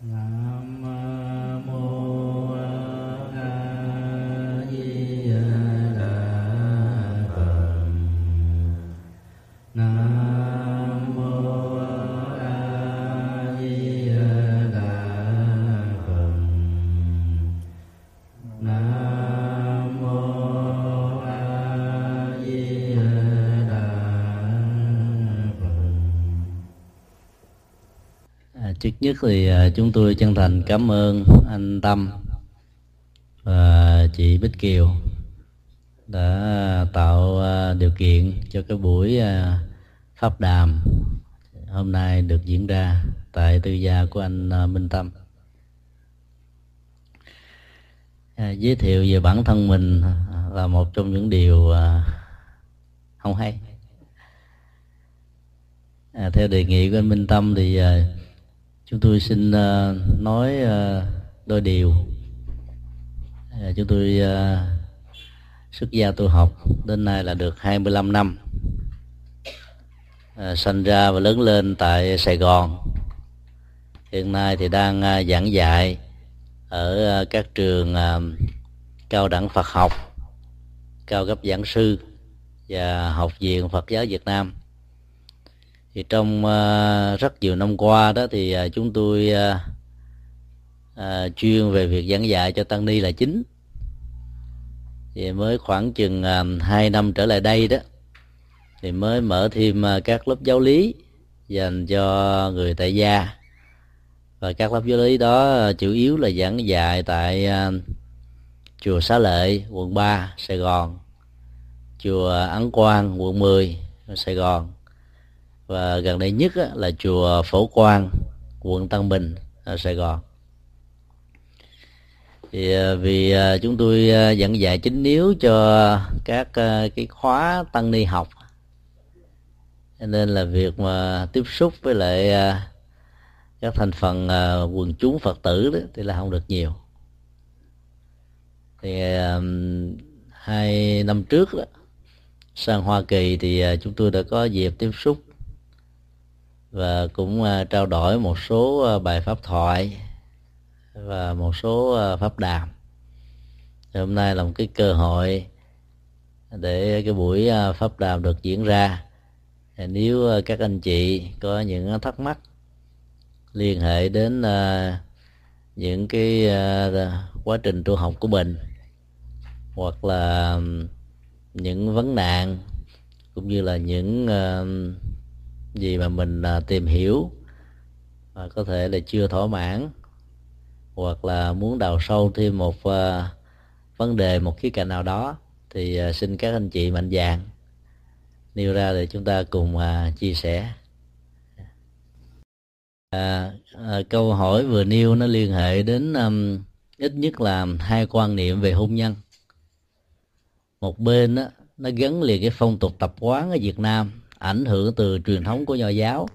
trước nhất thì à, chúng tôi chân thành cảm ơn anh Tâm và chị Bích Kiều đã tạo à, điều kiện cho cái buổi à, pháp đàm hôm nay được diễn ra tại tư gia của anh Minh Tâm. giới thiệu về bản thân mình là một trong những điều không hay. theo đề nghị của anh Minh Tâm thì chúng tôi xin ờ, nói ờ, đôi điều. Ờ, chúng tôi xuất gia tu học đến nay là được 25 năm. Sinh ra và lớn lên tại Sài Gòn. Hiện nay thì đang giảng dạy ở các trường cao đẳng Phật học, cao cấp giảng sư và học viện Phật giáo Việt Nam thì trong uh, rất nhiều năm qua đó thì uh, chúng tôi uh, uh, chuyên về việc giảng dạy cho tăng ni là chính. Thì mới khoảng chừng uh, 2 năm trở lại đây đó thì mới mở thêm uh, các lớp giáo lý dành cho người tại gia. Và các lớp giáo lý đó chủ yếu là giảng dạy tại uh, chùa Xá Lợi quận 3 Sài Gòn chùa Ấn Quang quận 10 Sài Gòn và gần đây nhất là chùa Phổ Quang, quận Tân Bình, ở Sài Gòn. Thì à, vì à, chúng tôi à, dẫn dạy chính yếu cho các cái khóa tăng ni học. Nên là việc mà tiếp xúc với lại các thành phần quần chúng phật tử đó, thì là không được nhiều. Thì hai năm trước đó, sang hoa kỳ thì chúng tôi đã có dịp tiếp xúc và cũng à, trao đổi một số à, bài pháp thoại và một số à, pháp đàm. Hôm nay là một cái cơ hội để cái buổi pháp đàm được diễn ra. Nếu các anh chị có những thắc mắc liên hệ đến những cái quá trình tu học của mình, hoặc là những vấn nạn, cũng như là những gì mà mình à, tìm hiểu và có thể là chưa thỏa mãn hoặc là muốn đào sâu thêm một à, vấn đề một khía cạnh nào đó thì à, xin các anh chị mạnh dạn nêu ra để chúng ta cùng à, chia sẻ. À, à, câu hỏi vừa nêu nó liên hệ đến um, ít nhất là hai quan niệm về hôn nhân. Một bên đó, nó gắn liền cái phong tục tập quán ở Việt Nam ảnh hưởng từ truyền thống của nho giáo.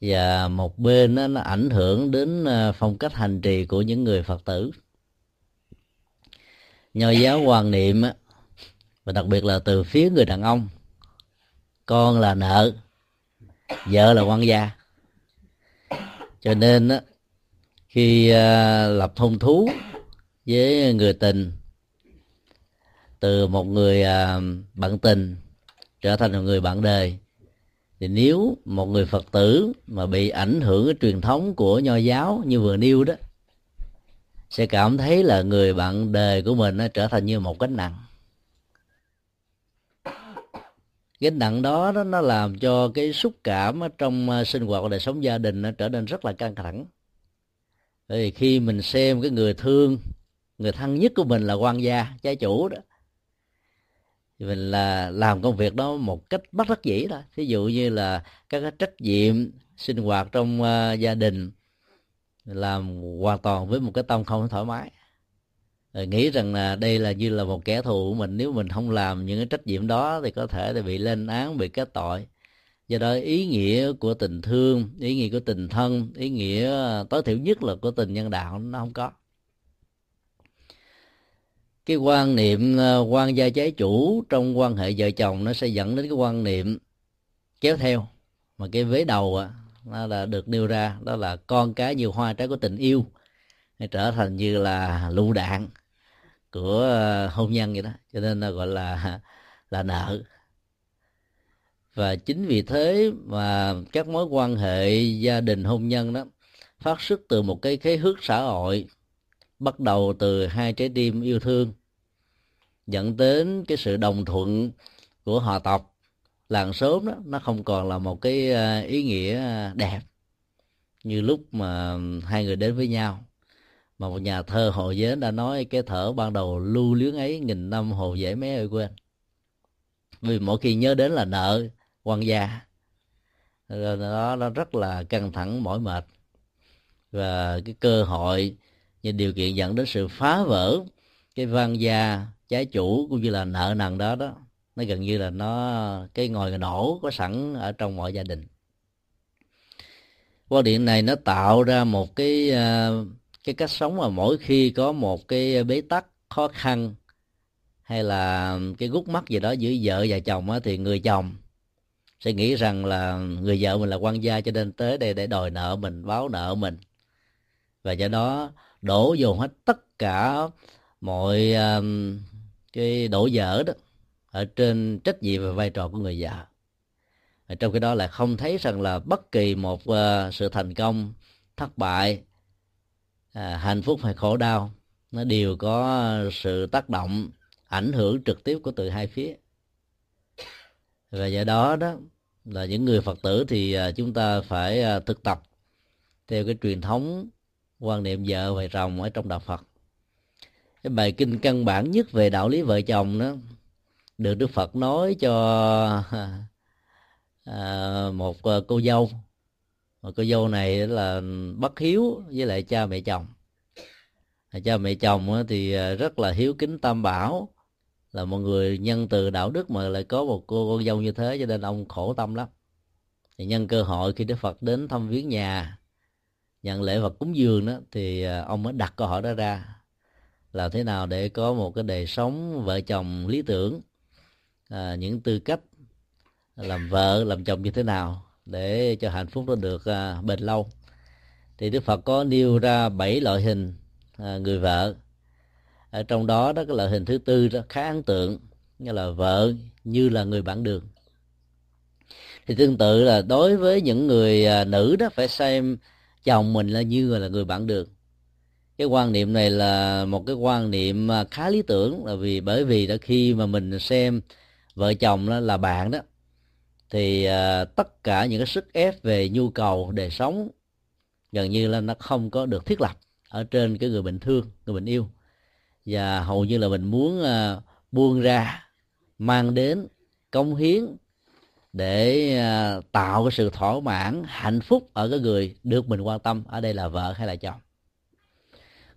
Và một bên nó, nó ảnh hưởng đến ờ, phong cách hành trì của những người phật tử. Nho giáo quan niệm và đặc biệt là từ phía người đàn ông con là nợ vợ là quan gia. Cho nên khi ờ, lập thông thú với người tình từ một người ờ, bạn tình trở thành một người bạn đời. Thì nếu một người phật tử mà bị ảnh hưởng cái truyền thống của nho giáo như vừa nêu đó sẽ cảm thấy là người bạn đời của mình nó trở thành như một gánh nặng. Gánh nặng đó, đó nó làm cho cái xúc cảm trong à, sinh hoạt và đời sống gia đình nó trở nên rất là căng thẳng. Bởi vì khi mình xem cái người thương người thân nhất của mình là quan gia trái chủ đó mình là làm công việc đó một cách bất đắc dĩ thôi. Ví dụ như là các cái trách nhiệm sinh hoạt trong uh, gia đình làm hoàn toàn với một cái tâm không thoải mái. Rồi nghĩ rằng là đây là như là một kẻ thù của mình. Nếu mình không làm những cái trách nhiệm đó thì có thể là bị lên án bị kết tội. Do đó ý nghĩa của tình thương ý nghĩa của tình thân ý nghĩa ờ, tối thiểu nhất là của tình nhân đạo nó không có cái quan niệm ờ, quan gia trái chủ trong quan hệ vợ chồng nó sẽ dẫn đến cái quan niệm kéo theo. Mà cái vế đầu nó là được nêu ra, đó là con cái như hoa trái của tình yêu hay trở thành như là lựu đạn của ờ, hôn nhân vậy đó. Cho nên là gọi là là nợ. Và chính vì thế mà các mối quan hệ gia đình hôn nhân đó phát xuất từ một cái khế hước xã hội bắt đầu từ hai trái tim yêu thương, dẫn đến cái sự đồng thuận của họ tộc. Làng sớm đó, nó không còn là một cái à, ý nghĩa đẹp như lúc mà hai người đến với nhau. Mà một nhà thơ hồ giới đã nói cái thở ban đầu lưu luyến ấy nghìn năm hồ dễ mé ơi quên. Vì mỗi khi nhớ đến là nợ quan gia. Rồi đó nó rất là căng thẳng, mỏi mệt. Và cái cơ hội và điều kiện dẫn đến sự phá vỡ cái văn gia trái chủ cũng như là nợ nần đó đó. Nó gần như là nó cái ngòi nổ có sẵn ở trong mọi gia đình. Quan điểm này nó tạo ra một cái ờ, cái cách sống mà mỗi khi có một cái bế tắc khó khăn hay là cái gút mắt gì đó giữa vợ và chồng á, thì người chồng sẽ nghĩ rằng là người vợ mình là quan gia cho nên tới đây để đòi nợ mình báo nợ mình. Và do đó đổ dồn hết tất cả mọi uh, cái đổ dở đó ở trên trách nhiệm và vai trò của người vợ trong cái đó là không thấy rằng là bất kỳ một uh, sự thành công thất bại à, hạnh phúc hay khổ đau nó đều có sự tác động ảnh hưởng trực tiếp của từ hai phía. Và do đó đó là những người phật tử thì à, chúng ta phải à, thực tập theo cái truyền thống quan niệm vợ và chồng ở trong đạo phật. Cái bài kinh căn bản nhất về đạo lý vợ chồng đó được đức phật nói cho à, một à, cô dâu. Mà cô dâu này là bất hiếu với lại cha mẹ chồng. Cha mẹ chồng thì à, rất là hiếu kính tam bảo là một người nhân từ đạo đức mà lại có một cô con dâu như thế cho nên ông khổ tâm lắm. Thì nhân cơ hội khi đức phật đến thăm viếng nhà nhận lễ vật cúng dường đó thì à, ông mới đặt câu hỏi đó ra là thế nào để có một cái đời sống vợ chồng lý tưởng à, những tư cách làm vợ làm chồng như thế nào để cho hạnh phúc nó được à, bền lâu. Thì đức phật có nêu ra bảy loại hình à, người vợ. Ở trong đó đó cái loại hình thứ tư đó khá ấn tượng như là vợ như là người bạn đường. Thì tương tự là đối với những người à, nữ đó phải xem chồng mình là như là người bạn đường cái quan niệm này là một cái quan niệm à, khá lý tưởng là vì bởi vì đó khi mà mình xem vợ chồng đó là bạn đó thì uh, tất cả những cái sức ép về nhu cầu đời sống gần như là nó không có được thiết lập ở trên cái người bình thương người bình yêu. Và hầu như là mình muốn uh, buông ra mang đến công hiến để à, tạo cái sự thỏa mãn, hạnh phúc ở cái người được mình quan tâm, ở đây là vợ hay là chồng.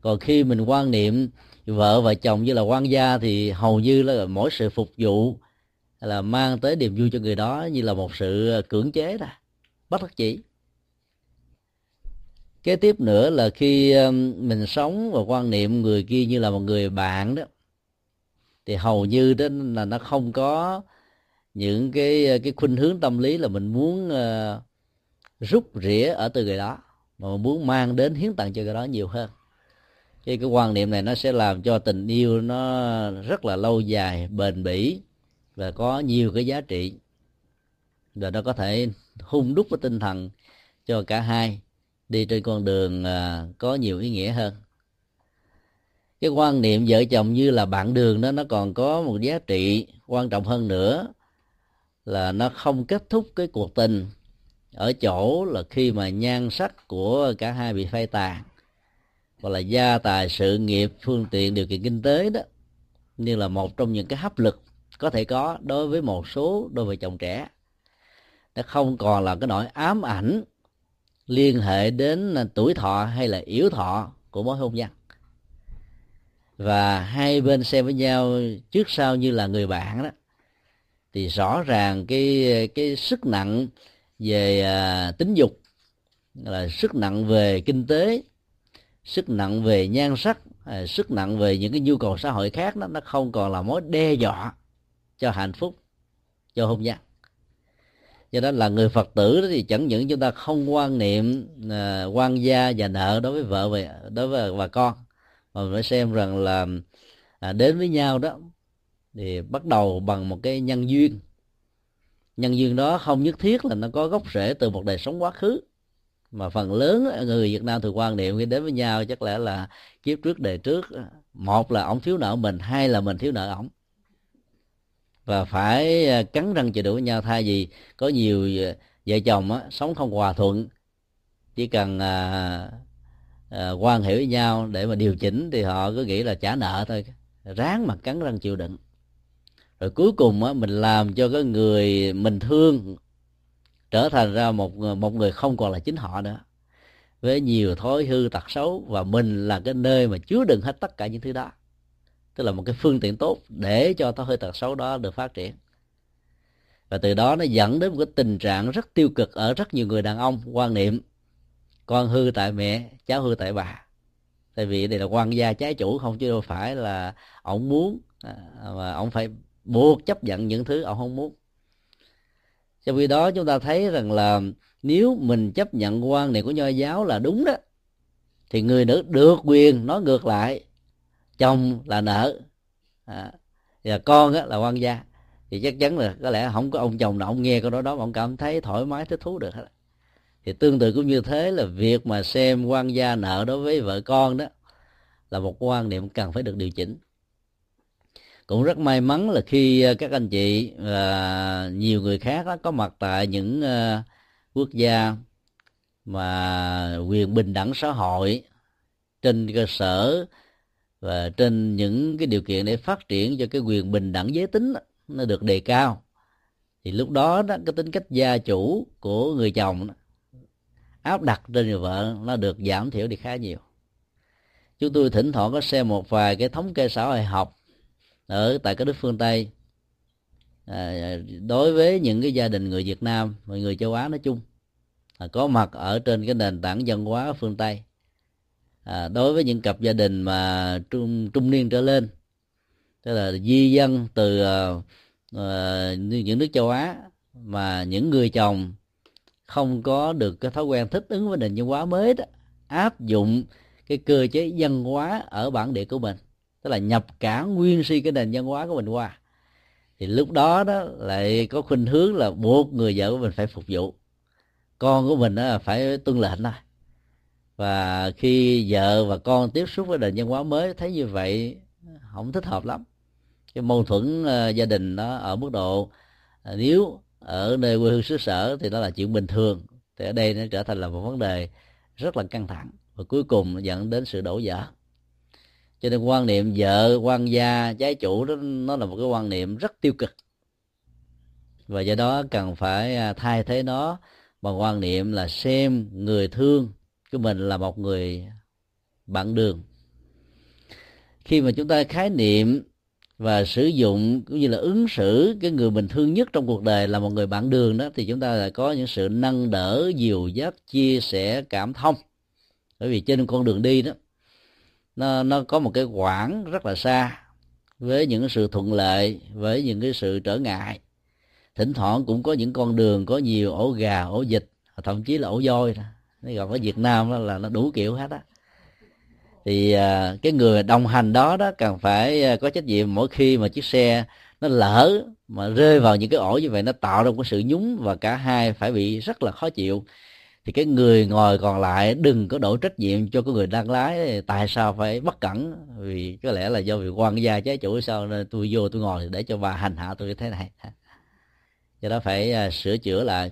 Còn khi mình quan niệm vợ và chồng như là quan gia thì hầu như là mỗi sự phục vụ là mang tới niềm vui cho người đó như là một sự cưỡng chế đó, bất đắc chỉ kế tiếp nữa là khi à, mình sống và quan niệm người kia như là một người bạn đó, thì hầu như đó là nó không có những cái cái khuynh hướng tâm lý là mình muốn uh, rút rỉa ở từ người đó mà mình muốn mang đến hiến tặng cho người đó nhiều hơn. Cái cái quan niệm này nó sẽ làm cho tình yêu nó rất là lâu dài bền bỉ và có nhiều cái giá trị. Và nó có thể hung đúc cái tinh thần cho cả hai đi trên con đường uh, có nhiều ý nghĩa hơn. Cái quan niệm vợ chồng như là bạn đường đó nó còn có một giá trị quan trọng hơn nữa là nó không kết thúc cái cuộc tình ở chỗ là khi mà nhan sắc của cả hai bị phai tàn hoặc là gia tài sự nghiệp, phương tiện, điều kiện kinh tế đó như là một trong những cái hấp lực có thể có đối với một số đôi vợ chồng trẻ. Nó không còn là cái nỗi ám ảnh liên hệ đến tuổi thọ hay là yếu thọ của mối hôn nhân. Và hai bên xem với nhau trước sau như là người bạn đó thì rõ ràng cái cái sức nặng về à, tính dục là sức nặng về kinh tế sức nặng về nhan sắc à, sức nặng về những cái nhu cầu xã hội khác đó nó không còn là mối đe dọa cho hạnh phúc cho hôn nhân. Do đó là người phật tử thì chẳng những chúng ta không quan niệm à, quan gia và nợ đối với vợ và đối với bà con mà phải xem rằng là à, đến với nhau đó thì bắt đầu bằng một cái nhân duyên. Nhân duyên đó không nhất thiết là nó có gốc rễ từ một đời sống quá khứ mà phần lớn người Việt Nam thường quan niệm khi đến với nhau chắc lẽ là kiếp trước đời trước một là ông thiếu nợ mình hai là mình thiếu nợ ổng. Và phải à, cắn răng chịu đựng với nhau thay vì có nhiều à, vợ chồng á, sống không hòa thuận chỉ cần à, à, quan hệ với nhau để mà điều chỉnh thì họ cứ nghĩ là trả nợ thôi ráng mà cắn răng chịu đựng rồi cuối cùng á, mình làm cho cái người mình thương trở thành ra một một người không còn là chính họ nữa. Với nhiều thói hư tật xấu và mình là cái nơi mà chứa đựng hết tất cả những thứ đó. Tức là một cái phương tiện tốt để cho thói hư tật xấu đó được phát triển. Và từ đó nó dẫn đến một cái tình trạng rất tiêu cực ở rất nhiều người đàn ông. Quan niệm con hư tại mẹ cháu hư tại bà. Tại vì đây là quan gia trái chủ không chứ đâu phải là ông muốn à, mà ông phải buộc chấp nhận những thứ ông không muốn. Trong khi đó chúng ta thấy rằng là nếu mình chấp nhận quan niệm của nho giáo là đúng đó thì người nữ được quyền nói ngược lại chồng là nợ. À, và con á, là quan gia. Thì chắc chắn là có lẽ không có ông chồng nào ông nghe câu đó đó mà ông cảm thấy thoải mái thích thú được hết. Thì tương tự cũng như thế là việc mà xem quan gia nợ đối với vợ con đó là một quan niệm cần phải được điều chỉnh cũng rất may mắn là khi ờ, các anh chị và nhiều người khác đó, có mặt tại những ờ, quốc gia mà quyền bình đẳng xã hội trên cơ sở và trên những cái điều kiện để phát triển cho cái quyền bình đẳng giới tính đó, nó được đề cao. Thì lúc đó đó cái tính cách gia chủ của người chồng đó, áp đặt trên người vợ nó được giảm thiểu đi khá nhiều. Chúng tôi thỉnh thoảng có xem một vài cái thống kê xã hội học ở tại các nước phương tây. À, đối với những cái gia đình người việt nam và người châu á nói chung à, có mặt ở trên cái nền tảng văn hóa phương tây. À, đối với những cặp gia đình mà trung trung niên trở lên tức là di dân từ uh, uh, những nước châu á mà những người chồng không có được cái thói quen thích ứng với nền văn hóa mới đó áp dụng cái cơ chế văn hóa ở bản địa của mình tức là nhập cả nguyên si cái nền văn hóa của mình qua. Thì lúc đó đó lại có khuynh hướng là buộc người vợ của mình phải phục vụ. Con của mình đó phải tuân lệnh thôi. Và khi vợ và con tiếp xúc với nền văn hóa mới thấy như vậy không thích hợp lắm. Cái mâu thuẫn uh, gia đình đó ở mức độ uh, nếu ở nơi quê hương xứ sở thì đó là chuyện bình thường. Thì ở đây nó trở thành là một vấn đề rất là căng thẳng và cuối cùng dẫn đến sự đổ vỡ cho nên quan niệm vợ, quan gia, trái chủ đó, nó là một cái quan niệm rất tiêu cực. Và do đó cần phải à, thay thế nó bằng quan niệm là xem người thương của mình là một người bạn đường. Khi mà chúng ta khái niệm và sử dụng cũng như là ứng xử cái người mình thương nhất trong cuộc đời là một người bạn đường đó, thì chúng ta lại có những sự nâng đỡ, dìu dắt, chia sẻ, cảm thông. Bởi vì trên con đường đi đó nó nó có một cái quãng rất là xa với những sự thuận lợi với những cái sự trở ngại. Thỉnh thoảng cũng có những con đường có nhiều ổ gà ổ dịch thậm chí là ổ voi nó gặp ở Việt Nam đó là nó đủ kiểu hết á. Thì à, cái người đồng hành đó đó cần phải à, có trách nhiệm mỗi khi mà chiếc xe nó lỡ mà rơi vào những cái ổ như vậy nó tạo ra một cái sự nhúng và cả hai phải bị rất là khó chịu thì cái người ngồi còn lại đừng có đổ trách nhiệm cho cái người đang lái, tại sao phải bất cẩn? Vì có lẽ là do vì quan gia trái chủ sao nên tôi vô tôi ngồi để cho bà hành hạ tôi như thế này. Do đó phải à, sửa chữa lại.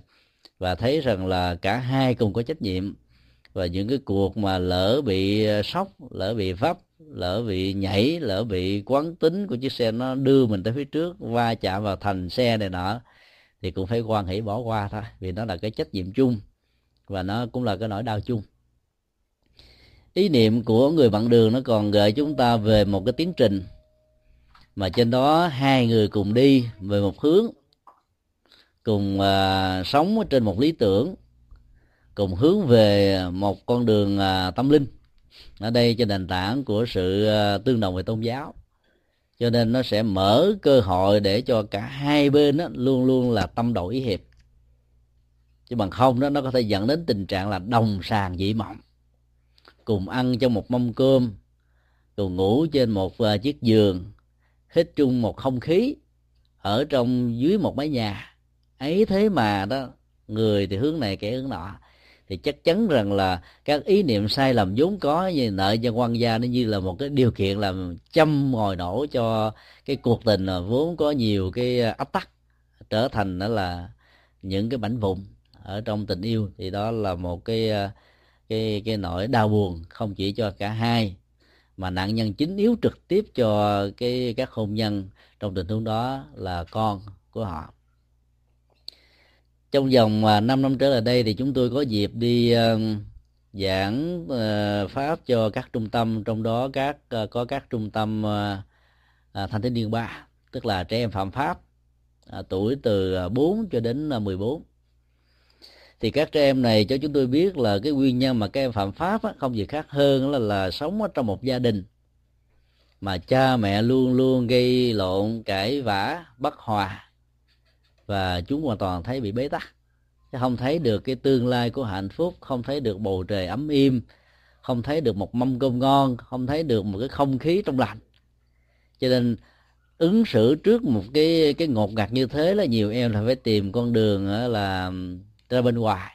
Và thấy rằng là cả hai cùng có trách nhiệm. Và những cái cuộc mà lỡ bị à, sốc, lỡ bị vấp, lỡ bị nhảy, lỡ bị quán tính của chiếc xe nó đưa mình tới phía trước, va chạm vào thành xe này nọ, thì cũng phải quan hệ bỏ qua thôi, vì nó là cái trách nhiệm chung và nó cũng là cái nỗi đau chung. Ý niệm của người bạn đường nó còn gợi chúng ta về một cái tiến trình. Mà trên đó hai người cùng đi về một hướng. Cùng uh, sống trên một lý tưởng. Cùng hướng về một con đường uh, tâm linh. Ở đây trên nền tảng của sự uh, tương đồng về tôn giáo. Cho nên nó sẽ mở cơ hội để cho cả hai bên đó, luôn luôn là tâm đầu ý hiệp chứ bằng không đó, nó có thể dẫn đến tình trạng là đồng sàng dị mộng. Cùng ăn trong một mâm cơm, cùng ngủ trên một à, chiếc giường, hít chung một không khí ở trong dưới một mái nhà. Ấy thế mà đó, người thì hướng này kẻ hướng nọ. Thì chắc chắn rằng là các ý niệm sai lầm vốn có như nợ cho quan gia nó như là một cái điều kiện làm châm ngòi nổ cho cái cuộc tình vốn có nhiều cái à, áp tắc, trở thành đó là những cái mảnh vụn ở trong tình yêu, thì đó là một cái ờ, cái cái nỗi đau buồn không chỉ cho cả hai, mà nạn nhân chính yếu trực tiếp cho cái, các hôn nhân trong tình huống đó là con của họ. Trong vòng ờ, 5 năm trở lại đây thì chúng tôi có dịp đi ờ, giảng pháp cho các trung tâm, trong đó các có các trung tâm à, thanh thiếu niên ba, tức là trẻ em phạm pháp à, tuổi từ 4 cho đến 14 thì các trẻ em này cho chúng tôi biết là cái nguyên nhân mà các em phạm pháp á, không gì khác hơn là là sống ở trong một gia đình. Mà cha mẹ luôn luôn gây lộn cãi vã bất hòa. Và chúng hoàn toàn thấy bị bế tắc. Không thấy được cái tương lai của hạnh phúc không thấy được bầu trời ấm im không thấy được một mâm cơm ngon không thấy được một cái không khí trong lành. Cho nên ứng xử trước một cái cái ngột ngạt như thế là nhiều em là phải tìm con đường là ra bên ngoài.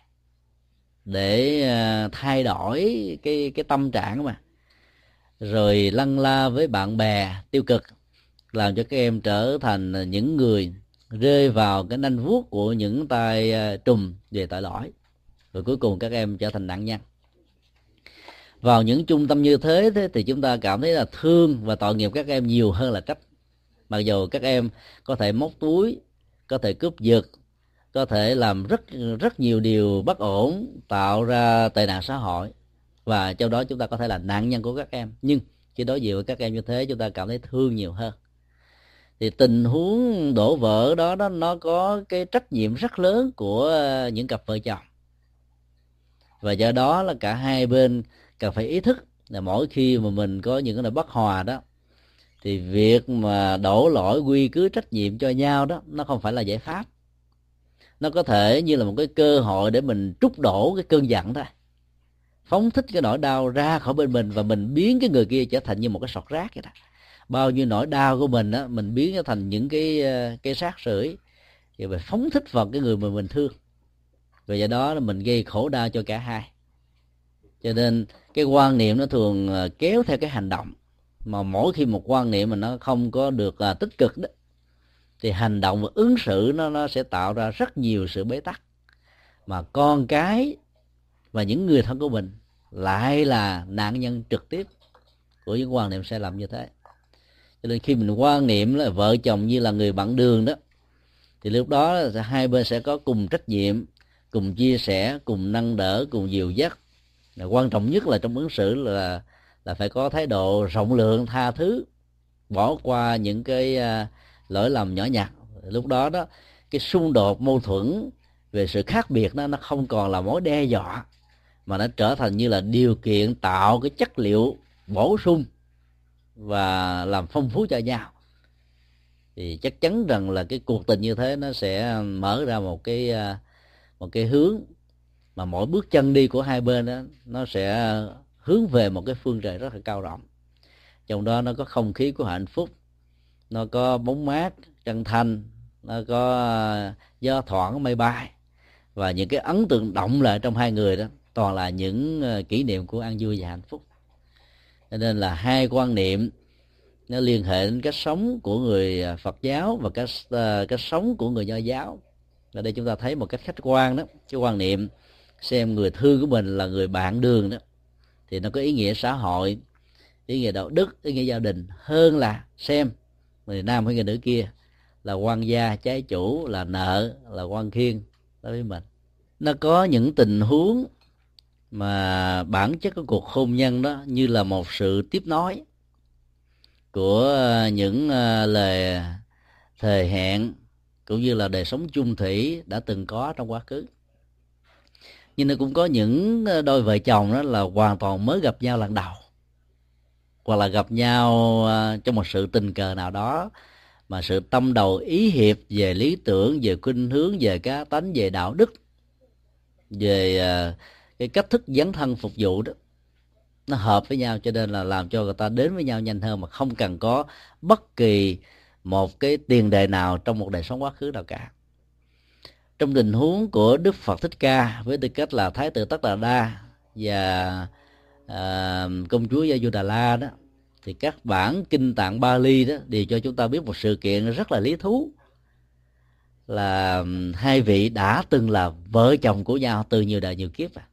Để à, thay đổi cái cái tâm trạng mà. Rồi lăn la với bạn bè tiêu cực làm cho các em trở thành những người rơi vào cái nanh vuốt của những tay à, trùm về tội lỗi. Rồi cuối cùng các em trở thành nạn nhân. Vào những trung tâm như thế, thế thì chúng ta cảm thấy là thương và tội nghiệp các em nhiều hơn là trách. Mặc dù các em có thể móc túi có thể cướp giật có thể làm rất rất nhiều điều bất ổn, tạo ra tệ nạn xã hội. Và trong đó chúng ta có thể là nạn nhân của các em. Nhưng khi đối diện với các em như thế, chúng ta cảm thấy thương nhiều hơn. Thì tình huống đổ vỡ đó đó, nó có cái trách nhiệm rất lớn của những cặp vợ chồng. Và do đó là cả hai bên cần phải ý thức là mỗi khi mà mình có những cái bất hòa đó, thì việc mà đổ lỗi, quy cứ trách nhiệm cho nhau đó, nó không phải là giải pháp nó có thể như là một cái cơ hội để mình trút đổ cái cơn giận thôi. Phóng thích cái nỗi đau ra khỏi bên mình và mình biến cái người kia trở thành như một cái sọt rác vậy đó. Bao nhiêu nỗi đau của mình á, mình biến nó thành những cái ờ, cái sát sưởi. Thì mình phóng thích vào cái người mà mình thương. Và do đó là mình gây khổ đau cho cả hai. Cho nên cái quan niệm nó thường ờ, kéo theo cái hành động. Mà mỗi khi một quan niệm mà nó không có được ờ, tích cực đó thì hành động và ứng xử nó nó sẽ tạo ra rất nhiều sự bế tắc. Mà con cái và những người thân của mình lại là nạn nhân trực tiếp của những quan niệm sai lầm như thế. Cho nên khi mình quan niệm là vợ chồng như là người bạn đường đó thì lúc đó hai bên sẽ có cùng trách nhiệm cùng chia sẻ cùng nâng đỡ cùng dìu dắt. Là quan trọng nhất là trong ứng xử là là phải có thái độ rộng lượng tha thứ bỏ qua những cái uh, lỗi lầm nhỏ nhặt. Lúc đó đó, cái xung đột, mâu thuẫn về sự khác biệt nó nó không còn là mối đe dọa, mà nó trở thành như là điều kiện tạo cái chất liệu bổ sung và làm phong phú cho nhau. Thì chắc chắn rằng là cái cuộc tình như thế nó sẽ mở ra một cái à, một cái hướng mà mỗi bước chân đi của hai bên đó, nó sẽ hướng về một cái phương trời rất là cao rộng. Trong đó nó có không khí của hạnh phúc nó có bóng mát, chân thành, nó có ờ, gió thoảng mây bay. Và những cái ấn tượng động lại trong hai người đó toàn là những ờ, kỷ niệm của an vui và hạnh phúc. Cho nên là hai quan niệm nó liên hệ đến cách sống của người ờ, Phật giáo và cách cách sống của người Nho giáo. Ở đây chúng ta thấy một cách khách quan đó, cái quan niệm xem người thương của mình là người bạn đường đó, thì nó có ý nghĩa xã hội, ý nghĩa đạo đức, ý nghĩa gia đình hơn là xem người nam hay người nữ kia. Là quan gia, trái chủ, là nợ, là quan khiên. Đối với mình. Nó có những tình huống mà bản chất của cuộc hôn nhân đó như là một sự tiếp nối của những ờ, lời thời hẹn cũng như là đời sống chung thủy đã từng có trong quá khứ. Nhưng nó cũng có những ờ, đôi vợ chồng đó là hoàn toàn mới gặp nhau lần đầu hoặc là gặp nhau ờ, trong một sự tình cờ nào đó, mà sự tâm đầu ý hiệp về lý tưởng, về khuynh hướng, về cá tánh, về đạo đức, về ờ, cái cách thức dấn thân phục vụ đó, nó hợp với nhau cho nên là làm cho người ta đến với nhau nhanh hơn mà không cần có bất kỳ một cái tiền đề nào trong một đời sống quá khứ nào cả. Trong tình huống của đức phật thích ca, với tư cách là thái tử tất đà đa và à, công chúa gia du đà la đó thì các bản kinh tạng Bali đó đều cho chúng ta biết một sự kiện rất là lý thú là hai vị đã từng là vợ chồng của nhau từ nhiều đời nhiều kiếp à.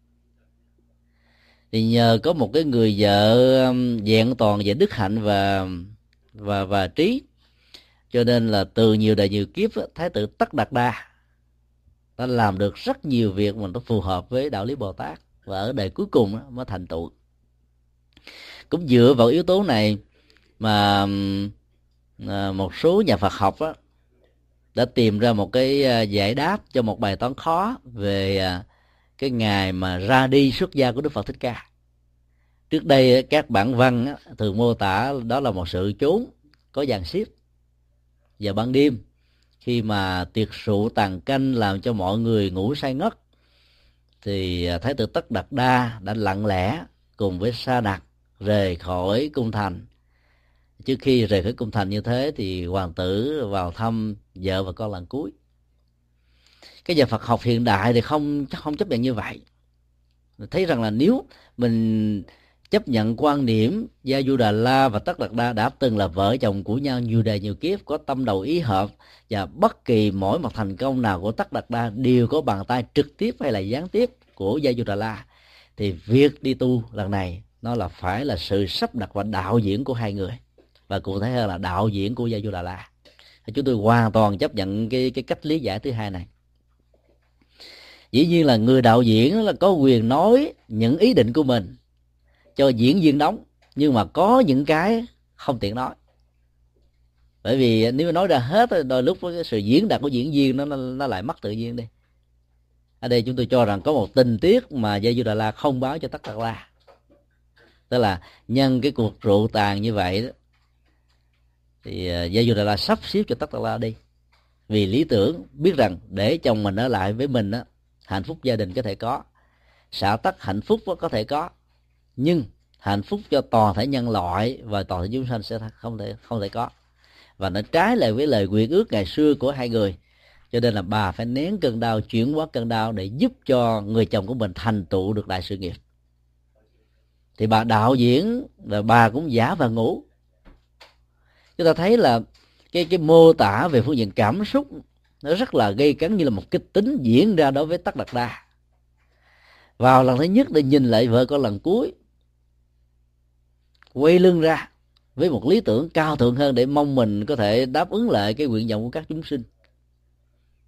thì nhờ có một cái người vợ vẹn toàn về đức hạnh và và và trí cho nên là từ nhiều đời nhiều kiếp thái tử tất đạt đa đã làm được rất nhiều việc mà nó phù hợp với đạo lý bồ tát và ở đời cuối cùng mới thành tựu cũng dựa vào yếu tố này mà à, một số nhà Phật học á, đã tìm ra một cái à, giải đáp cho một bài toán khó về à, cái ngày mà ra đi xuất gia của Đức Phật Thích Ca. Trước đây các bản văn á, thường mô tả đó là một sự trốn có dàn xếp vào ban đêm khi mà tiệc rượu tàn canh làm cho mọi người ngủ say ngất thì thái tử tất đạt đa đã lặng lẽ cùng với sa đạt rời khỏi cung thành. Trước khi rời khỏi cung thành như thế thì hoàng tử vào thăm vợ và con lần cuối. Cái nhà Phật học hiện đại thì không không chấp nhận như vậy. Thấy rằng là nếu mình chấp nhận quan điểm Gia Du Đà La và Tất Đạt Đa đã từng là vợ chồng của nhau nhiều đời nhiều kiếp, có tâm đầu ý hợp và bất kỳ mỗi một thành công nào của Tất Đạt Đa đều có bàn tay trực tiếp hay là gián tiếp của Gia Du Đà La, thì việc đi tu lần này nó là phải là sự sắp đặt và đạo diễn của hai người. Và cụ thể hơn là đạo diễn của Gia Du Đà La chúng tôi hoàn toàn chấp nhận cái cái cách lý giải thứ hai này. Dĩ nhiên là người đạo diễn là có quyền nói những ý định của mình cho diễn viên đóng, nhưng mà có những cái không tiện nói. Bởi vì nếu nói ra hết đôi lúc với cái sự diễn đạt của diễn viên nó nó lại mất tự nhiên đi. Ở đây chúng tôi cho rằng có một tình tiết mà Gia Du Đà La không báo cho tất cả la tức là nhân cái cuộc rượu tàn như vậy đó, thì Gia dù là sắp xếp cho tất cả la đi. Vì lý tưởng biết rằng để chồng mình ở lại với mình đó hạnh phúc gia đình có thể có, xã tắc hạnh phúc có thể có. Nhưng hạnh phúc cho toàn thể nhân loại và toàn thể chúng sanh sẽ không thể không thể có. Và nó trái lại với lời nguyện ước ngày xưa của hai người. Cho nên là bà phải nén cơn đau, chuyển hóa cơn đau để giúp cho người chồng của mình thành tựu được đại sự nghiệp thì bà đạo diễn là bà cũng giả và ngủ. Chúng ta thấy là cái cái mô tả về phương diện cảm xúc nó rất là gây cấn như là một kịch tính diễn ra đối với tắc đặc đa. Vào lần thứ nhất để nhìn lại vợ con lần cuối, quay lưng ra với một lý tưởng cao thượng hơn để mong mình có thể đáp ứng lại cái nguyện vọng của các chúng sinh.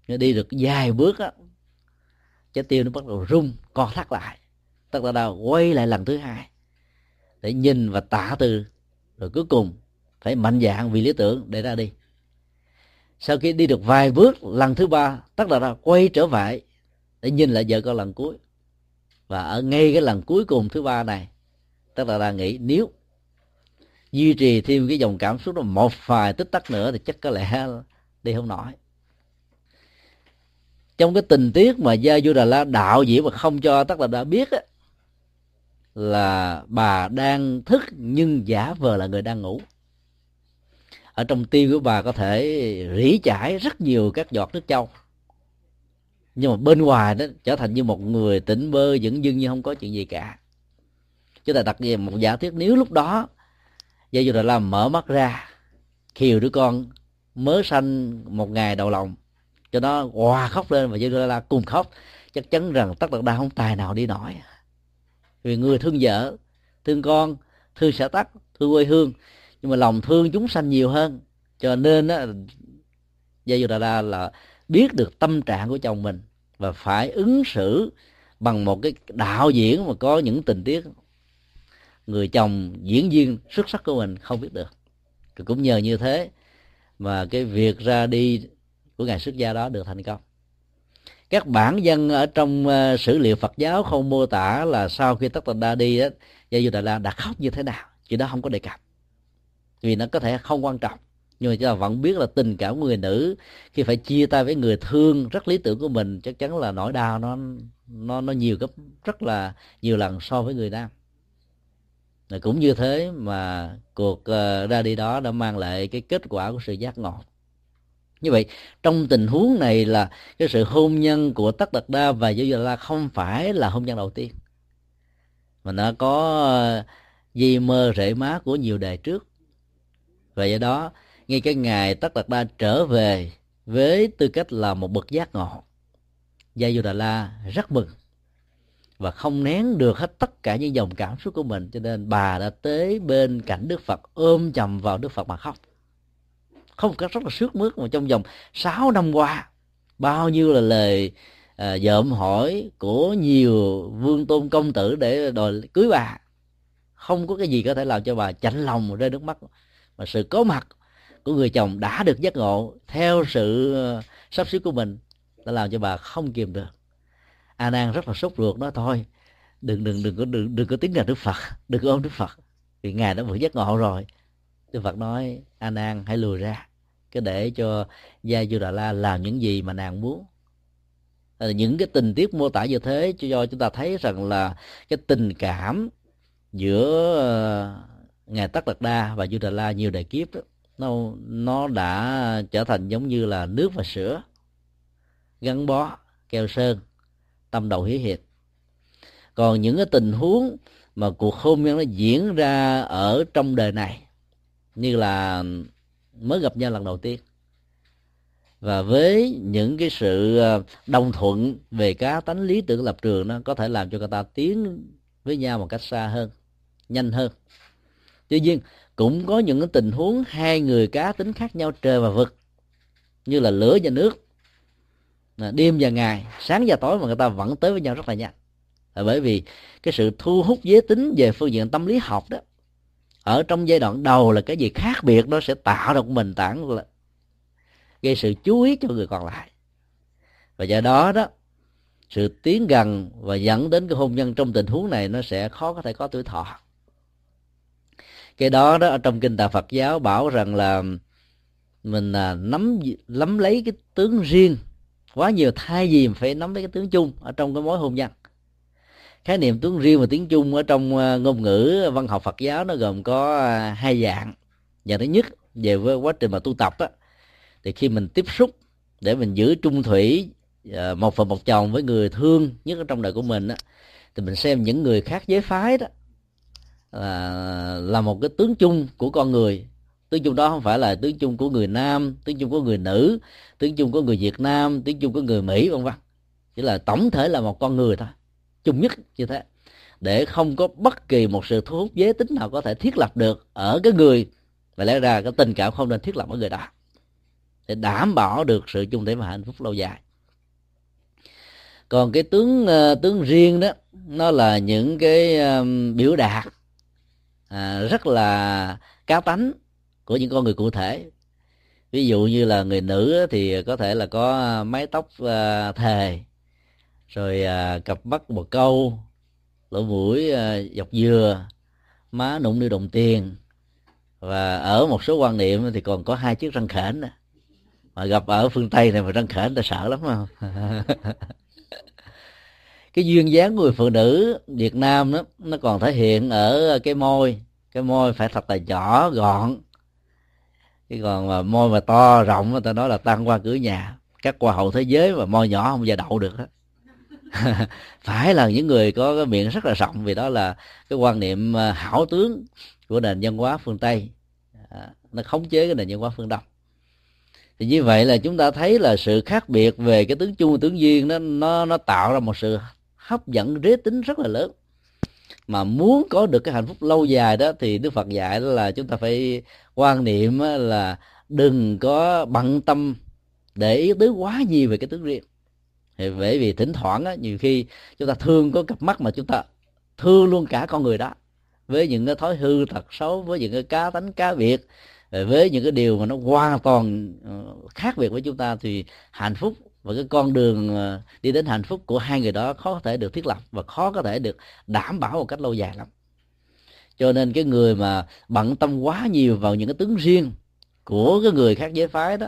Đi được vài bước á, trái tim nó bắt đầu rung, co thắt lại. Tất là đau quay lại lần thứ hai để nhìn và tạ từ rồi cuối cùng phải mạnh dạng vì lý tưởng để ra đi. Sau khi đi được vài bước lần thứ ba tất là ra quay trở lại để nhìn lại vợ con lần cuối. Và ở ngay cái lần cuối cùng thứ ba này tất là ra nghĩ nếu duy trì thêm cái dòng cảm xúc đó một vài tích tắc nữa thì chắc có lẽ đi không nổi. Trong cái tình tiết mà gia du đà la đạo diễn mà không cho tất là đã biết á, là bà đang thức nhưng giả vờ là người đang ngủ. Ở trong tim của bà có thể rỉ chảy rất nhiều các giọt nước châu nhưng mà bên ngoài đó trở thành như một người tỉnh bơ dững dưng như không có chuyện gì cả. Chúng ta đặt về một giả thuyết nếu lúc đó gia dù là làm mở mắt ra khiều đứa con mới sanh một ngày đầu lòng. Cho nó hòa khóc lên và gia du là la cùng khóc. Chắc chắn rằng tất đặt đa không tài nào đi nổi vì người thương vợ, thương con, thương xã tắc, thương quê hương. Nhưng mà lòng thương chúng sanh nhiều hơn. Cho nên á, gia dù đà la là biết được tâm trạng của chồng mình và phải ứng xử bằng một cái đạo diễn mà có những tình tiết. Người chồng diễn viên xuất sắc của mình không biết được. Cũng nhờ như thế mà cái việc ra đi của ngài xuất gia đó được thành công các bản dân ở trong uh, sử liệu Phật giáo không mô tả là sau khi Tất Tần Đa đi á, Gia Du Đà La đã khóc như thế nào chuyện đó không có đề cập. Vì nó có thể không quan trọng nhưng mà chúng ta vẫn biết là tình cảm của người nữ khi phải chia tay với người thương rất lý tưởng của mình chắc chắn là nỗi đau nó nó nó nhiều gấp rất là nhiều lần so với người nam. Cũng như thế mà cuộc uh, ra đi đó đã mang lại cái kết quả của sự giác ngộ như vậy, trong tình huống này là cái sự hôn nhân của tất đạt đa và giới la không phải là hôn nhân đầu tiên. Mà nó có ờ, di mơ rễ má của nhiều đời trước. Và do đó, ngay cái ngày tất đạt đa trở về với tư cách là một bậc giác ngộ gia du đà la rất mừng và không nén được hết tất cả những dòng cảm xúc của mình. Cho nên bà đã tới bên cạnh đức phật, ôm chầm vào đức phật mà khóc không cách rất là sướt mướt mà trong vòng 6 năm qua. Bao nhiêu là lời à, dợm hỏi của nhiều vương tôn công tử để đòi cưới bà. Không có cái gì có thể làm cho bà chạnh lòng rơi nước mắt. Mà sự có mặt của người chồng đã được giác ngộ theo sự à, sắp xếp của mình đã làm cho bà không kìm được. A nan rất là sốt ruột nói thôi đừng đừng đừng có đừng, đừng có tiếng là đức phật đừng có ôm đức phật. Vì ngài đã vừa giác ngộ rồi. Đức phật nói a nan hãy lùi ra cái để cho gia du đà la làm những gì mà nàng muốn. Ờ, những cái tình tiết mô tả như thế cho chúng ta thấy rằng là cái tình cảm giữa ờ, ngài tất đạt đa và du đà la nhiều đời kiếp đó, nó nó đã trở thành giống như là nước và sữa gắn bó keo sơn tâm đầu hiếu hiệp còn những cái tình huống mà cuộc hôn nhân nó diễn ra ở trong đời này như là mới gặp nhau lần đầu tiên. Và với những cái sự ờ, đồng thuận về cá tánh lý tưởng lập trường nó có thể làm cho người ta tiến với nhau một cách xa hơn, nhanh hơn. Tuy nhiên, cũng có những cái tình huống hai người cá tính khác nhau trời và vực, như là lửa và nước. Đêm và ngày, sáng và tối mà người ta vẫn tới với nhau rất là nhanh. Là bởi vì cái sự thu hút giới tính về phương diện tâm lý học đó ở trong giai đoạn đầu là cái gì khác biệt nó sẽ tạo ra một mình tảng là gây sự chú ý cho người còn lại. Và do đó đó sự tiến gần và dẫn đến cái hôn nhân trong tình huống này nó sẽ khó có thể có tuổi thọ. Cái đó đó ở trong kinh tạng Phật giáo bảo rằng là mình à, nắm nắm lấy cái tướng riêng. Quá nhiều thay vì phải nắm lấy cái tướng chung ở trong cái mối hôn nhân khái niệm tướng riêng và tiếng chung ở trong ờ, ngôn ngữ văn học Phật giáo nó gồm có ờ, hai dạng. Dạng thứ nhất về với quá trình mà tu tập á thì khi mình tiếp xúc để mình giữ trung thủy ờ, một phần một chồng với người thương nhất ở trong đời của mình á thì mình xem những người khác giới phái đó là, là một cái tướng chung của con người. Tướng chung đó không phải là tướng chung của người nam tướng chung của người nữ tướng chung của người việt nam tướng chung của người mỹ vân vân. Chỉ là tổng thể là một con người thôi chung nhất như thế để không có bất kỳ một sự thu hút giới tính nào có thể thiết lập được ở cái người và lẽ ra cái tình cảm không nên thiết lập ở người đó để đảm bảo được sự chung thể và hạnh phúc lâu dài. Còn cái tướng uh, tướng riêng đó nó là những cái um, biểu đạt à, rất là cá tánh của những con người cụ thể. Ví dụ như là người nữ thì có thể là có mái tóc uh, thề rồi à, cặp mắt bồ câu lỗ mũi à, dọc dừa má nụng đi đồng tiền. Và ở một số quan niệm thì còn có hai chiếc răng khểnh nữa mà gặp ở phương tây này mà răng khểnh ta sợ lắm không? Cái duyên dáng của người phụ nữ Việt Nam đó nó còn thể hiện ở cái môi. Cái môi phải thật là nhỏ gọn. Chứ còn mà môi mà to rộng người ta nói là tăng qua cửa nhà. Các hoa hậu thế giới mà môi nhỏ không ra đậu được đó phải là những người có cái miệng rất là rộng vì đó là cái quan niệm à, hảo tướng của nền văn hóa phương tây. À, nó khống chế cái nền văn hóa phương đông. Thì như vậy là chúng ta thấy là sự khác biệt về cái tướng chung và tướng duyên nó nó nó tạo ra một sự hấp dẫn rế tính rất là lớn. Mà muốn có được cái hạnh phúc lâu dài đó thì đức phật dạy là chúng ta phải quan niệm là đừng có bận tâm để ý tới quá nhiều về cái tướng riêng thì bởi vì thỉnh thoảng á, nhiều khi chúng ta thương có cặp mắt mà chúng ta thương luôn cả con người đó. Với những cái thói hư tật xấu với những cái cá tánh cá biệt với những cái điều mà nó hoàn toàn ờ, khác biệt với chúng ta thì hạnh phúc và cái con đường ờ, đi đến hạnh phúc của hai người đó khó có thể được thiết lập và khó có thể được đảm bảo một cách lâu dài lắm. Cho nên cái người mà bận tâm quá nhiều vào những cái tướng riêng của cái người khác giới phái đó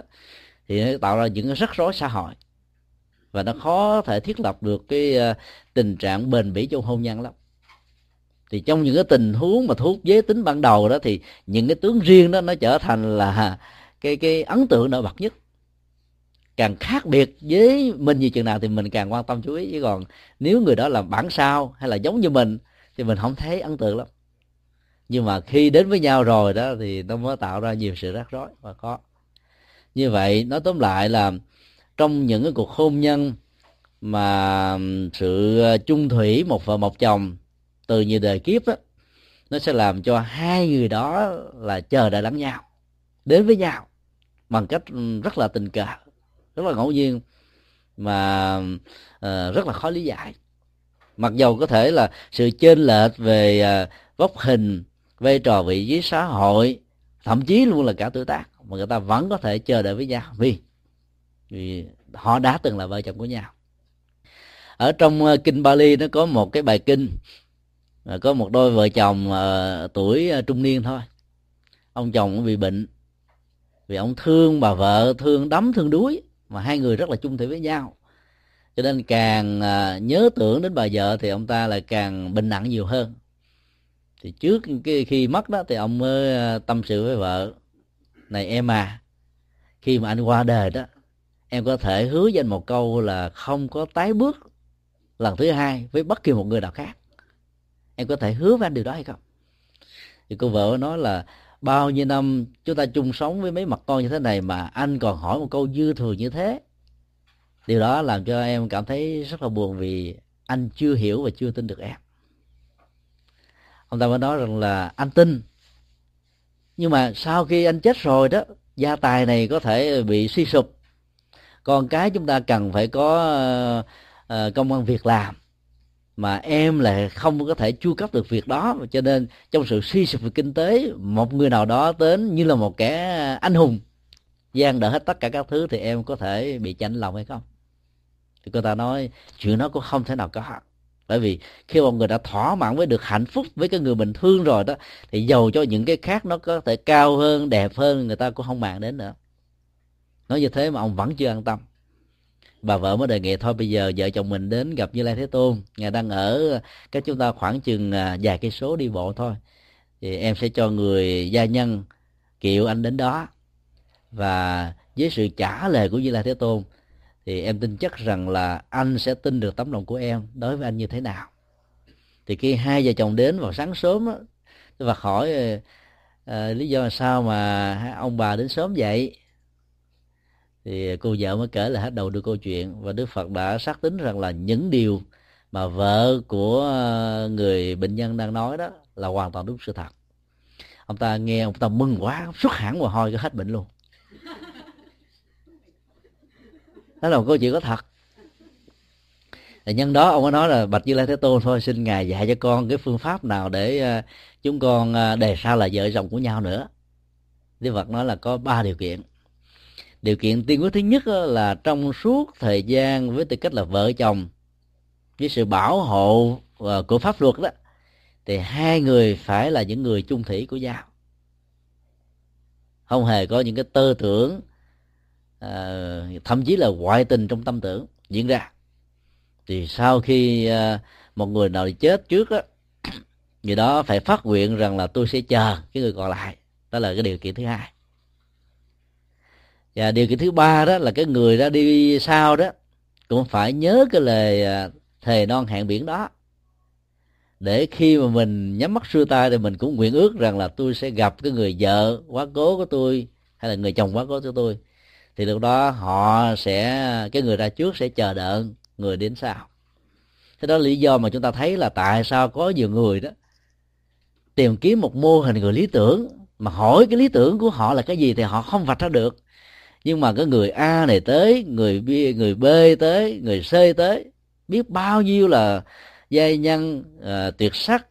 thì nó tạo ra những cái rắc rối xã hội và nó khó thể thiết lập được cái ờ, tình trạng bền bỉ trong hôn nhân lắm. Thì trong những cái tình huống mà thuốc giới tính ban đầu đó thì những cái tướng riêng đó nó trở thành là cái cái ấn tượng nổi bật nhất. Càng khác biệt với mình như chừng nào thì mình càng quan tâm chú ý. Chứ còn nếu người đó là bản sao hay là giống như mình thì mình không thấy ấn tượng lắm. Nhưng mà khi đến với nhau rồi đó thì nó mới tạo ra nhiều sự rắc rối, và có như vậy, nói tóm lại là trong những cái cuộc hôn nhân mà sự ờ, chung thủy một vợ một chồng từ nhiều đời kiếp đó, nó sẽ làm cho hai người đó là chờ đợi lẫn nhau đến với nhau bằng cách rất là tình cờ rất là ngẫu nhiên mà uh, rất là khó lý giải. Mặc dầu có thể là sự chênh lệch về ờ, uh, vóc hình vai trò vị trí xã hội thậm chí luôn là cả tuổi tác mà người ta vẫn có thể chờ đợi với nhau. Vì vì họ đã từng là vợ chồng của nhau. Ở trong ờ, kinh Bali nó có một cái bài kinh ờ, có một đôi vợ chồng uh, tuổi trung niên thôi. Ông chồng bị bệnh vì ông thương bà vợ thương đắm thương đuối mà hai người rất là chung thủy với nhau. Cho nên càng uh, nhớ tưởng đến bà vợ thì ông ta lại càng bệnh nặng nhiều hơn. Thì trước cái khi mất đó thì ông mới tâm sự với vợ này em à khi mà anh qua đời đó em có thể hứa với anh một câu là không có tái bước lần thứ hai với bất kỳ một người nào khác. Em có thể hứa với anh điều đó hay không? Thì cô vợ nói là, bao nhiêu năm chúng ta chung sống với mấy mặt con như thế này mà anh còn hỏi một câu dư thừa như thế? Điều đó làm cho em cảm thấy rất là buồn vì anh chưa hiểu và chưa tin được em. Ông ta mới nói rằng là, anh tin. Nhưng mà sau khi anh chết rồi đó, gia tài này có thể bị suy sụp con cái chúng ta cần phải có uh, công an việc làm mà em lại không có thể chu cấp được việc đó. Cho nên trong sự suy sụp về kinh tế một người nào đó đến như là một kẻ anh hùng gian đỡ hết tất cả các thứ thì em có thể bị chạnh lòng hay không? Thì cô ta nói chuyện đó cũng không thể nào có. Bởi vì khi một người đã thỏa mãn với được hạnh phúc với cái người mình thương rồi đó thì giàu cho những cái khác nó có thể cao hơn đẹp hơn người ta cũng không màng đến nữa nói như thế mà ông vẫn chưa an tâm. Bà vợ mới đề nghị thôi bây giờ vợ chồng mình đến gặp như lai thế tôn. Ngài đang ở cách chúng ta khoảng chừng à, vài cây số đi bộ thôi. Thì em sẽ cho người gia nhân kiệu anh đến đó. Và với sự trả lời của như lai thế tôn thì em tin chắc rằng là anh sẽ tin được tấm lòng của em đối với anh như thế nào. Thì khi hai vợ chồng đến vào sáng sớm và hỏi à, à lý do là sao mà ông bà đến sớm vậy? Thì cô vợ mới kể là hết đầu được câu chuyện và đức phật đã xác tính rằng là những điều mà vợ của ờ, người bệnh nhân đang nói đó là hoàn toàn đúng sự thật. Ông ta nghe, ông ta mừng quá, xuất hẳn mồ hôi, cái hết bệnh luôn. Đó là một câu chuyện có thật. Thì nhân đó ông ấy nói là bạch như lai thế tôn thôi, xin ngài dạy cho con cái phương pháp nào để ờ, chúng con ờ, đề xa là vợ chồng của nhau nữa. Đức phật nói là có ba điều kiện điều kiện tiên quyết thứ nhất là trong suốt thời gian với tư cách là vợ chồng với sự bảo hộ ờ, của pháp luật đó, thì hai người phải là những người chung thủy của nhau. Không hề có những cái tơ tưởng ờ, thậm chí là ngoại tình trong tâm tưởng diễn ra. Thì sau khi ờ, một người nào chết trước á, người đó phải phát nguyện rằng là tôi sẽ chờ cái người còn lại. Đó là cái điều kiện thứ hai và điều kiện thứ ba đó là cái người ra đi sau đó cũng phải nhớ cái lời à, thề non hẹn biển đó. Để khi mà mình nhắm mắt xưa tay thì mình cũng nguyện ước rằng là tôi sẽ gặp cái người vợ quá cố của tôi hay là người chồng quá cố của tôi. Thì lúc đó họ sẽ, cái người ra trước sẽ chờ đợi người đến sau. Thế đó là lý do mà chúng ta thấy là tại sao có nhiều người đó tìm kiếm một mô hình người lý tưởng mà hỏi cái lý tưởng của họ là cái gì thì họ không vạch ra được nhưng mà cái người a này tới người b người b tới người c tới biết bao nhiêu là giai nhân uh, tuyệt sắc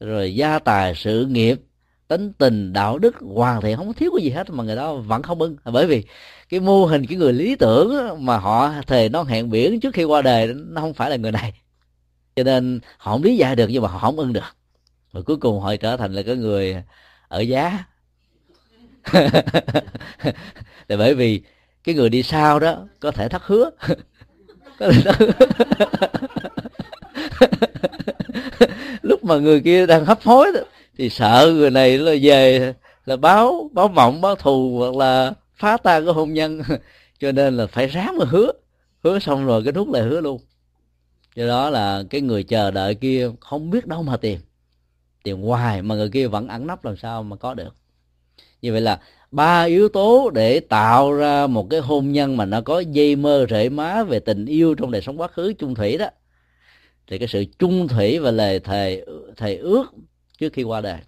rồi gia tài sự nghiệp tính tình đạo đức hoàn thiện không thiếu cái gì hết mà người đó vẫn không ưng. Bởi vì cái mô hình cái người lý tưởng mà họ thề non hẹn biển trước khi qua đời nó không phải là người này. Cho nên họ không lý giải được nhưng mà họ không ưng được. Và cuối cùng họ trở thành là cái người ở giá. là bởi vì cái người đi sau đó có thể thất hứa. Có thể thất hứa. Lúc mà người kia đang hấp hối đó, thì sợ người này là về là báo báo mộng báo thù hoặc là phá tan cái hôn nhân. Cho nên là phải ráng mà hứa. Hứa xong rồi cái nút lại hứa luôn. Do đó là cái người chờ đợi kia không biết đâu mà tìm. Tìm hoài mà người kia vẫn ẩn nấp làm sao mà có được. Như vậy là ba yếu tố để tạo ra một cái hôn nhân mà nó có dây mơ rễ má về tình yêu trong đời sống quá khứ chung thủy đó. Thì cái sự chung thủy và lời thề thề ước trước khi qua đời.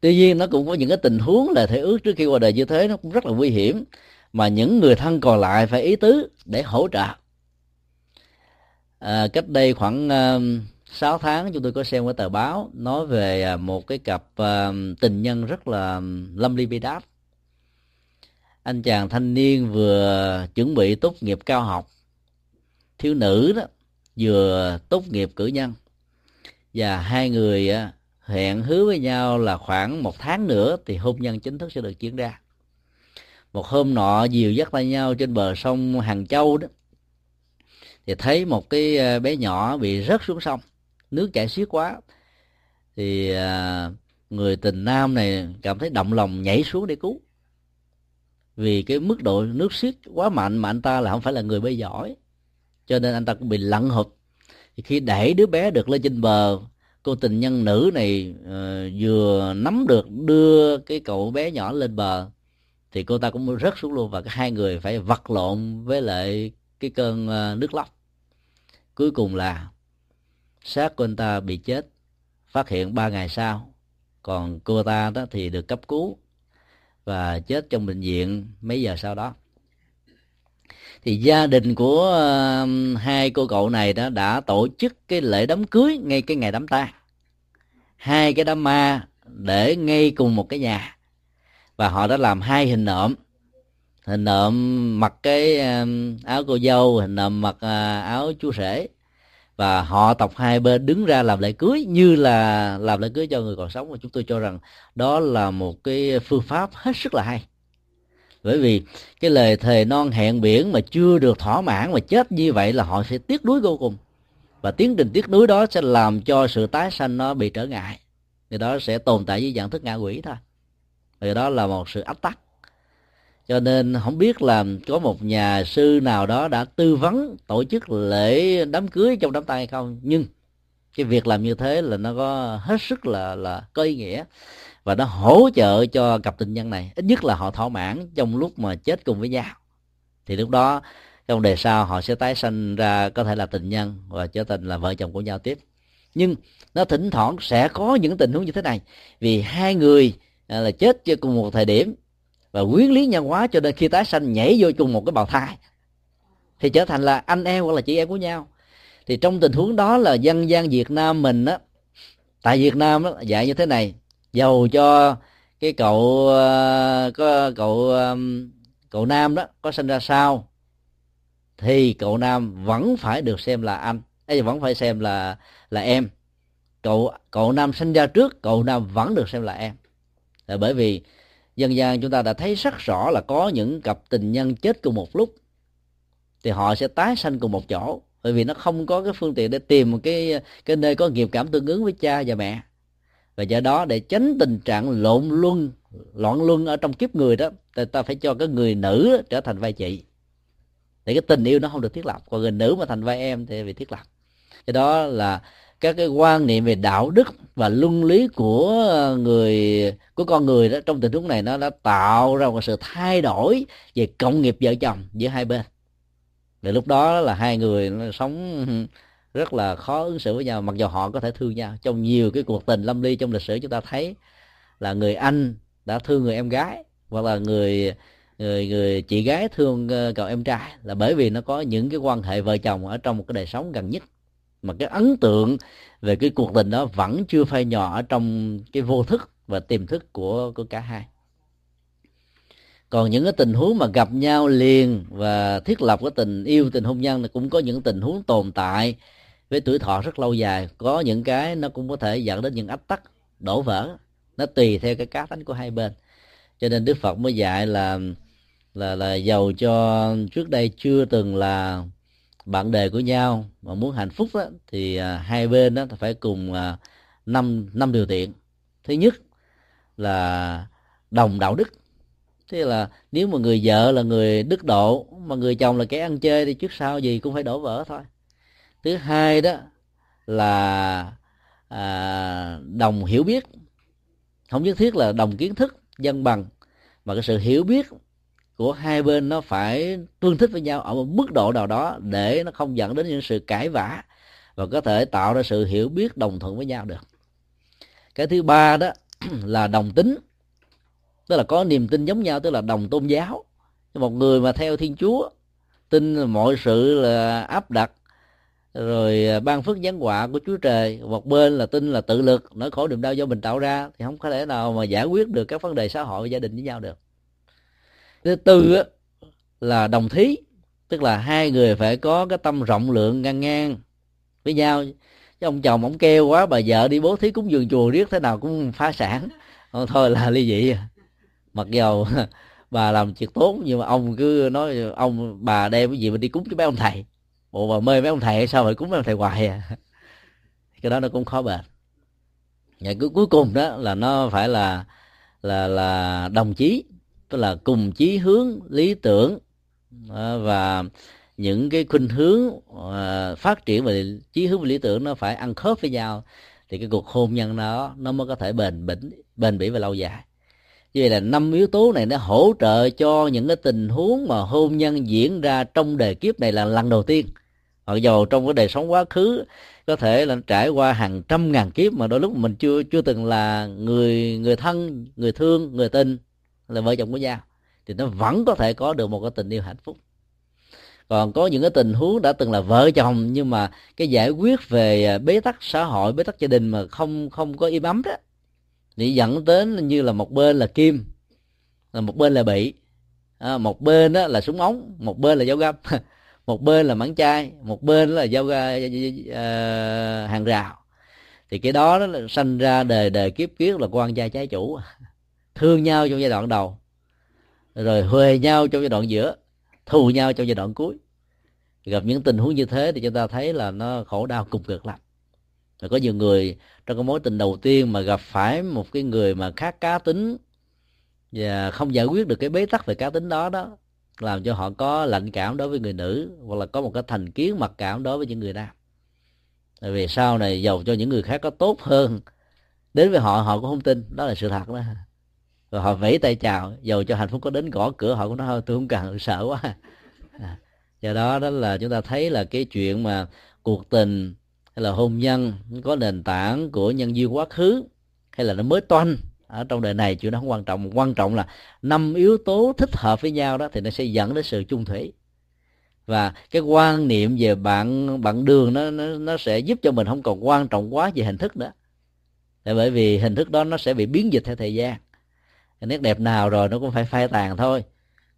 Tuy nhiên nó cũng có những cái tình huống là thề ước trước khi qua đời như thế nó cũng rất là nguy hiểm mà những người thân còn lại phải ý tứ để hỗ trợ. À, cách đây khoảng uh, 6 tháng chúng tôi có xem cái tờ báo nói về à, một cái cặp uh, tình nhân rất là à, lâm ly bi đát anh chàng thanh niên vừa chuẩn bị tốt nghiệp cao học thiếu nữ đó vừa tốt nghiệp cử nhân. Và hai người hẹn hứa với nhau là khoảng một tháng nữa thì hôn nhân chính thức sẽ được diễn ra. Một hôm nọ dìu dắt tay nhau trên bờ sông hàng châu đó thì thấy một cái bé nhỏ bị rớt xuống sông nước chảy xiết quá. Thì à, người tình nam này cảm thấy động lòng nhảy xuống để cứu. Vì cái mức độ nước xiết quá mạnh mà anh ta là không phải là người bơi giỏi. Cho nên anh ta cũng bị lặn hụt. Thì khi đẩy đứa bé được lên trên bờ cô tình nhân nữ này uh, vừa nắm được đưa cái cậu bé nhỏ lên bờ thì cô ta cũng rớt xuống luôn và hai người phải vật lộn với lại cái cơn uh, nước lóc. Cuối cùng là xác của anh ta bị chết. Phát hiện ba ngày sau, còn cô ta đó thì được cấp cứu và chết trong bệnh viện mấy giờ sau đó. Thì gia đình của um, hai cô cậu này đó đã tổ chức cái lễ đám cưới ngay cái ngày đám tang. Hai cái đám ma để ngay cùng một cái nhà. Và họ đã làm hai hình nộm. Hình nộm mặc cái um, áo cô dâu, hình nộm mặc à, áo chú rể và họ tộc hai bên đứng ra làm lễ cưới như là làm lễ cưới cho người còn sống. Và chúng tôi cho rằng đó là một cái phương pháp hết sức là hay. Bởi vì cái lời thề non hẹn biển mà chưa được thỏa mãn mà chết như vậy là họ sẽ tiếc nuối vô cùng. Và tiến trình tiếc nuối đó sẽ làm cho sự tái sanh nó bị trở ngại. Thì đó sẽ tồn tại dưới dạng thức ngạ quỷ thôi. Thì đó là một sự áp tắc cho nên không biết là có một nhà sư nào đó đã tư vấn, tổ chức lễ đám cưới trong đám tang hay không. Nhưng cái việc làm như thế là nó có hết sức là là có ý nghĩa. Và nó hỗ trợ cho cặp tình nhân này. Ít nhất là họ thỏa mãn trong lúc mà chết cùng với nhau. Thì lúc đó trong đời sau họ sẽ tái sanh ra có thể là tình nhân và trở thành là vợ chồng của nhau tiếp. Nhưng nó thỉnh thoảng sẽ có những tình huống như thế này. Vì hai người à, là chết cho cùng một thời điểm và quyến lý nhân hóa cho nên khi tái sanh nhảy vô chung một cái bào thai thì trở thành là anh em hoặc là chị em của nhau. Thì trong tình huống đó là dân gian Việt Nam mình á tại Việt Nam á, dạy như thế này dầu cho cái cậu ờ, có cậu cậu nam đó có sinh ra sao thì cậu nam vẫn phải được xem là anh ấy vẫn phải xem là là em. Cậu cậu nam sinh ra trước cậu nam vẫn được xem là em. Là bởi vì dân gian chúng ta đã thấy rất rõ là có những cặp tình nhân chết cùng một lúc. Thì họ sẽ tái sanh cùng một chỗ. Bởi vì nó không có cái phương tiện để tìm một cái cái nơi có nghiệp cảm tương ứng với cha và mẹ. Và do đó để tránh tình trạng lộn luân loạn luân ở trong kiếp người đó ta, ta phải cho cái người nữ trở thành vai chị. Để cái tình yêu nó không được thiết lập. Còn người nữ mà thành vai em thì bị thiết lập. Cái đó là các cái quan niệm về đạo đức và luân lý của người, của con người đó, trong tình huống này nó đã tạo ra một sự thay đổi về cộng nghiệp vợ chồng giữa hai bên. Và lúc đó là hai người nó sống rất là khó ứng xử với nhau, mặc dù họ có thể thương nhau. Trong nhiều cái cuộc tình lâm ly trong lịch sử, chúng ta thấy là người anh đã thương người em gái, hoặc là người người người chị gái thương ờ, cậu em trai, là bởi vì nó có những cái quan hệ vợ chồng ở trong một cái đời sống gần nhất mà cái ấn tượng về cái cuộc tình đó vẫn chưa phai nhòa ở trong cái vô thức và tiềm thức của của cả hai. Còn những cái tình huống mà gặp nhau liền và thiết lập cái tình yêu, tình hôn nhân là cũng có những tình huống tồn tại với tuổi thọ rất lâu dài. Có những cái nó cũng có thể dẫn đến những ách tắc, đổ vỡ. Nó tùy theo cái cá tính của hai bên. Cho nên đức phật mới dạy là là là giàu cho trước đây chưa từng là bạn đề của nhau mà muốn hạnh phúc đó, thì à, hai bên đó phải cùng à, năm năm điều kiện thứ nhất là đồng đạo đức. Thế là nếu mà người vợ là người đức độ mà người chồng là kẻ ăn chơi thì trước sau gì cũng phải đổ vỡ thôi. Thứ hai đó là à, đồng hiểu biết. Không nhất thiết là đồng kiến thức dân bằng mà cái sự hiểu biết của hai bên nó phải tương thích với nhau ở một mức độ nào đó để nó không dẫn đến những sự cãi vã và có thể tạo ra sự hiểu biết đồng thuận với nhau được. Cái thứ ba đó là đồng tính, tức là có niềm tin giống nhau, tức là đồng tôn giáo. Một người mà theo thiên chúa, tin mọi sự là áp đặt, rồi ban phước giáng họa của chúa trời, một bên là tin là tự lực, nỗi khổ niềm đau do mình tạo ra, thì không có thể nào mà giải quyết được các vấn đề xã hội gia đình với nhau được thứ tư á, là đồng thí. Tức là hai người phải có cái tâm rộng lượng ngang ngang với nhau. Chứ ông chồng ông kêu quá bà vợ đi bố thí cúng dường chùa riết thế nào cũng phá sản. Ờ, thôi là ly dị. Mặc dầu bà làm chuyện tốt nhưng mà ông cứ nói ông bà đem cái gì mà đi cúng cho mấy ông thầy? Bộ bà mê mấy ông thầy hay sao phải cúng mấy ông thầy hoài à? Cái đó nó cũng khó bền. Và cứ cuối cùng đó là nó phải là là là đồng chí tức là cùng chí hướng, lý tưởng à, và những cái khuynh hướng à, phát triển về chí hướng và lý tưởng nó phải ăn khớp với nhau, thì cái cuộc hôn nhân đó, nó mới có thể bền bỉ bền bỉ và lâu dài. Như vậy là năm yếu tố này nó hỗ trợ cho những cái tình huống mà hôn nhân diễn ra trong đời kiếp này là lần đầu tiên. Mặc dầu trong cái đời sống quá khứ, có thể là trải qua hàng trăm ngàn kiếp, mà đôi lúc mình chưa chưa từng là người người thân, người thương, người tình là vợ chồng của nhau thì nó vẫn có thể có được một cái tình yêu hạnh phúc. Còn có những cái tình huống đã từng là vợ chồng nhưng mà cái giải quyết về à, bế tắc xã hội bế tắc gia đình mà không không có im ấm đó thì dẫn đến như là một bên là kim là một bên là bị à, một bên đó là súng ống một bên là dao găm một bên là mảng chai một bên là dao uh, hàng rào. Thì cái đó nó sanh ra đời đời kiếp kiếp là quan gia trái chủ thương nhau trong giai đoạn đầu, rồi huề nhau trong giai đoạn giữa, thù nhau trong giai đoạn cuối. Gặp những tình huống như thế thì chúng ta thấy là nó khổ đau cùng cực lắm. Rồi có nhiều người trong cái mối tình đầu tiên mà gặp phải một cái người mà khác cá tính và không giải quyết được cái bế tắc về cá tính đó đó, làm cho họ có lạnh cảm đối với người nữ hoặc là có một cái thành kiến mặc cảm đối với những người nam. Tại vì sau này giàu cho những người khác có tốt hơn. Đến với họ họ cũng không tin. Đó là sự thật đó rồi họ vẫy tay chào dầu cho hạnh phúc có đến gõ cửa họ cũng nói thôi tôi không cần sợ quá. À, do đó đó là chúng ta thấy là cái chuyện mà cuộc tình hay là hôn nhân có nền tảng của nhân duyên quá khứ hay là nó mới toanh ở trong đời này chuyện đó không quan trọng. Quan trọng là năm yếu tố thích hợp với nhau đó thì nó sẽ dẫn đến sự chung thủy. Và cái quan niệm về bạn bạn đường nó, nó nó sẽ giúp cho mình không còn quan trọng quá về hình thức nữa. Tại bởi vì hình thức đó nó sẽ bị biến dịch theo thời gian cái nét đẹp nào rồi nó cũng phải phai tàn thôi.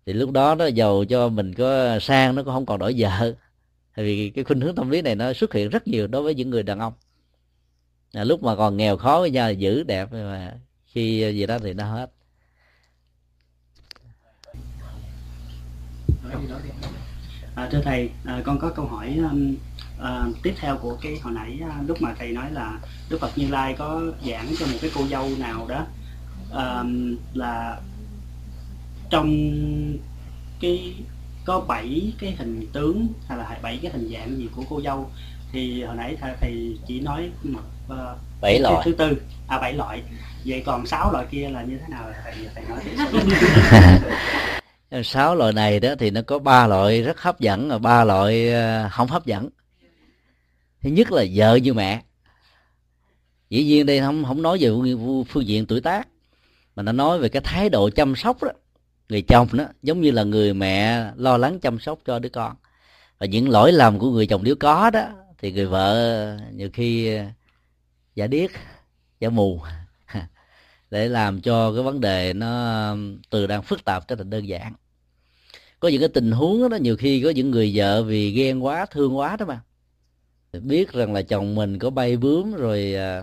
Thì lúc đó nó giàu cho mình có sang nó cũng không còn đổi vợ. Tại vì cái khuynh hướng tâm lý này nó xuất hiện rất nhiều đối với những người đàn ông. À, lúc mà còn nghèo khó với nhau giữ đẹp mà khi gì đó thì nó hết. À, thưa thầy à, con có câu hỏi um, à, tiếp theo của cái hồi nãy à, lúc mà thầy nói là đức phật như lai có giảng cho một cái cô dâu nào đó à, là trong cái có bảy cái hình tướng hay là bảy cái hình dạng gì của cô dâu. Thì hồi nãy thầy, chỉ nói một uh, bảy loại. thứ tư à bảy loại. Vậy còn sáu loại kia là như thế nào? Thầy thầy nói sáu loại này đó thì nó có ba loại rất hấp dẫn và ba loại ờ, không hấp dẫn. Thứ nhất là vợ như mẹ. Dĩ nhiên đây không không nói về phương diện tuổi tác mà nó nói về cái thái độ chăm sóc đó. Người chồng đó, giống như là người mẹ lo lắng chăm sóc cho đứa con. Và những lỗi lầm của người chồng nếu có đó, thì người vợ nhiều khi, giả điếc, giả mù, để làm cho cái vấn đề nó, từ đang phức tạp trở thành đơn giản. Có những cái tình huống đó, nhiều khi có những người vợ vì ghen quá, thương quá đó mà. Biết rằng là chồng mình có bay bướm rồi à,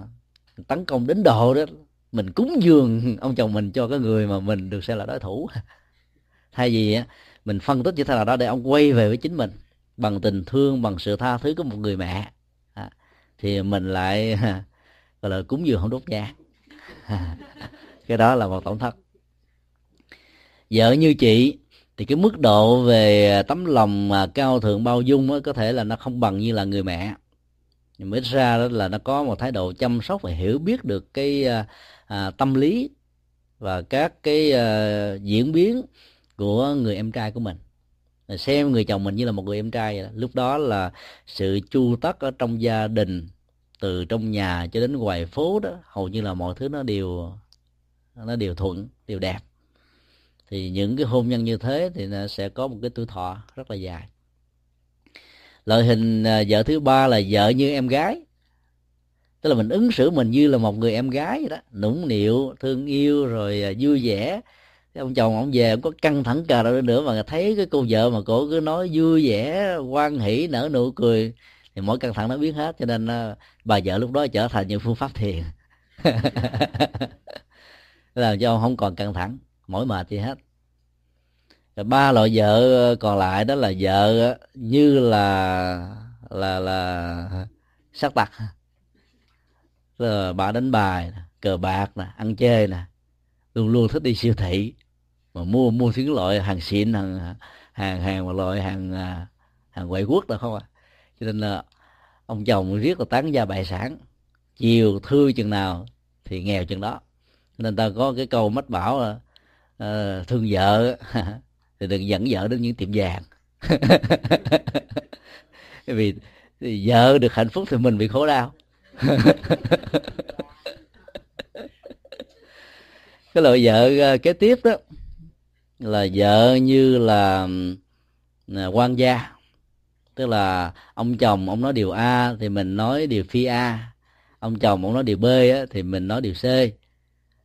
tấn công đến độ đó mình cúng dường ông chồng mình cho cái người mà mình được xem là đối thủ. Thay vì mình phân tích như thế nào đó để ông quay về với chính mình bằng tình thương bằng sự tha thứ của một người mẹ. À, thì mình lại gọi là cúng dường không đốt nhang. Cái đó là một tổn thất. Vợ như chị thì cái mức độ về tấm lòng mà cao thượng bao dung á, có thể là nó không bằng như là người mẹ. Nhưng mà ít ra đó là nó có một thái độ chăm sóc và hiểu biết được cái à, à, tâm lý và các cái à, diễn biến của người em trai của mình. Xem người chồng mình như là một người em trai vậy đó. lúc đó là sự chu tất ở trong gia đình từ trong nhà cho đến ngoài phố đó hầu như là mọi thứ nó đều nó đều thuận đều đẹp. Thì những cái hôn nhân như thế thì nó sẽ có một cái tuổi thọ rất là dài. Loại hình ờ, vợ thứ ba là vợ như em gái tức là mình ứng xử mình như là một người em gái vậy đó. Nũng nịu, thương yêu, rồi à, vui vẻ. Ông chồng ông về, ông có căng thẳng cờ đâu nữa mà thấy cái cô vợ mà cổ cứ nói vui vẻ quan hỷ, nở nụ cười, thì mỗi căng thẳng nó biến hết. Cho nên à, bà vợ lúc đó trở thành những phương pháp thiền. Làm cho ông không còn căng thẳng, mỏi mệt gì hết. Rồi ba loại vợ à, còn lại đó là vợ như là là là sắc tặc Ờ, bà đánh bài cờ bạc nè ăn chơi nè. Luôn luôn thích đi siêu thị. Mà mua mua những loại hàng xịn hàng hàng hàng mà loại hàng à, hàng ngoại quốc đâu không à. Cho nên là ông chồng riết là tán gia bại sản. Chiều thư chừng nào thì nghèo chừng đó. Nên ta có cái câu mách bảo là uh, thương vợ thì đừng dẫn vợ đến những tiệm vàng. Vì vợ được hạnh phúc thì mình bị khổ đau cái loại vợ ờ, kế tiếp đó là vợ như là à, quan gia. Tức là ông chồng ông nói điều a thì mình nói điều phi a. Ông chồng ông nói điều b á, thì mình nói điều c.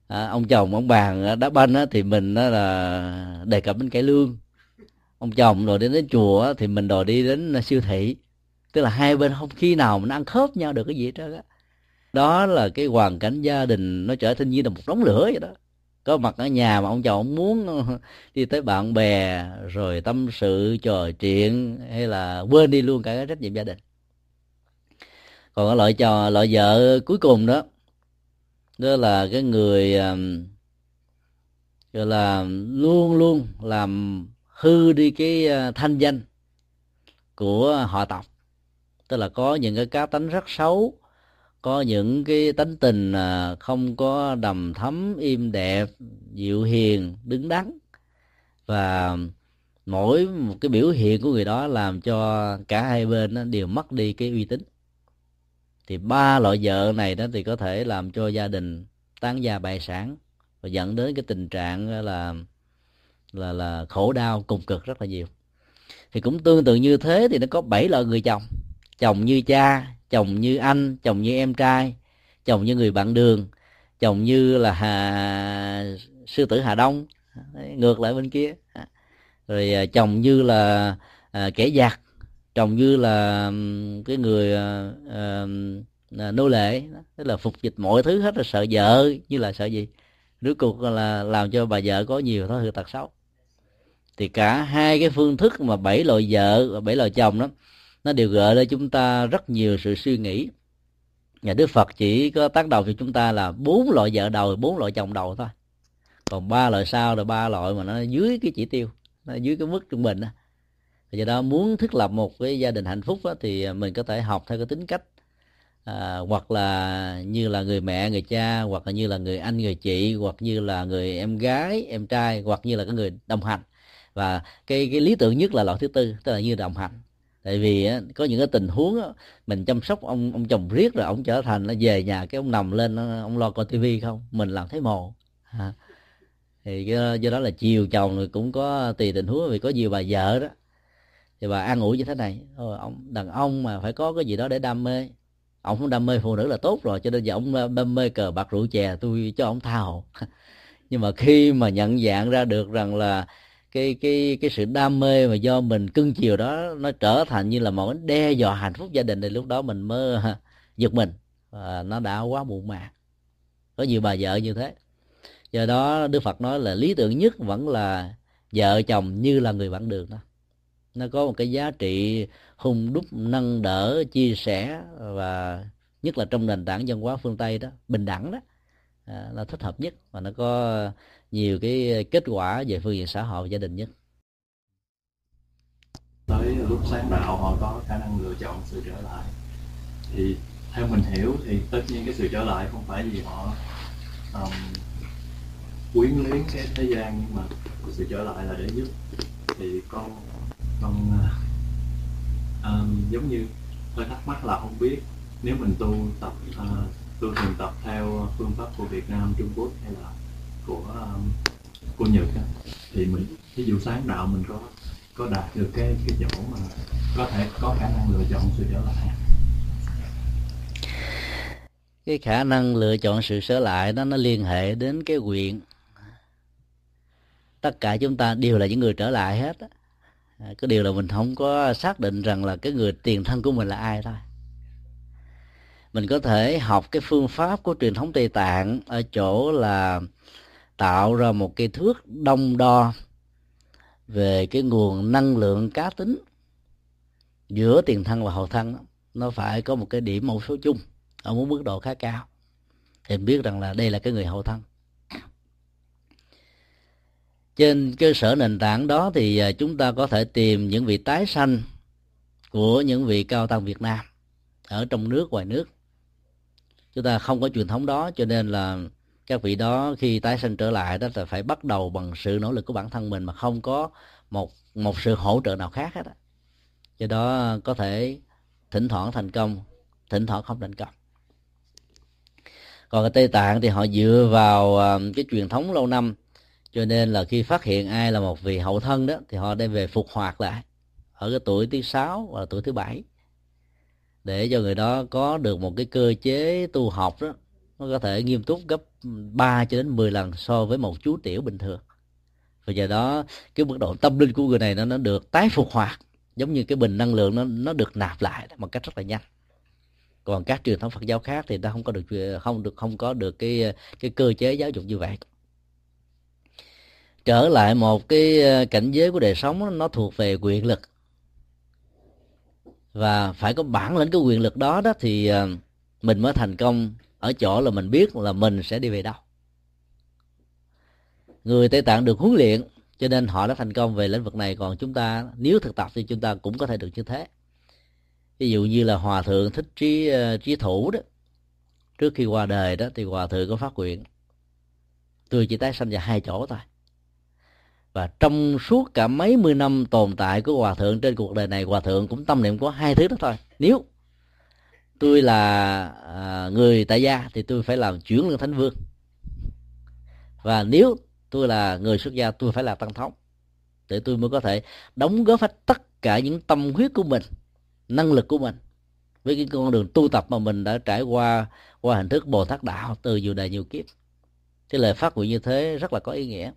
À, ông chồng ông bàn à, đá banh á, thì mình đó là đề cập đến cải lương. Ông chồng rồi đến đến chùa á, thì mình đòi đi đến à, siêu thị tức là hai bên không, khi nào mình ăn khớp nhau được cái gì hết đó đó là cái hoàn cảnh gia đình nó trở thành như là một đống lửa vậy đó. Có mặt ở nhà mà ông chồng ông muốn, đi tới bạn bè, rồi tâm sự, trò chuyện, hay là quên đi luôn cả cái trách nhiệm gia đình. Còn cái loại trò, loại vợ cuối cùng đó đó là cái người gọi là luôn luôn làm hư đi cái ờ, thanh danh của họ tộc tức là có những cái cá tánh rất xấu, có những cái tánh tình à, không có đầm thấm im đẹp, dịu hiền, đứng đắn. Và mỗi một cái biểu hiện của người đó làm cho cả hai bên đều mất đi cái uy tín. Thì ba loại vợ này đó thì có thể làm cho gia đình tán gia bại sản và dẫn đến cái tình trạng là là là khổ đau cùng cực rất là nhiều. Thì cũng tương tự như thế thì nó có bảy loại người chồng chồng như cha chồng như anh chồng như em trai chồng như người bạn đường chồng như là hà sư tử hà đông. Ngược lại bên kia. Rồi à, chồng như là à, kẻ giặc chồng như là cái người à, à, nô lệ. Tức là phục dịch mọi thứ hết là sợ vợ như là sợ gì? Rốt cuộc là làm cho bà vợ có nhiều thói hư tật xấu. Thì cả hai cái phương thức mà bảy loại vợ và bảy loại chồng đó nó đều gợi lên chúng ta rất nhiều sự suy nghĩ. Nhà đức phật chỉ có tác đầu cho chúng ta là bốn loại vợ đầu bốn loại chồng đầu thôi. Còn ba loại sau là ba loại mà nó dưới cái chỉ tiêu nó dưới cái mức trung bình đó do đó muốn thiết lập một cái gia đình hạnh phúc đó, thì mình có thể học theo cái tính cách à, hoặc là như là người mẹ người cha hoặc là như là người anh người chị hoặc như là người em gái em trai hoặc như là cái người đồng hành. Và cái cái lý tưởng nhất là loại thứ tư tức là như đồng hành tại vì á, có những cái tình huống á, mình chăm sóc ông ông chồng riết rồi ông trở thành nó về nhà cái ông nằm lên ông lo coi tivi không? Mình làm thấy mồ. À. thì do đó là chiều chồng rồi cũng có tùy tình huống vì có nhiều bà vợ đó. Thì bà an ủi như thế này Thôi, ông đàn ông mà phải có cái gì đó để đam mê. Ông không đam mê phụ nữ là tốt rồi cho nên giờ ông ờ, đam mê cờ bạc rượu chè tôi cho ông tha hồ nhưng mà khi mà nhận dạng ra được rằng là cái cái cái sự đam mê mà do mình cưng chiều đó nó trở thành như là một cái đe dọa hạnh phúc gia đình, thì lúc đó mình mới giật mình. Và nó đã quá muộn màng. Có nhiều bà vợ như thế. Do đó đức phật nói là lý tưởng nhất vẫn là vợ chồng như là người bạn đường đó. Nó có một cái giá trị hung đúc, nâng đỡ, chia sẻ và nhất là trong nền tảng văn hóa phương tây đó, bình đẳng đó à, là thích hợp nhất và nó có nhiều cái kết quả về phương diện xã hội và gia đình nhất. Tới lúc sáng đạo họ có khả năng lựa chọn sự trở lại. Thì theo mình hiểu thì tất nhiên cái sự trở lại không phải vì họ um, quyến luyến cái thế gian nhưng mà sự trở lại là để giúp. Thì con con uh, um, giống như hơi thắc mắc là không biết nếu mình tu tập uh, tôi thường tập theo phương pháp của Việt Nam Trung Quốc hay là của um, của Nhật á, thì mình ví dụ sáng đạo mình có có đạt được cái cái chỗ mà có thể có khả năng lựa chọn sự trở lại. Cái khả năng lựa chọn sự trở lại đó nó liên hệ đến cái quyền. Tất cả chúng ta đều là những người trở lại hết á. Cái điều là mình không có xác định rằng là cái người tiền thân của mình là ai thôi mình có thể học cái phương pháp của truyền thống tây tạng ở chỗ là tạo ra một cái thước đông đo về cái nguồn năng lượng cá tính. Giữa tiền thân và hậu thân nó phải có một cái điểm mẫu số chung. Ở một mức độ khá cao. Thì biết rằng là đây là cái người hậu thân. Trên cơ sở nền tảng đó thì à, chúng ta có thể tìm những vị tái sanh của những vị cao tăng Việt Nam ở trong nước, ngoài nước chúng ta không có truyền thống đó, cho nên là các vị đó khi tái sinh trở lại đó là phải bắt đầu bằng sự nỗ lực của bản thân mình mà không có một một sự hỗ trợ nào khác hết á. Do đó có thể thỉnh thoảng thành công, thỉnh thoảng không thành công. Còn ở tây tạng thì họ dựa vào à, cái truyền thống lâu năm, cho nên là khi phát hiện ai là một vị hậu thân đó thì họ đem về phục hoạt lại ở cái tuổi thứ sáu và tuổi thứ bảy để cho người đó có được một cái cơ chế tu học đó, nó có thể nghiêm túc gấp 3 cho đến 10 lần so với một chú tiểu bình thường. Và giờ đó, cái mức độ tâm linh của người này nó nó được tái phục hoạt, giống như cái bình năng lượng nó nó được nạp lại một cách rất là nhanh. Còn các truyền thống Phật giáo khác thì ta không có được, không được, không có được cái cái cơ chế giáo dục như vậy. Trở lại một cái ờ, cảnh giới của đời sống nó thuộc về quyền lực và phải có bản lĩnh, cái quyền lực đó đó thì ờ, mình mới thành công. Ở chỗ là mình biết là mình sẽ đi về đâu. Người tây tạng được huấn luyện, cho nên họ đã thành công về lĩnh vực này. Còn chúng ta, nếu thực tập thì chúng ta cũng có thể được như thế. Ví dụ như là hòa thượng thích trí ờ, trí thủ đó. Trước khi qua đời đó thì hòa thượng có phát nguyện, tôi chỉ tái sanh vào hai chỗ thôi và trong suốt cả mấy mươi năm tồn tại của hòa thượng trên cuộc đời này hòa thượng cũng tâm niệm có hai thứ đó thôi. Nếu tôi là à, người tại gia thì tôi phải làm chuyển lên thánh vương. Và nếu tôi là người xuất gia tôi phải là tăng thống. Để tôi mới có thể đóng góp hết tất cả những tâm huyết của mình năng lực của mình với cái con đường tu tập mà mình đã trải qua qua hình thức bồ tát đạo từ nhiều đời nhiều kiếp. Cái lời phát nguyện như thế rất là có ý nghĩa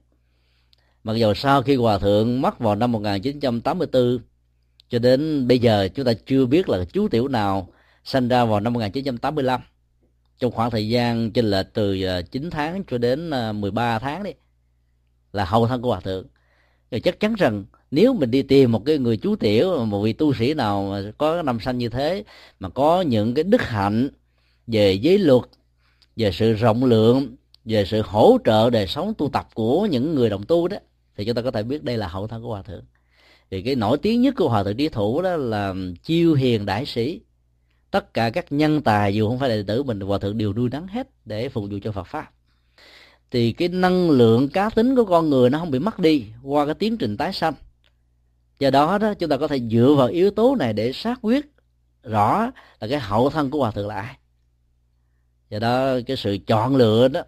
mặc dù sau khi hòa thượng mất vào năm 1984 cho đến bây giờ chúng ta chưa biết là chú tiểu nào sinh ra vào năm 1985 trong khoảng thời gian trên lệch từ à, 9 tháng cho đến à, 13 tháng đi là hậu thân của hòa thượng. Thì chắc chắn rằng nếu mình đi tìm một cái người chú tiểu, một vị tu sĩ nào mà có năm sanh như thế, mà có những cái đức hạnh về giới luật, về sự rộng lượng, về sự hỗ trợ đời sống tu tập của những người đồng tu đó thì chúng ta có thể biết đây là hậu thân của hòa thượng. Thì cái nổi tiếng nhất của hòa thượng trí thủ đó là chiêu hiền đại sĩ. Tất cả các nhân tài, dù không phải đệ tử mình, hòa thượng đều nuôi nắng hết để phục vụ cho phật pháp. Thì cái năng lượng cá tính của con người nó không bị mất đi qua cái tiến trình tái sanh. Do đó đó, chúng ta có thể dựa vào yếu tố này để xác quyết rõ là cái hậu thân của hòa thượng là ai. Do đó cái sự chọn lựa đó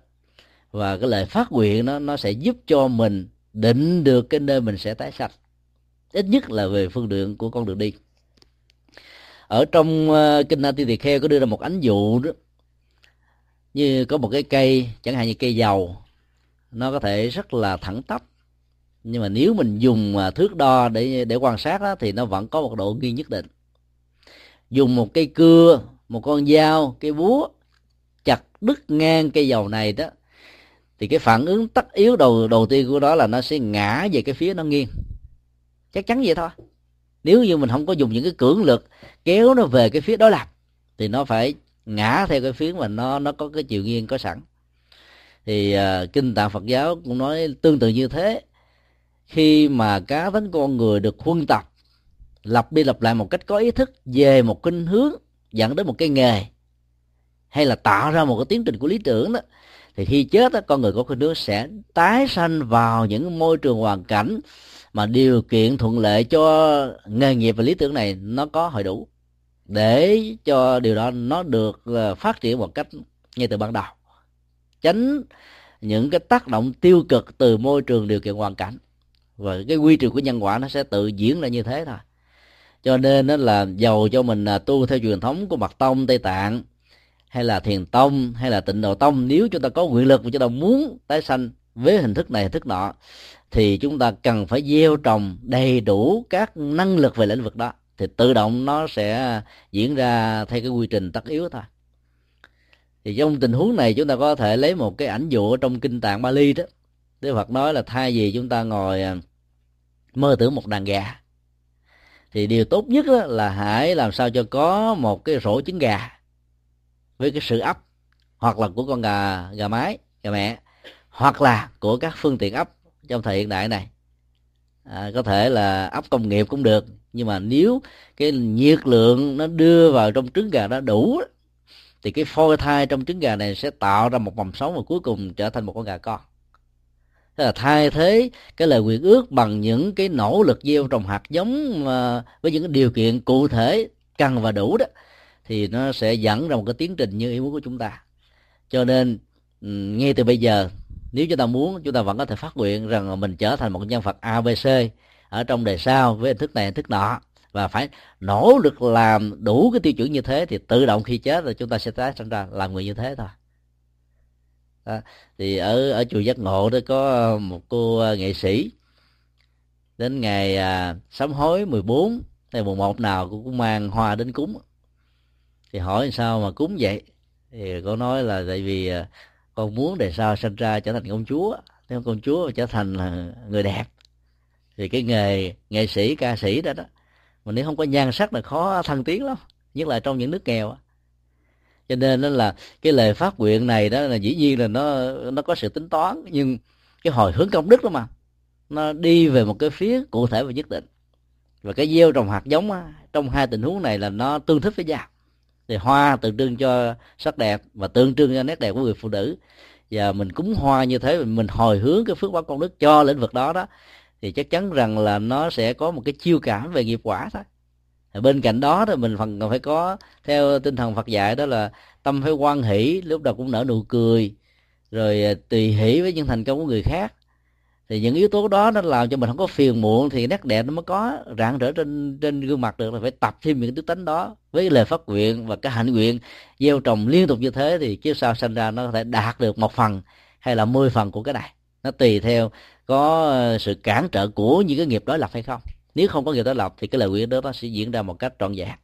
và cái lời phát nguyện đó, nó sẽ giúp cho mình định được cái nơi mình sẽ tái sanh. Ít nhất là về phương đường của con đường đi. Ở trong uh, kinh Nati Tỳ Kheo có đưa ra một ánh dụ đó. Như có một cái cây chẳng hạn như cây dầu nó có thể rất là thẳng tắp. Nhưng mà nếu mình dùng ờ, thước đo để để quan sát đó, thì nó vẫn có một độ nghiêng nhất định. Dùng một cây cưa một con dao cây búa chặt đứt ngang cây dầu này đó thì cái phản ứng tất yếu đầu đầu tiên của nó là nó sẽ ngã về cái phía nó nghiêng. Chắc chắn vậy thôi. Nếu như mình không có dùng những cái cưỡng lực kéo nó về cái phía đối lập thì nó phải ngã theo cái phía mà nó nó có cái chiều nghiêng có sẵn. Thì uh, kinh tạng Phật giáo cũng nói tương tự như thế. Khi mà cá tính con người được huân tập lặp đi lặp lại một cách có ý thức về một kinh hướng dẫn đến một cái nghề hay là tạo ra một cái tiến trình của lý tưởng đó thì khi chết đó, con người có khuynh hướng sẽ tái sanh vào những môi trường hoàn cảnh mà điều kiện thuận lợi cho nghề nghiệp và lý tưởng này nó có hội đủ để cho điều đó nó được ờ, phát triển một cách ngay từ ban đầu. Tránh những cái tác động tiêu cực từ môi trường điều kiện hoàn cảnh. Và cái quy trình của nhân quả nó sẽ tự diễn ra như thế thôi. Cho nên đó là giàu cho mình à, tu theo truyền thống của mật tông tây tạng hay là thiền tông, hay là tịnh độ tông, nếu chúng ta có nguyện lực và chúng ta muốn tái sanh với hình thức này, hình thức nọ, thì chúng ta cần phải gieo trồng đầy đủ các năng lực về lĩnh vực đó, thì tự động nó sẽ diễn ra theo cái quy trình tất yếu thôi. Thì trong tình huống này chúng ta có thể lấy một cái ảnh dụ trong kinh tạng Bali đó, Đức Phật nói là thay vì chúng ta ngồi à, mơ tưởng một đàn gà, thì điều tốt nhất là hãy làm sao cho có một cái rổ trứng gà với cái sự ấp hoặc là của con gà gà mái gà mẹ hoặc là của các phương tiện ấp trong thời hiện đại này. À, có thể là ấp công nghiệp cũng được nhưng mà nếu cái nhiệt lượng nó đưa vào trong trứng gà đó đủ thì cái phôi thai trong trứng gà này sẽ tạo ra một mầm sống và cuối cùng trở thành một con gà con. Thế là thay thế cái lời nguyện ước bằng những cái nỗ lực gieo trồng hạt giống à, với những cái điều kiện cụ thể cần và đủ đó thì nó sẽ dẫn ra một cái tiến trình như ý muốn của chúng ta. Cho nên ừ, ngay từ bây giờ nếu chúng ta muốn chúng ta vẫn có thể phát nguyện rằng mình trở thành một nhân vật abc ở trong đời sau với hình thức này hình thức nọ. Và phải nỗ lực làm đủ cái tiêu chuẩn như thế thì tự động khi chết là chúng ta sẽ tái sinh ra làm người như thế thôi. Đó. thì ở ở chùa giác ngộ đó có một cô ờ, nghệ sĩ. Đến ngày à, sám hối 14 ngày mùng một nào cũng mang hoa đến cúng thì hỏi sao mà cúng vậy? Thì cô nói là tại vì à, con muốn đời sau sinh ra trở thành công chúa. Nếu công chúa trở thành là người đẹp thì cái nghề nghệ sĩ ca sĩ đó đó mà nếu không có nhan sắc là khó thăng tiến lắm nhất là trong những nước nghèo cho nên đó là cái lời phát nguyện này đó là dĩ nhiên là nó nó có sự tính toán nhưng cái hồi hướng công đức đó mà nó đi về một cái phía cụ thể và nhất định. Và cái gieo trồng hạt giống á, trong hai tình huống này là nó tương thích với nhau thì hoa tượng trưng cho sắc đẹp và tượng trưng cho nét đẹp của người phụ nữ. Và mình cúng hoa như thế, mình hồi hướng cái phước báo công đức cho lĩnh vực đó đó, thì chắc chắn rằng là nó sẽ có một cái chiêu cảm về nghiệp quả thôi. Bên cạnh đó thì mình phần còn phải có theo tinh thần Phật dạy đó là tâm phải quan hỷ, lúc nào cũng nở nụ cười, rồi tùy hỷ với những thành công của người khác thì những yếu tố đó nó làm cho mình không có phiền muộn thì nét đẹp nó mới có, rạng rỡ trên trên gương mặt được là phải tập thêm những đức tính đó với lời phát nguyện và cái hạnh nguyện. Gieo trồng liên tục như thế thì kiếp sau sinh ra nó có thể đạt được một phần hay là mười phần của cái này. Nó tùy theo có ờ, sự cản trở của những cái nghiệp đối lập hay không. Nếu không có nghiệp đối lập thì cái lời nguyện đó nó sẽ diễn ra một cách trọn vẹn.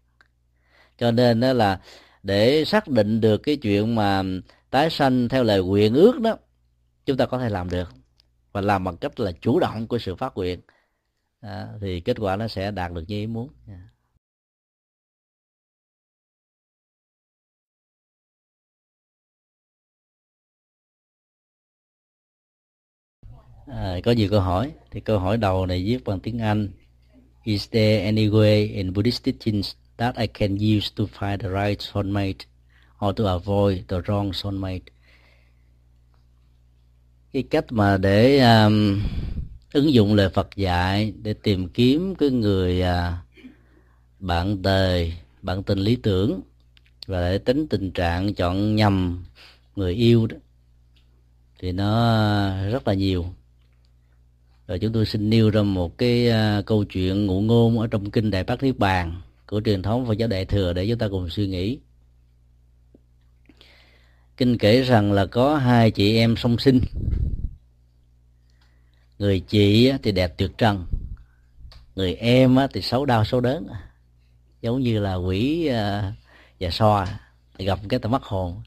Cho nên đó là để xác định được cái chuyện mà tái sanh theo lời nguyện ước đó, chúng ta có thể làm được và làm bằng cách là chủ động của sự phát nguyện à, thì kết quả nó sẽ đạt được như ý muốn. Dạ. À, có nhiều câu hỏi thì câu hỏi đầu này viết bằng tiếng Anh Is there any way in Buddhist teachings that I can use to find the right soulmate or to avoid the wrong soulmate? Cái cách mà để um, ứng dụng lời Phật dạy để tìm kiếm cái người uh, bạn đời, bạn tình lý tưởng và để tính tình trạng chọn nhầm người yêu đó thì nó rất là nhiều. Rồi chúng tôi xin nêu ra một cái uh, câu chuyện ngụ ngôn ở trong kinh đại bát niết bàn của truyền thống Phật giáo đại thừa để chúng ta cùng suy nghĩ. Kinh kể rằng là có hai chị em song sinh người chị thì đẹp tuyệt trần người em thì xấu đau xấu đớn. Giống như là quỷ à, và so gặp cái tầm mắt hồn.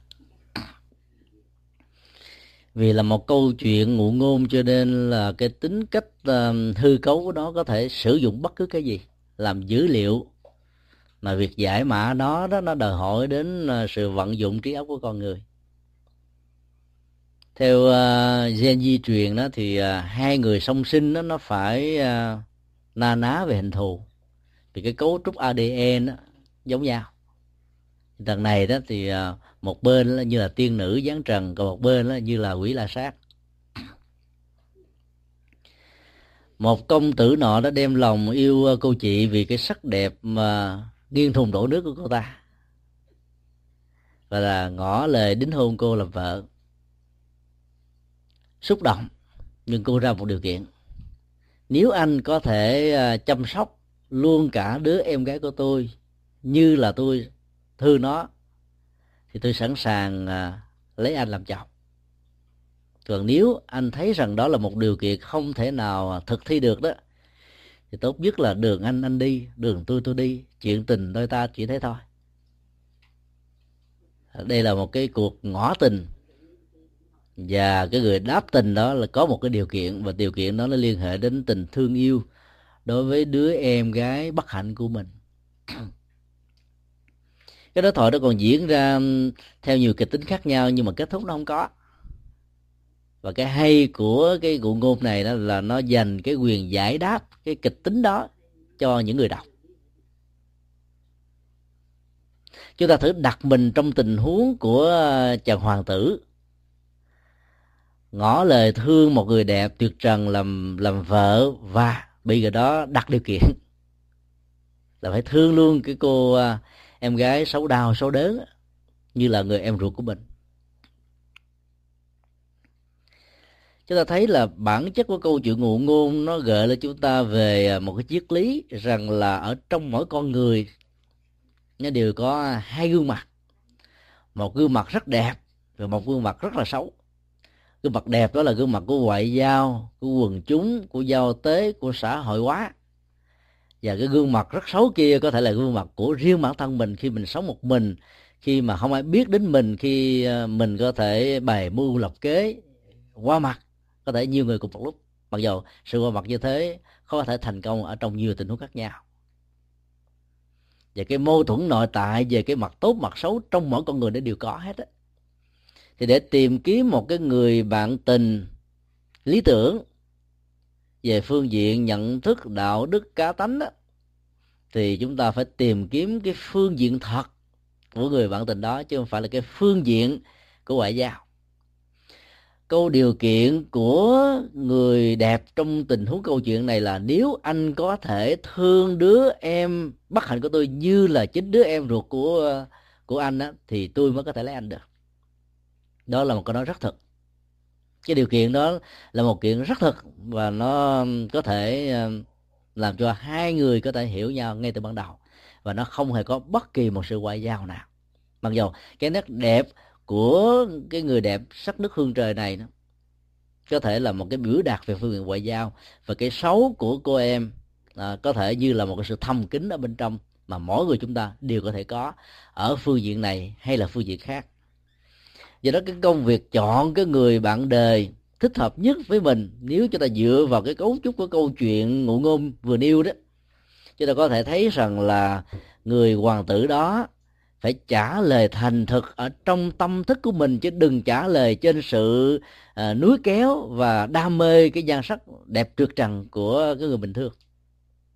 Vì là một câu chuyện ngụ ngôn cho nên là cái tính cách uh, hư cấu của nó có thể sử dụng bất cứ cái gì làm dữ liệu. Mà việc giải mã nó đó nó đòi hỏi đến à, sự vận dụng trí óc của con người theo uh, gen di truyền đó thì uh, hai người song sinh đó nó phải uh, na ná về hình thù. Vì cái cấu trúc ADN đó, giống nhau. Lần này đó thì uh, một bên là như là tiên nữ giáng trần còn một bên là như là quỷ la sát. Một công tử nọ đã đem lòng yêu cô chị vì cái sắc đẹp mà nghiêng thùng đổ nước của cô ta. Và là ngỏ lời đính hôn cô làm vợ xúc động, nhưng cô ra một điều kiện. Nếu anh có thể à, chăm sóc luôn cả đứa em gái của tôi như là tôi thương nó, thì tôi sẵn sàng à, lấy anh làm chồng. Còn nếu anh thấy rằng đó là một điều kiện không thể nào thực thi được đó, thì tốt nhất là đường anh anh đi, đường tôi tôi đi, chuyện tình đôi ta chỉ thế thôi. Đây là một cái cuộc ngỏ tình và cái người đáp tình đó là có một cái điều kiện, và điều kiện đó nó liên hệ đến tình thương yêu đối với đứa em gái bất hạnh của mình. Cái đối thoại đó còn diễn ra theo nhiều kịch tính khác nhau nhưng mà kết thúc nó không có. Và cái hay của cái cụ ngôn này đó là nó dành cái quyền giải đáp cái kịch tính đó cho những người đọc. Chúng ta thử đặt mình trong tình huống của ờ, chàng hoàng tử ngỏ lời thương một người đẹp tuyệt trần làm làm vợ và bị người đó đặt điều kiện. Là phải thương luôn cái cô à, em gái xấu đau, xấu đớn như là người em ruột của mình. Chúng ta thấy là bản chất của câu chuyện ngụ ngôn nó gợi lên chúng ta về à, một cái triết lý rằng là ở trong mỗi con người nó đều có hai gương mặt. Một gương mặt rất đẹp và một gương mặt rất là xấu gương mặt đẹp đó là gương mặt của ngoại giao, của quần chúng, của giao tế, của xã hội hóa. Và cái gương mặt rất xấu kia có thể là gương mặt của riêng bản thân mình khi mình sống một mình, khi mà không ai biết đến mình, khi ờ, mình có thể bày mưu lập kế, qua mặt, có thể nhiều người cùng một lúc. Mặc dù sự qua mặt như thế khó có thể thành công ở trong nhiều tình huống khác nhau. Và cái mâu thuẫn nội tại về cái mặt tốt, mặt xấu trong mỗi con người nó đều có hết á thì để tìm kiếm một cái người bạn tình lý tưởng về phương diện nhận thức đạo đức cá tánh đó, thì chúng ta phải tìm kiếm cái phương diện thật của người bạn tình đó chứ không phải là cái phương diện của ngoại giao. Câu điều kiện của người đẹp trong tình huống câu chuyện này là nếu anh có thể thương đứa em bất hạnh của tôi như là chính đứa em ruột của của anh á thì tôi mới có thể lấy anh được đó là một câu nói rất thực cái điều kiện đó là một kiện rất thực và nó có thể ờ, làm cho hai người có thể hiểu nhau ngay từ ban đầu và nó không hề có bất kỳ một sự ngoại giao nào. Mặc dù cái nét đẹp của cái người đẹp sắc nước hương trời này đó có thể là một cái biểu đạt về phương diện ngoại giao và cái xấu của cô em à, có thể như là một cái sự thâm kín ở bên trong mà mỗi người chúng ta đều có thể có ở phương diện này hay là phương diện khác do đó cái công việc chọn cái người bạn đời thích hợp nhất với mình nếu chúng ta dựa vào cái cấu trúc của câu chuyện ngụ ngôn vừa nêu đó chúng ta có thể thấy rằng là người hoàng tử đó phải trả lời thành thực ở trong tâm thức của mình chứ đừng trả lời trên sự à, núi kéo và đam mê cái nhan sắc đẹp trượt trần của cái người bình thường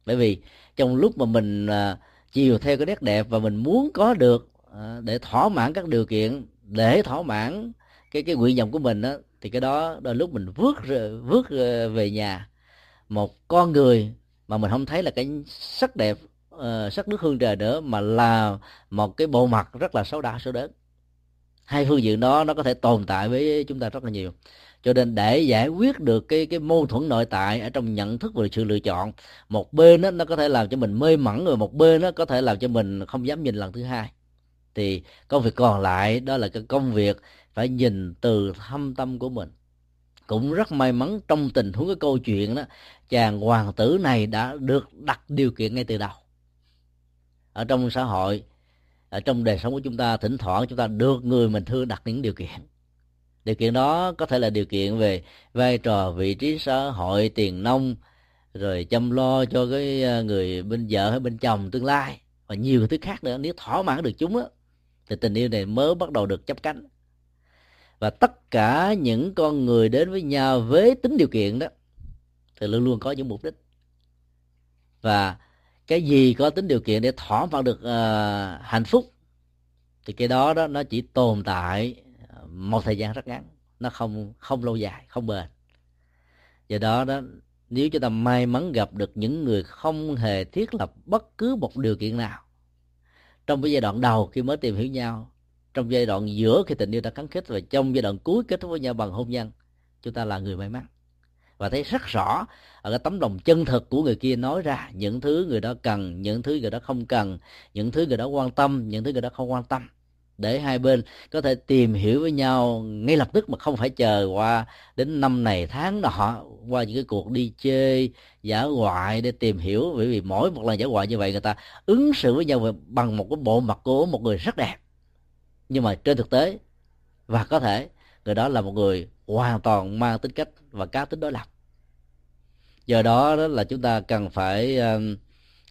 bởi vì trong lúc mà mình à, chiều theo cái nét đẹp và mình muốn có được à, để thỏa mãn các điều kiện để thỏa mãn cái cái nguyện vọng của mình đó thì cái đó đôi lúc mình vước vước ờ, về nhà. Một con người mà mình không thấy là cái sắc đẹp uh, sắc nước hương trời nữa mà là một cái bộ mặt rất là xấu đa xấu đớn. Hai phương diện đó nó có thể tồn tại với chúng ta rất là nhiều. Cho nên để giải quyết được cái cái mâu thuẫn nội tại ở trong nhận thức và sự lựa chọn một bên đó, nó có thể làm cho mình mê mẩn rồi một bên nó có thể làm cho mình không dám nhìn lần thứ hai thì công việc còn lại đó là cái công việc phải nhìn từ thâm tâm của mình. Cũng rất may mắn trong tình huống cái câu chuyện đó, chàng hoàng tử này đã được đặt điều kiện ngay từ đầu. Ở trong xã hội, ở trong đời sống của chúng ta, thỉnh thoảng chúng ta được người mình thương đặt những điều kiện. Điều kiện đó có thể là điều kiện về vai trò, vị trí xã hội, tiền nông, rồi chăm lo cho cái ờ, người bên vợ hay bên chồng tương lai, và nhiều thứ khác nữa. Nếu thỏa mãn được chúng á thì tình yêu này mới bắt đầu được chấp cánh. Và tất cả những con người đến với nhau với tính điều kiện đó thì luôn luôn có những mục đích. Và cái gì có tính điều kiện để thỏa mãn được uh, hạnh phúc thì cái đó đó nó chỉ tồn tại một thời gian rất ngắn. Nó không không lâu dài không bền. Do đó đó nếu chúng ta may mắn gặp được những người không hề thiết lập bất cứ một điều kiện nào trong cái giai đoạn đầu khi mới tìm hiểu nhau, trong giai đoạn giữa khi tình yêu đã gắn khích và trong giai đoạn cuối kết thúc với nhau bằng hôn nhân, chúng ta là người may mắn. Và thấy rất rõ ở cái tấm lòng chân thực của người kia nói ra những thứ người đó cần, những thứ người đó không cần, những thứ người đó quan tâm, những thứ người đó không quan tâm để hai bên có thể tìm hiểu với nhau ngay lập tức mà không phải chờ qua đến năm này tháng nọ qua những cái cuộc đi chơi giả ngoại để tìm hiểu. Bởi vì mỗi một lần giả ngoại như vậy người ta ứng xử với nhau bằng một cái bộ mặt của một người rất đẹp. Nhưng mà trên thực tế và có thể người đó là một người hoàn toàn mang tính cách và cá tính đối lập. Do đó đó là chúng ta cần phải ờ,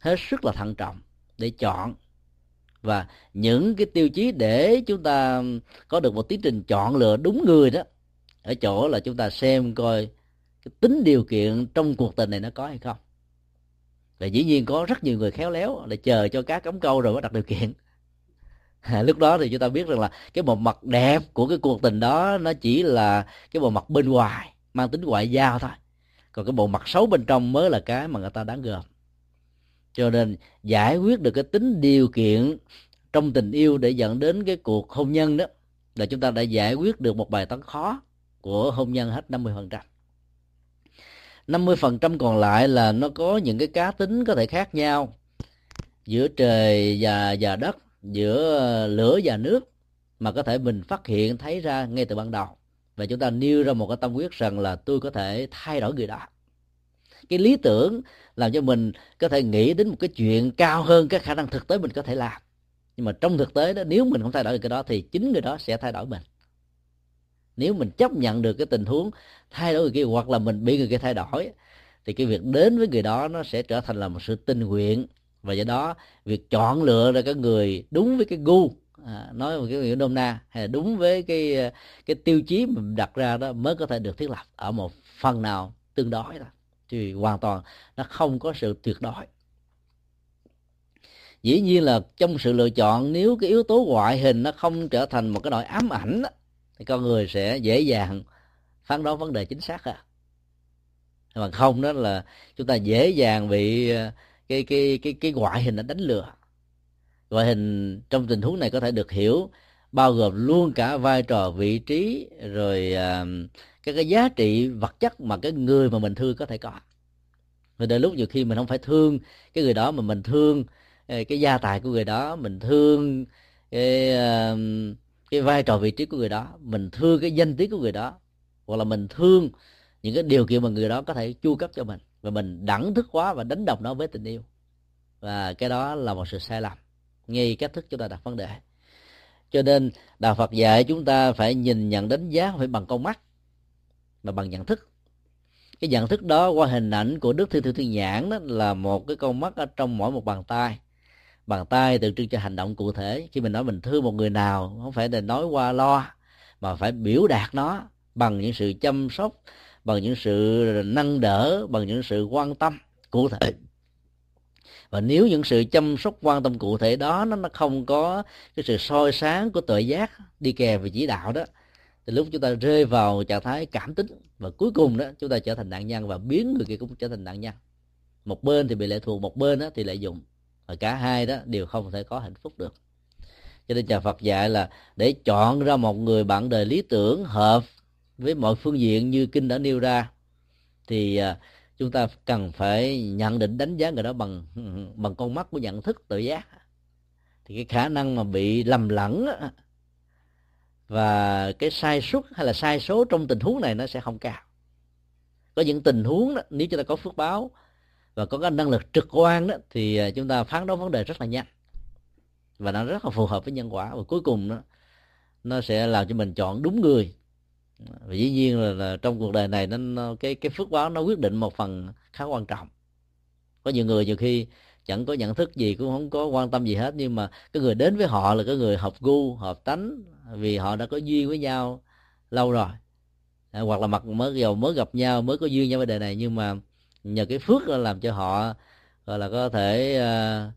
hết sức là thận trọng để chọn và những cái tiêu chí để chúng ta có được một tiến trình chọn lựa đúng người đó ở chỗ là chúng ta xem coi cái tính điều kiện trong cuộc tình này nó có hay không. Và dĩ nhiên có rất nhiều người khéo léo là chờ cho cá cấm câu rồi mới đặt điều kiện. À, lúc đó thì chúng ta biết rằng là cái bộ mặt đẹp của cái cuộc tình đó nó chỉ là cái bộ mặt bên ngoài mang tính ngoại giao thôi. Còn cái bộ mặt xấu bên trong mới là cái mà người ta đáng gờm cho nên giải quyết được cái tính điều kiện trong tình yêu để dẫn đến cái cuộc hôn nhân đó là chúng ta đã giải quyết được một bài toán khó của hôn nhân hết 50%. 50% còn lại là nó có những cái cá tính có thể khác nhau giữa trời và và đất, giữa ờ, lửa và nước mà có thể mình phát hiện thấy ra ngay từ ban đầu và chúng ta nêu ra một cái tâm quyết rằng là tôi có thể thay đổi người đó cái lý tưởng làm cho mình có thể nghĩ đến một cái chuyện cao hơn các khả năng thực tế mình có thể làm. Nhưng mà trong thực tế đó nếu mình không thay đổi được cái đó thì chính người đó sẽ thay đổi mình. Nếu mình chấp nhận được cái tình huống thay đổi người kia hoặc là mình bị người kia thay đổi thì cái việc đến với người đó nó sẽ trở thành là một sự tình nguyện. Và do đó việc chọn lựa ra cái người đúng với cái gu à, nói một cái nghĩa nôm na hay là đúng với cái cái tiêu chí mình đặt ra đó mới có thể được thiết lập ở một phần nào tương đối thôi thì hoàn toàn nó không có sự tuyệt đối. Dĩ nhiên là trong sự lựa chọn nếu cái yếu tố ngoại hình nó không trở thành một cái nỗi ám ảnh đó, thì con người sẽ dễ dàng phán đoán vấn đề chính xác à. Mà không đó là chúng ta dễ dàng bị ờ, cái cái cái cái ngoại hình nó đánh lừa. Ngoại hình trong tình huống này có thể được hiểu bao gồm luôn cả vai trò vị trí rồi uh, cái cái giá trị vật chất mà cái người mà mình thương có thể có. Và đôi lúc nhiều khi mình không phải thương cái người đó mà mình thương à, cái gia tài của người đó mình thương cái à, cái vai trò vị trí của người đó mình thương cái danh tiếng của người đó hoặc là mình thương những cái điều kiện mà người đó có thể chu cấp cho mình. Và mình đẳng thức quá và đánh đồng nó với tình yêu. Và cái đó là một sự sai lầm. Ngay cách thức chúng ta đặt vấn đề cho nên đạo phật dạy chúng ta phải nhìn nhận đánh giá phải bằng con mắt, mà bằng nhận thức. Cái nhận thức đó qua hình ảnh của đức thư thư thiên nhãn đó là một cái con mắt ở trong mỗi một bàn tay. Bàn tay tượng trưng cho hành động cụ thể. Khi mình nói mình thương một người nào, không phải là nói qua lo mà phải biểu đạt nó bằng những sự chăm sóc, bằng những sự nâng đỡ, bằng những sự quan tâm cụ thể và nếu những sự chăm sóc quan tâm cụ thể đó nó nó không có cái sự soi sáng của tội giác đi kèm về chỉ đạo đó, thì lúc chúng ta rơi vào trạng thái cảm tính và cuối cùng đó chúng ta trở thành nạn nhân và biến người kia cũng trở thành nạn nhân. Một bên thì bị lệ thuộc, một bên đó thì lợi dụng và cả hai đó đều không thể có hạnh phúc được. Cho nên nhà Phật dạy là để chọn ra một người bạn đời lý tưởng hợp với mọi phương diện như kinh đã nêu ra, thì à, chúng ta cần phải nhận định đánh giá người đó bằng bằng con mắt của nhận thức tự giác. Thì cái khả năng mà bị lầm lẫn và cái sai suất hay là sai số trong tình huống này nó sẽ không cao. Có những tình huống đó, nếu chúng ta có phước báo và có cái năng lực trực quan đó thì à, chúng ta phán đoán vấn đề rất là nhanh. Và nó rất là phù hợp với nhân quả. Và cuối cùng nó nó sẽ làm cho mình chọn đúng người và dĩ nhiên là, là trong cuộc đời này nó, nó cái cái phước báo nó quyết định một phần khá quan trọng. Có nhiều người nhiều khi chẳng có nhận thức gì cũng không có quan tâm gì hết nhưng mà cái người đến với họ là cái người hợp gu hợp tánh vì họ đã có duyên với nhau lâu rồi. À, hoặc là mặt mới giàu mới gặp nhau mới có duyên nhau với đề này nhưng mà nhờ cái phước làm cho họ gọi là có thể à,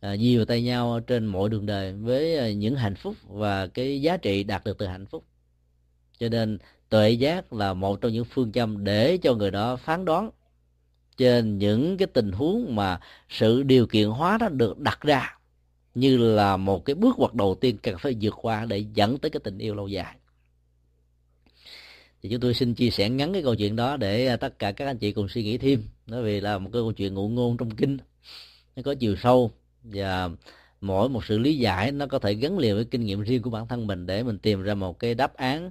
à, nhiều tay nhau trên mọi đường đời với à, những hạnh phúc và cái giá trị đạt được từ hạnh phúc cho nên tuệ giác là một trong những phương châm để cho người đó phán đoán. Trên những cái tình huống mà sự điều kiện hóa đó được đặt ra, như là một cái bước ngoặt đầu tiên cần phải vượt qua để dẫn tới cái tình yêu lâu dài. Thì chúng tôi xin chia sẻ ngắn cái câu chuyện đó để à, tất cả các anh chị cùng suy nghĩ thêm. Bởi vì là một cái câu chuyện ngụ ngôn trong kinh, nó có chiều sâu và mỗi một sự lý giải nó có thể gắn liền với kinh nghiệm riêng của bản thân mình để mình tìm ra một cái đáp án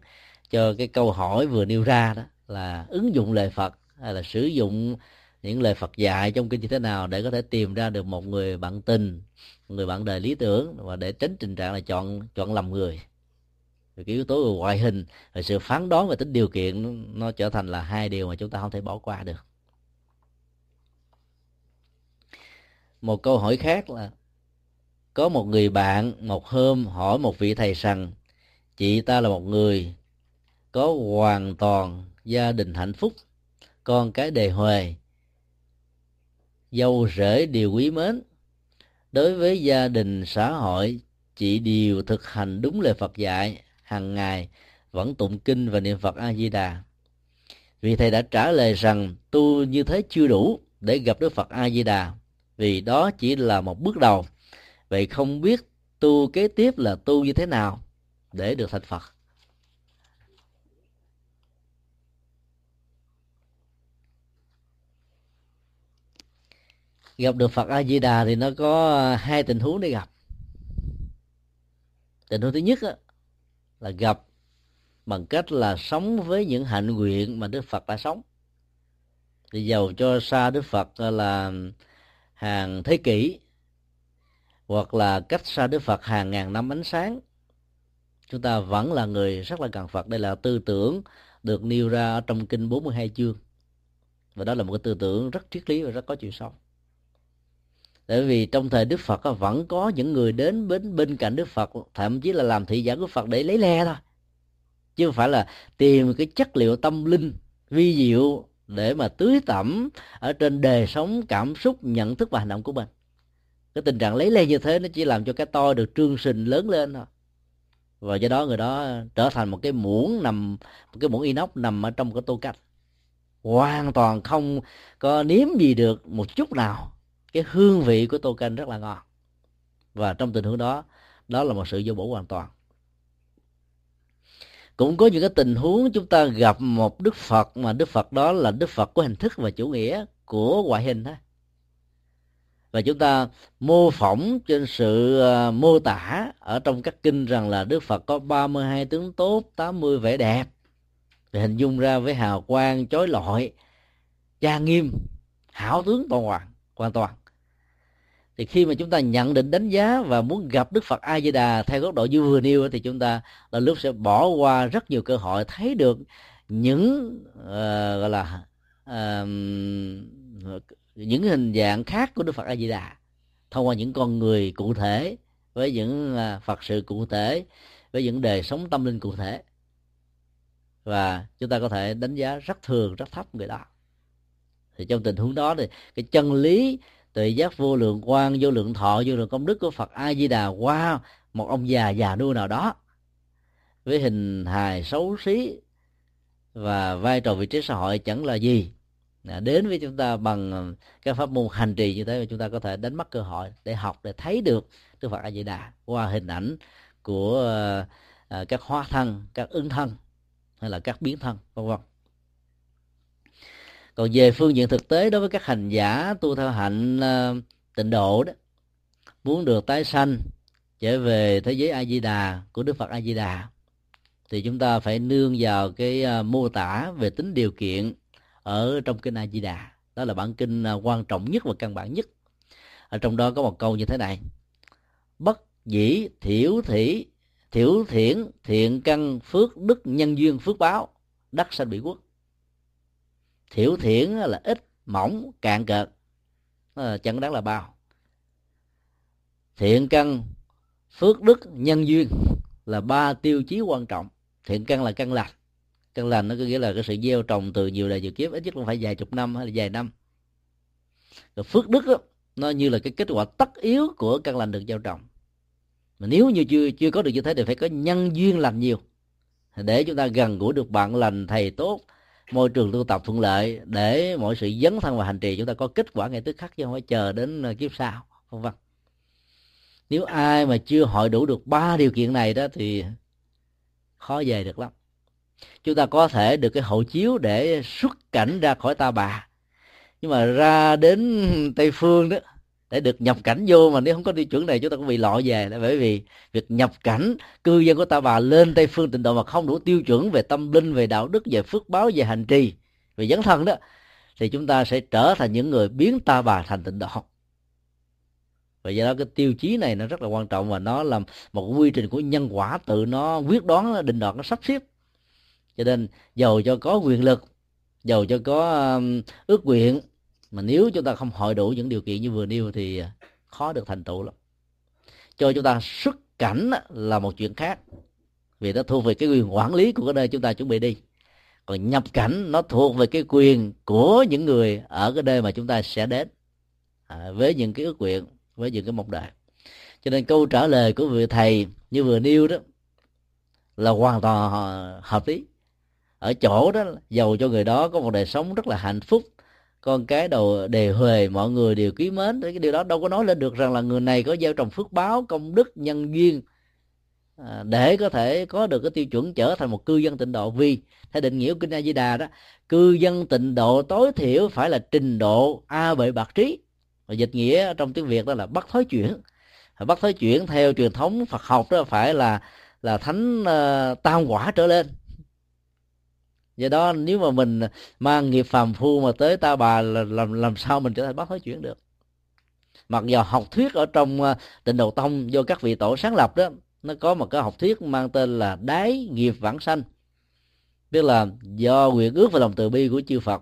cho cái câu hỏi vừa nêu ra đó là ứng dụng lời Phật hay là sử dụng những lời Phật dạy trong kinh như thế nào để có thể tìm ra được một người bạn tình, người bạn đời lý tưởng và để tránh tình trạng là chọn chọn lầm người. Vì cái yếu tố về ngoại hình và sự phán đoán và tính điều kiện nó, nó trở thành là hai điều mà chúng ta không thể bỏ qua được. Một câu hỏi khác là có một người bạn một hôm hỏi một vị thầy rằng chị ta là một người có hoàn toàn gia đình hạnh phúc con cái đề huề, dâu rể đều quý mến. Đối với gia đình xã hội chị đều thực hành đúng lời phật dạy hàng ngày vẫn tụng kinh và niệm phật a di đà vì thầy đã trả lời rằng, tu như thế chưa đủ để gặp đức phật a di đà vì đó chỉ là một bước đầu. Vậy không biết tu kế tiếp là tu như thế nào để được thành phật? Gặp được phật a di đà thì nó có ờ, hai tình huống để gặp. Tình huống thứ nhất á, là gặp bằng cách là sống với những hạnh nguyện mà đức phật đã sống. Thì giàu cho xa đức phật ờ, là hàng thế kỷ hoặc là cách xa đức phật hàng ngàn năm ánh sáng. Chúng ta vẫn là người rất là cần phật. Đây là tư tưởng được nêu ra trong kinh 42 chương. Và đó là một cái tư tưởng rất triết lý và rất có chiều sâu tại vì trong thời đức phật vẫn có những người đến bên bên cạnh đức phật, thậm chí là làm thị giả của phật để lấy le thôi. Chứ không phải là tìm cái chất liệu tâm linh, vi diệu để mà tưới tẩm ở trên đời sống, cảm xúc, nhận thức và hành động của mình. Cái tình trạng lấy le như thế nó chỉ làm cho cái to được trương sình lớn lên thôi. Và do đó người đó trở thành một cái muỗng nằm, một cái muỗng inox nằm ở trong cái tô cách hoàn toàn không có nếm gì được một chút nào cái hương vị của tô canh rất là ngon. Và trong tình huống đó đó là một sự vô bổ hoàn toàn. Cũng có những cái tình huống chúng ta gặp một đức phật mà đức phật đó là đức phật của hình thức và chủ nghĩa của ngoại hình thôi. Và chúng ta mô phỏng trên sự ờ, mô tả ở trong các kinh rằng là Đức Phật có 32 tướng tốt, 80 vẻ đẹp. Thì hình dung ra với hào quang chói lọi, cha nghiêm, hảo tướng toàn hoàng hoàn toàn. Thì khi mà chúng ta nhận định đánh giá và muốn gặp Đức Phật A Di Đà theo góc độ như vừa nêu thì chúng ta là lúc sẽ bỏ qua rất nhiều cơ hội thấy được những uh, gọi là uh, những hình dạng khác của Đức Phật A Di Đà thông qua những con người cụ thể với những ờ, Phật sự cụ thể với những đời sống tâm linh cụ thể. Và chúng ta có thể đánh giá rất thường rất thấp người đó thì trong tình huống đó thì cái chân lý tự giác vô lượng quan vô lượng thọ vô lượng công đức của phật a di đà qua một ông già già nua nào đó với hình hài xấu xí và vai trò vị trí xã hội chẳng là gì. À, đến với chúng ta bằng các pháp môn hành trì như thế mà chúng ta có thể đánh mất cơ hội để học để thấy được Đức Phật A Di Đà qua hình ảnh của à, các hóa thân, các ứng thân hay là các biến thân vân vân còn về phương diện thực tế đối với các hành giả tu theo hạnh uh, tịnh độ đó muốn được tái sanh trở về thế giới a di đà của đức phật a di đà thì chúng ta phải nương vào cái uh, mô tả về tính điều kiện ở trong kinh a di đà đó là bản kinh uh, quan trọng nhất và căn bản nhất. Ở trong đó có một câu như thế này. Bất dĩ thiểu thỉ thiểu thiển thiện căn phước đức nhân duyên phước báo đắc sanh bị quốc thiểu thiển là ít mỏng cạn cợt. Ờ, Chẳng đáng là bao. Thiện căn phước đức nhân duyên là ba tiêu chí quan trọng. Thiện căn là căn lành. Căn lành nó có nghĩa là cái sự gieo trồng từ nhiều đời nhiều kiếp ít nhất cũng phải vài chục năm hay là vài năm. Rồi phước đức đó, nó như là cái kết quả tất yếu của căn lành được gieo trồng. Mà nếu như chưa chưa có được như thế thì phải có nhân duyên làm nhiều. Để chúng ta gần gũi được bạn lành thầy tốt môi trường tu tập thuận lợi để mọi sự dấn thân và hành trì chúng ta có kết quả ngay tức khắc chứ không phải chờ đến ờ, kiếp sau, vân vân. Nếu ai mà chưa hội đủ được ba điều kiện này đó thì khó về được lắm. Chúng ta có thể được cái hộ chiếu để xuất cảnh ra khỏi ta bà. Nhưng mà ra đến tây phương đó để được nhập cảnh vô mà nếu không có tiêu chuẩn này chúng ta cũng bị lọ về. Là bởi vì việc nhập cảnh, cư dân của ta bà lên tây phương tịnh độ mà không đủ tiêu chuẩn về tâm linh, về đạo đức, về phước báo, về hành trì, về dấn thân đó, thì chúng ta sẽ trở thành những người biến ta bà thành tịnh độ. Và do đó cái tiêu chí này nó rất là quan trọng và nó là một quy trình của nhân quả tự nó quyết đoán định đoạt, nó sắp xếp. Cho nên giàu cho có quyền lực, giàu cho có ước nguyện mà nếu chúng ta không hội đủ những điều kiện như vừa nêu thì khó được thành tựu lắm. Cho chúng ta xuất cảnh là một chuyện khác. Vì nó thuộc về cái quyền quản lý của cái nơi chúng ta chuẩn bị đi. Còn nhập cảnh nó thuộc về cái quyền của những người ở cái nơi mà chúng ta sẽ đến. À, với những cái ước nguyện với những cái mong đợi. Cho nên câu trả lời của vị thầy như vừa nêu đó là hoàn toàn hợp lý. Ở chỗ đó giàu cho người đó có một đời sống rất là hạnh phúc con cái đầu đề huề mọi người đều quý mến. Cái điều đó đâu có nói lên được rằng là người này có gieo trồng phước báo công đức nhân duyên à, để có thể có được cái tiêu chuẩn trở thành một cư dân tịnh độ. Vì theo định nghĩa của kinh A Di Đà đó cư dân tịnh độ tối thiểu phải là trình độ a bệ bạc trí. Và dịch nghĩa trong tiếng Việt đó là bắt thói chuyển. Bắt thói chuyển theo truyền thống Phật học đó phải là là thánh uh, tam quả trở lên do đó, nếu mà mình mang nghiệp phàm phu mà tới ta bà là làm làm sao mình trở thành bắt nói chuyển được? Mặc dù học thuyết ở trong à, tịnh độ tông do các vị tổ sáng lập đó, nó có một cái học thuyết mang tên là đái nghiệp vãng sanh. Tức là do nguyện ước và lòng từ bi của chư Phật,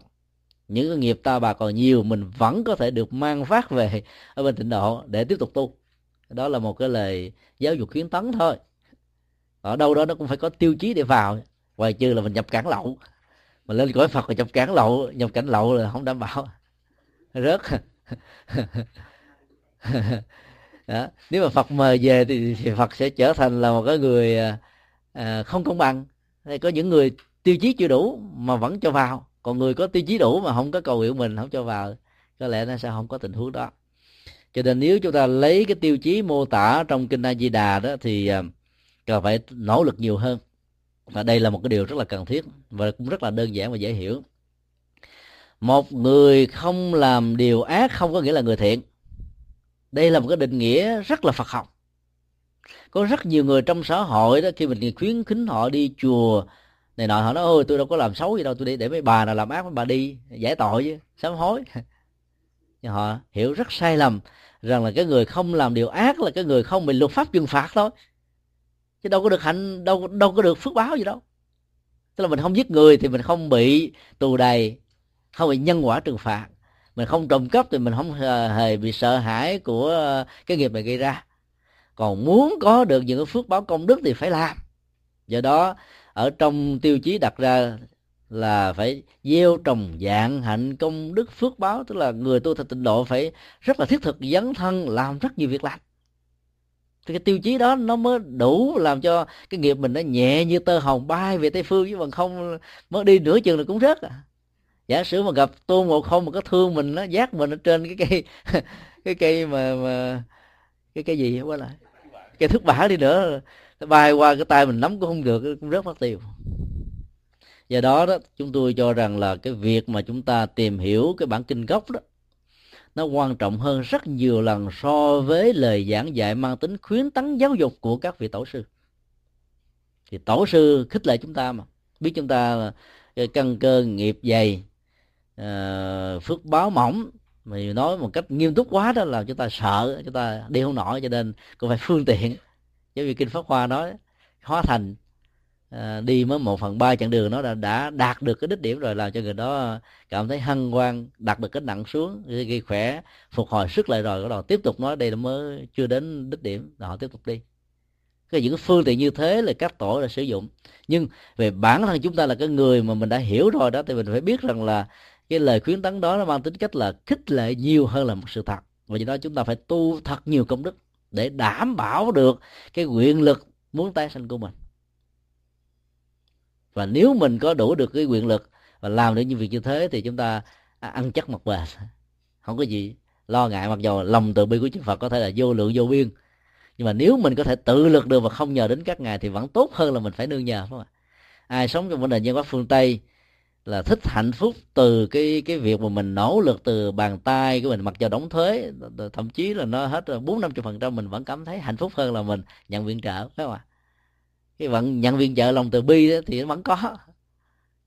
những cái nghiệp ta bà còn nhiều, mình vẫn có thể được mang phát về ở bên tịnh độ để tiếp tục tu. Đó là một cái lời giáo dục khuyến tấn thôi. Ở đâu đó nó cũng phải có tiêu chí để vào ngoài trừ là mình nhập cản lậu. Mà lên cõi phật mà nhập cản lậu nhập cảnh lậu là không đảm bảo. Rớt. Đó. nếu mà phật mời về thì, thì phật sẽ trở thành là một cái người à, à không công bằng. Hay có những người tiêu chí chưa đủ mà vẫn cho vào. Còn người có tiêu chí đủ mà không có cầu nguyện mình không cho vào có lẽ nó sẽ không có tình huống đó. Cho nên nếu chúng ta lấy cái tiêu chí mô tả trong kinh A Di Đà đó thì à, cần phải nỗ lực nhiều hơn và đây là một cái điều rất là cần thiết và cũng rất là đơn giản và dễ hiểu. Một người không làm điều ác không có nghĩa là người thiện. Đây là một cái định nghĩa rất là phật học. Có rất nhiều người trong xã hội đó, khi mình khuyến khích họ đi chùa này nọ, họ nói, ôi, tôi đâu có làm xấu gì đâu, tôi đi để mấy bà nào làm ác, mấy bà đi giải tội chứ, sám hối. Nhưng họ hiểu rất sai lầm rằng là cái người không làm điều ác là cái người không bị luật pháp trừng phạt thôi chứ đâu có được hạnh, đâu đâu có được phước báo gì đâu. Tức là mình không giết người thì mình không bị tù đầy, không bị nhân quả trừng phạt. Mình không trộm cắp thì mình không hề bị sợ hãi của cái nghiệp này gây ra. Còn muốn có được những cái phước báo công đức thì phải làm. Do đó, ở trong tiêu chí đặt ra là phải gieo trồng dạng hạnh công đức phước báo. Tức là người tu thật tịnh độ phải rất là thiết thực, dấn thân, làm rất nhiều việc lành thì cái tiêu chí đó nó mới đủ làm cho cái nghiệp mình nó nhẹ như tơ hồng bay về tây phương, chứ còn không, mới đi nửa chừng là cũng rớt à. Giả sử mà gặp tôn ngộ không mà có thương mình nó giác mình ở trên cái cây cái cây mà mà, cái cái gì quá lại cây thức bả đi nữa, bay qua cái tay mình nắm cũng không được, cũng rất mất tiêu. Do đó đó, chúng tôi cho rằng là cái việc mà chúng ta tìm hiểu cái bản kinh gốc đó nó quan trọng hơn rất nhiều lần so với lời giảng dạy mang tính khuyến tấn giáo dục của các vị tổ sư. Thì tổ sư khích lệ chúng ta mà. Biết chúng ta ờ, căn cơ, nghiệp dày ờ, phước báo mỏng, mà nói một cách nghiêm túc quá đó là chúng ta sợ, chúng ta đi không nổi cho nên cũng phải phương tiện. Giống như kinh pháp hoa nói, hóa thành à, đi mới một phần ba chặng đường nó đã, đã đạt được cái đích điểm rồi làm cho người đó cảm thấy hân hoan đặt được cái nặng xuống gây khỏe phục hồi sức lại rồi Rồi tiếp tục nói đây là mới chưa đến đích điểm rồi họ tiếp tục đi. Cái những cái phương tiện như thế là các tổ đã sử dụng. Nhưng về bản thân chúng ta là cái người mà mình đã hiểu rồi đó thì mình phải biết rằng là cái lời khuyến tấn đó nó mang tính cách là khích lệ nhiều hơn là một sự thật. Và do đó chúng ta phải tu thật nhiều công đức để đảm bảo được cái quyền lực muốn tái sanh của mình và nếu mình có đủ được cái quyền lực và làm được những việc như thế thì chúng ta à, ăn chắc mặt bền. Không có gì lo ngại, mặc dù lòng từ bi của chư Phật có thể là vô lượng, vô biên. Nhưng mà nếu mình có thể tự lực được và không nhờ đến các ngài thì vẫn tốt hơn là mình phải nương nhờ, phải không ạ? Ai sống trong vấn đề nhân hóa phương tây là thích hạnh phúc từ cái cái việc mà mình nỗ lực từ bàn tay của mình, mặc cho đóng thuế thậm chí là nó hết bốn, năm phần trăm mình vẫn cảm thấy hạnh phúc hơn là mình nhận viện trợ, phải không ạ? Cái vận nhận viện trợ lòng từ bi đó, thì nó vẫn có.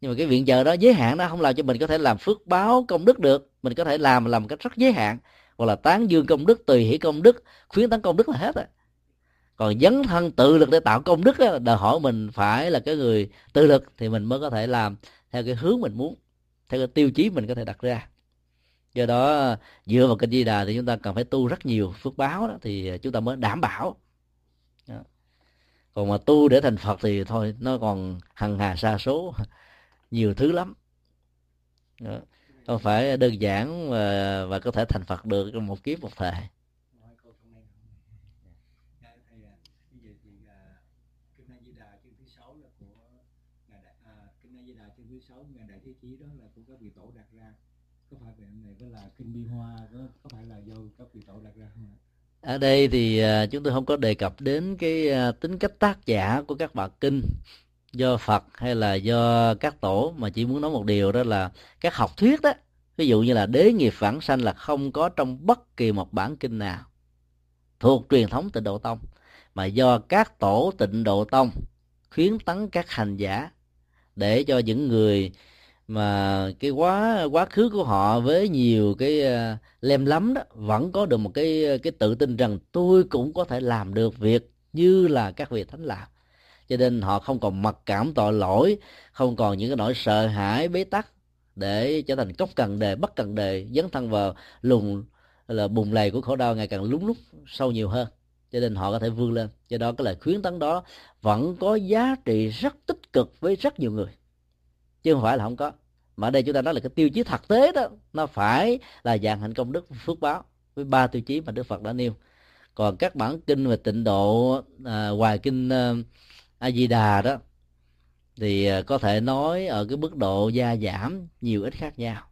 Nhưng mà cái viện trợ đó giới hạn nó không làm cho mình có thể làm phước báo công đức được. Mình có thể làm làm cách rất giới hạn. Hoặc là tán dương công đức tùy hỷ công đức khuyến tấn công đức là hết rồi. Còn dấn thân tự lực để tạo công đức đó, đòi hỏi mình phải là cái người tự lực thì mình mới có thể làm theo cái hướng mình muốn theo cái tiêu chí mình có thể đặt ra. Do đó dựa vào kênh di đà thì chúng ta cần phải tu rất nhiều phước báo đó thì chúng ta mới đảm bảo còn mà tu để thành phật thì thôi nó còn hằng hà xa số nhiều thứ lắm đó. không phải đơn giản và, và có thể thành phật được trong một kiếp một thời kinh bi hoa có, có phải là do các vị tổ đặt ra không ạ ở đây thì à, chúng tôi không có đề cập đến cái à, tính cách tác giả của các bản kinh do Phật hay là do các tổ mà chỉ muốn nói một điều đó là các học thuyết đó ví dụ như là đế nghiệp vãng sanh là không có trong bất kỳ một bản kinh nào thuộc truyền thống tịnh độ tông, mà do các tổ tịnh độ tông khuyến tấn các hành giả để cho những người mà cái quá quá khứ của họ với nhiều cái uh, lem lắm đó vẫn có được một cái cái tự tin rằng tôi cũng có thể làm được việc như là các vị thánh làm. Cho nên họ không còn mặc cảm tội lỗi không còn những cái nỗi sợ hãi bế tắc để trở thành cốc cần đề bất cần đề dấn thân vào lùng là bùng lầy của khổ đau ngày càng lúng lúc sâu nhiều hơn. Cho nên họ có thể vươn lên. Do đó cái lời khuyến tấn đó vẫn có giá trị rất tích cực với rất nhiều người chứ không phải là không có. Mà ở đây chúng ta nói là cái tiêu chí thực tế đó nó phải là dạng hạnh công đức phước báo với ba tiêu chí mà đức phật đã nêu. Còn các bản kinh về tịnh độ à, hoài kinh à, a di đà đó thì à, có thể nói ở cái mức độ gia giảm nhiều ít khác nhau.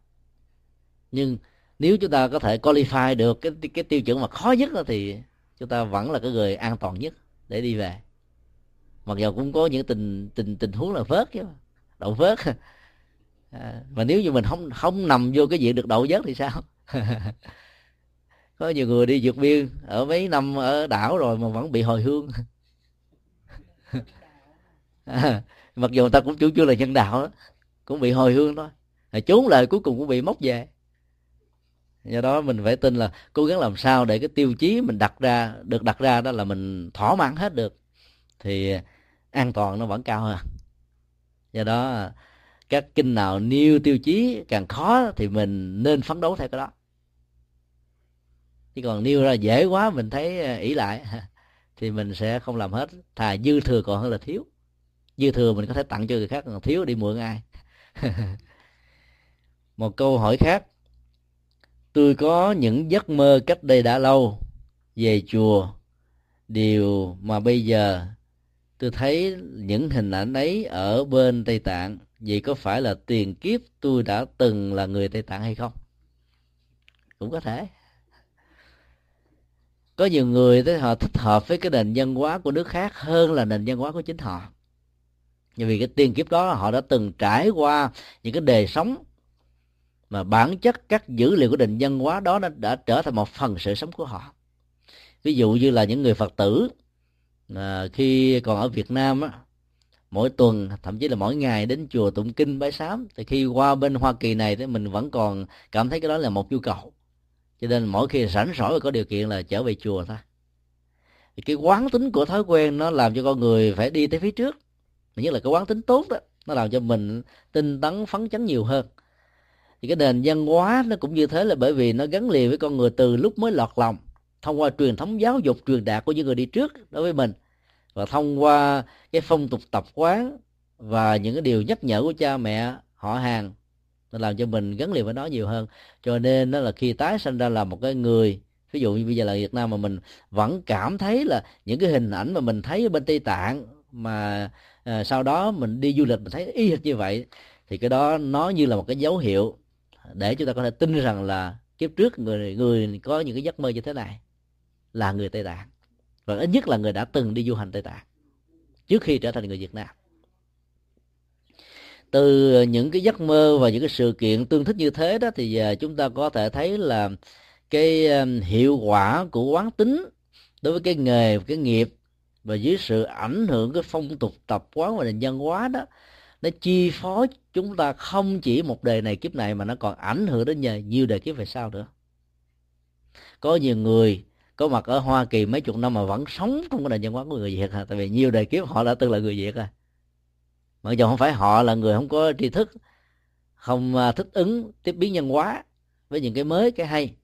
Nhưng nếu chúng ta có thể qualify được cái cái tiêu chuẩn mà khó nhất đó thì chúng ta vẫn là cái người an toàn nhất để đi về. Mặc dù cũng có những tình tình tình huống là vớt chứ đậu vớt à, mà nếu như mình không không nằm vô cái diện được đậu vớt thì sao? Có nhiều người đi vượt biên ở mấy năm ở đảo rồi mà vẫn bị hồi hương. À, mặc dù người ta cũng chủ trương là nhân đạo đó, cũng bị hồi hương thôi. À, trốn lời cuối cùng cũng bị móc về. Do đó mình phải tin là cố gắng làm sao để cái tiêu chí mình đặt ra được đặt ra đó là mình thỏa mãn hết được thì an toàn nó vẫn cao hơn do đó, các kinh nào nêu tiêu chí càng khó thì mình nên phấn đấu theo cái đó. Chứ còn nêu ra dễ quá, mình thấy à, ỷ lại, thì mình sẽ không làm hết. Thà dư thừa còn hơn là thiếu. Dư thừa mình có thể tặng cho người khác, còn thiếu đi mượn ai? Một câu hỏi khác. Tôi có những giấc mơ cách đây đã lâu. Về chùa. Điều mà bây giờ tôi thấy những hình ảnh ấy ở bên tây tạng vậy có phải là tiền kiếp tôi đã từng là người tây tạng hay không? Cũng có thể. Có nhiều người tới họ thích hợp với cái nền văn hóa của nước khác hơn là nền văn hóa của chính họ. Nhưng vì cái tiền kiếp đó họ đã từng trải qua những cái đề sống mà bản chất các dữ liệu của nền văn hóa đó đã, đã trở thành một phần sự sống của họ. Ví dụ như là những người phật tử à, khi còn ở việt nam á, mỗi tuần thậm chí là mỗi ngày đến chùa tụng kinh bái sám thì khi qua bên hoa kỳ này thì mình vẫn còn cảm thấy cái đó là một nhu cầu. Cho nên mỗi khi rảnh rỗi và có điều kiện là trở về chùa thôi. Thì cái quán tính của thói quen nó làm cho con người phải đi tới phía trước. Nhất là cái quán tính tốt đó nó làm cho mình tinh tấn phấn chấn nhiều hơn. Thì cái nền văn hóa nó cũng như thế là bởi vì nó gắn liền với con người từ lúc mới lọt lòng thông qua truyền thống giáo dục truyền đạt của những người đi trước đối với mình và thông qua cái phong tục tập quán và những cái điều nhắc nhở của cha mẹ họ hàng nó làm cho mình gắn liền với nó nhiều hơn. Cho nên đó là khi tái sinh ra là một cái người ví dụ như bây giờ là Việt Nam mà mình vẫn cảm thấy là những cái hình ảnh mà mình thấy ở bên Tây Tạng mà à, sau đó mình đi du lịch mình thấy y hệt như vậy thì cái đó nó như là một cái dấu hiệu để chúng ta có thể tin rằng là kiếp trước người người có những cái giấc mơ như thế này là người Tây Tạng. Và ít nhất là người đã từng đi du hành Tây Tạng trước khi trở thành người Việt Nam. Từ những cái giấc mơ và những cái sự kiện tương thích như thế đó thì à, chúng ta có thể thấy là cái hiệu quả của quán tính đối với cái nghề, cái nghiệp và dưới sự ảnh hưởng, cái phong tục tập quán và nền văn hóa đó, nó chi phối chúng ta không chỉ một đời này kiếp này mà nó còn ảnh hưởng đến nhiều đời kiếp về sau nữa. Có nhiều người có mặt ở Hoa Kỳ mấy chục năm mà vẫn sống trong cái nền văn hóa của người Việt à. Tại vì nhiều đời kiếp họ đã từng là người Việt à. Mặc dù không phải họ là người không có tri thức, không à, thích ứng, tiếp biến nhân hóa với những cái mới, cái hay.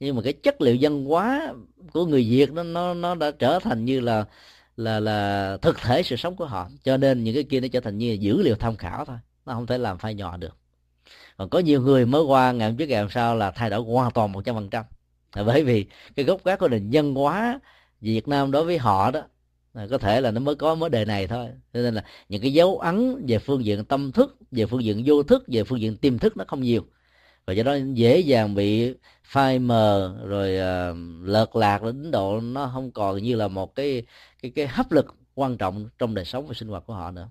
Nhưng mà cái chất liệu văn hóa của người Việt nó nó nó đã trở thành như là là là thực thể sự sống của họ. Cho nên những cái kia nó trở thành như dữ liệu tham khảo thôi. Nó không thể làm phai nhỏ được. Còn có nhiều người mới qua ngày hôm trước ngày hôm sau là thay đổi hoàn toàn một trăm phần trăm là bởi vì cái gốc gác của nền văn hóa Việt Nam đối với họ đó là có thể là nó mới có mới đề này thôi. Cho nên là những cái dấu ấn về phương diện tâm thức về phương diện vô thức về phương diện tiềm thức nó không nhiều. Và do đó dễ dàng bị phai mờ rồi uh, lợt lạc đến độ nó không còn như là một cái cái cái hấp lực quan trọng trong đời sống và sinh hoạt của họ nữa.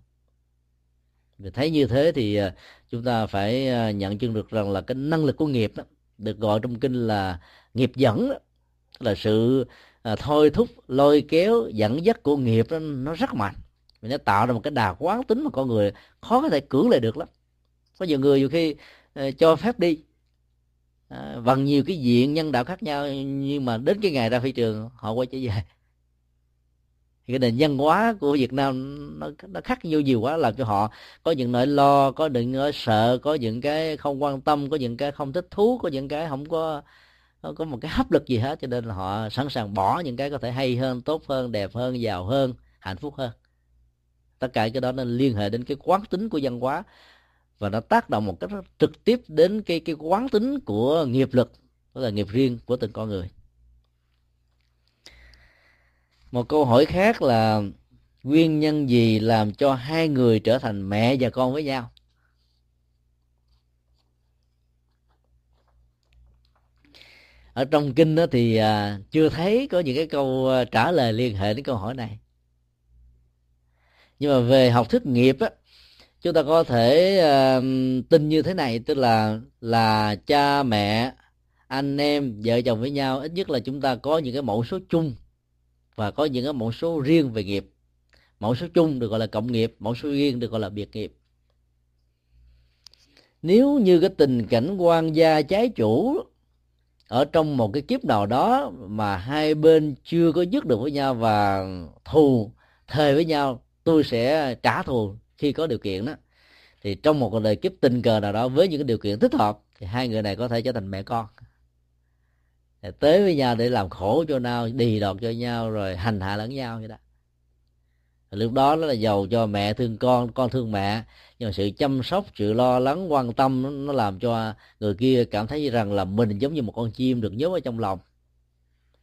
Vì thấy như thế thì uh, chúng ta phải uh, nhận chân được rằng là cái năng lực của nghiệp đó, được gọi trong kinh là nghiệp dẫn. Đó, là sự à, thôi thúc lôi kéo dẫn dắt của nghiệp đó, nó rất mạnh. Mình nó tạo ra một cái đà quán tính mà con người khó có thể cưỡng lại được lắm. Có nhiều người nhiều khi à, cho phép đi. À, bằng nhiều cái diện nhân đạo khác nhau nhưng mà đến cái ngày ra phi trường họ quay trở về thì cái nền văn hóa của Việt Nam nó nó khắc vô nhiều quá, làm cho họ có những nỗi lo, có những nỗi sợ, có những cái không quan tâm, có những cái không thích thú, có những cái không có không có một cái hấp lực gì hết. Cho nên là họ sẵn sàng bỏ những cái có thể hay hơn, tốt hơn, đẹp hơn, giàu hơn, hạnh phúc hơn. Tất cả cái đó nên liên hệ đến cái quán tính của văn hóa và nó tác động một cách trực tiếp đến cái cái quán tính của nghiệp lực, tức là nghiệp riêng của từng con người một câu hỏi khác là nguyên nhân gì làm cho hai người trở thành mẹ và con với nhau? Ở trong kinh đó thì à, chưa thấy có những cái câu à, trả lời liên hệ đến câu hỏi này. Nhưng mà về học thuyết nghiệp á chúng ta có thể uh, tin như thế này tức là là cha mẹ anh em vợ chồng với nhau ít nhất là chúng ta có những cái mẫu số chung và có những cái mẫu số riêng về nghiệp. Mẫu số chung được gọi là cộng nghiệp, mẫu số riêng được gọi là biệt nghiệp. Nếu như cái tình cảnh quan gia trái chủ ở trong một cái kiếp nào đó mà hai bên chưa có dứt được với nhau và thù, thề với nhau, tôi sẽ trả thù khi có điều kiện đó. Thì trong một đời kiếp tình cờ nào đó với những cái điều kiện thích hợp, thì hai người này có thể trở thành mẹ con để tới với nhau để làm khổ cho nhau đì đọt cho nhau, rồi hành hạ lẫn nhau vậy đó. Lúc đó nó là giàu cho mẹ, thương con con thương mẹ. Nhưng mà sự chăm sóc, sự lo lắng, quan tâm nó làm cho người kia cảm thấy rằng là mình giống như một con chim được nhốt ở trong lòng.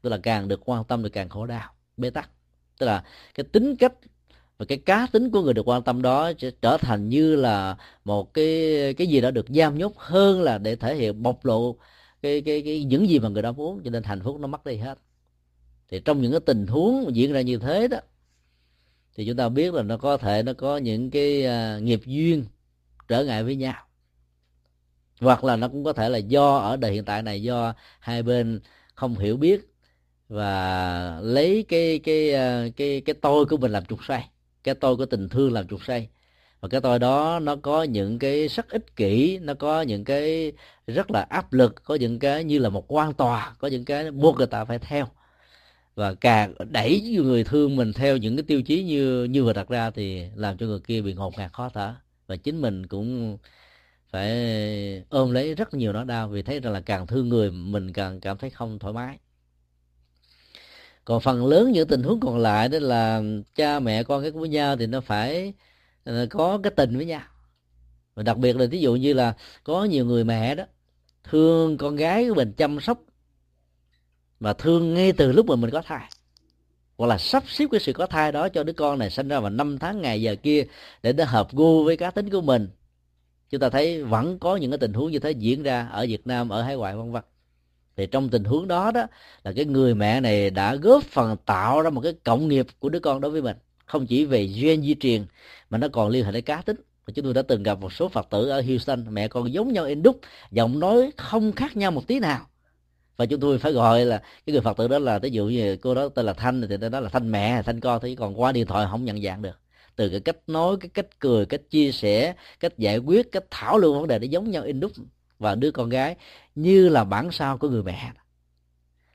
Tức là càng được quan tâm thì càng khổ đau, bế tắc. Tức là cái tính cách và cái cá tính của người được quan tâm đó sẽ trở thành như là một cái cái gì đó được giam nhốt hơn là để thể hiện bộc lộ cái cái cái những gì mà người đó muốn cho nên hạnh phúc nó mất đi hết. Thì trong những cái tình huống diễn ra như thế đó thì chúng ta biết là nó có thể nó có những cái uh, nghiệp duyên trở ngại với nhau. Hoặc là nó cũng có thể là do ở đời hiện tại này do hai bên không hiểu biết và lấy cái cái cái cái, cái tôi của mình làm trục xoay cái tôi của tình thương làm trục xoay và cái tôi đó nó có những cái sắc ích kỷ, nó có những cái rất là áp lực, có những cái như là một quan tòa, có những cái buộc người ta phải theo. Và càng đẩy người thương mình theo những cái tiêu chí như như vừa đặt ra thì làm cho người kia bị ngột ngạt khó thở. Và chính mình cũng phải ôm lấy rất nhiều nỗi đau vì thấy rằng là càng thương người, mình càng cảm thấy không thoải mái. Còn phần lớn những tình huống còn lại đó là cha mẹ con cái với nhau thì nó phải có cái tình với nhau. Và đặc biệt là ví dụ như là có nhiều người mẹ đó, thương con gái của mình chăm sóc và thương ngay từ lúc mà mình có thai. Hoặc là sắp xếp cái sự có thai đó cho đứa con này sinh ra vào năm tháng ngày giờ kia để nó hợp gu với cá tính của mình. Chúng ta thấy vẫn có những cái tình huống như thế diễn ra ở Việt Nam, ở hải ngoại, vân vân. Thì trong tình huống đó đó, là cái người mẹ này đã góp phần tạo ra một cái cộng nghiệp của đứa con đối với mình không chỉ về gen di truyền, mà nó còn liên hệ đến cá tính. Và chúng tôi đã từng gặp một số phật tử ở Houston, mẹ con giống nhau in đúc, giọng nói không khác nhau một tí nào. Và chúng tôi phải gọi là cái người phật tử đó là, ví dụ như cô đó tên là thanh, thì đó là thanh mẹ, thanh con, thì còn qua điện thoại không nhận dạng được. Từ cái cách nói, cái cách cười, cách chia sẻ, cách giải quyết, cách thảo luận vấn đề, nó giống nhau in đúc. Và đứa con gái như là bản sao của người mẹ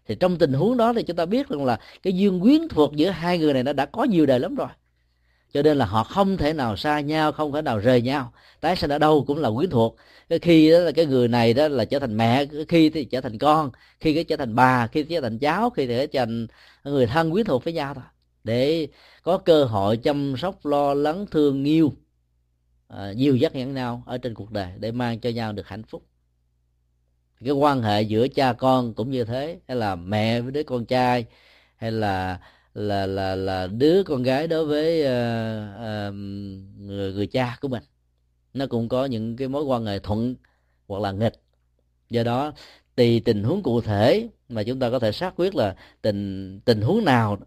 thì trong tình huống đó thì chúng ta biết rằng là cái duyên quyến thuộc giữa hai người này nó đã có nhiều đời lắm rồi. Cho nên là họ không thể nào xa nhau không thể nào rời nhau. Tái sinh ở đâu cũng là quyến thuộc. Cái khi đó là cái người này đó là trở thành mẹ khi thì trở thành con khi cái trở thành bà khi trở thành cháu khi thì trở thành người thân quyến thuộc với nhau thôi. Để có cơ hội chăm sóc lo lắng thương yêu à, nhiều dắt nhẫn nhau ở trên cuộc đời để mang cho nhau được hạnh phúc cái quan hệ giữa cha con cũng như thế hay là mẹ với đứa con trai hay là là là là đứa con gái đối với uh, uh, người người cha của mình. Nó cũng có những cái mối quan hệ thuận hoặc là nghịch. Do đó tùy tình huống cụ thể mà chúng ta có thể xác quyết là tình tình huống nào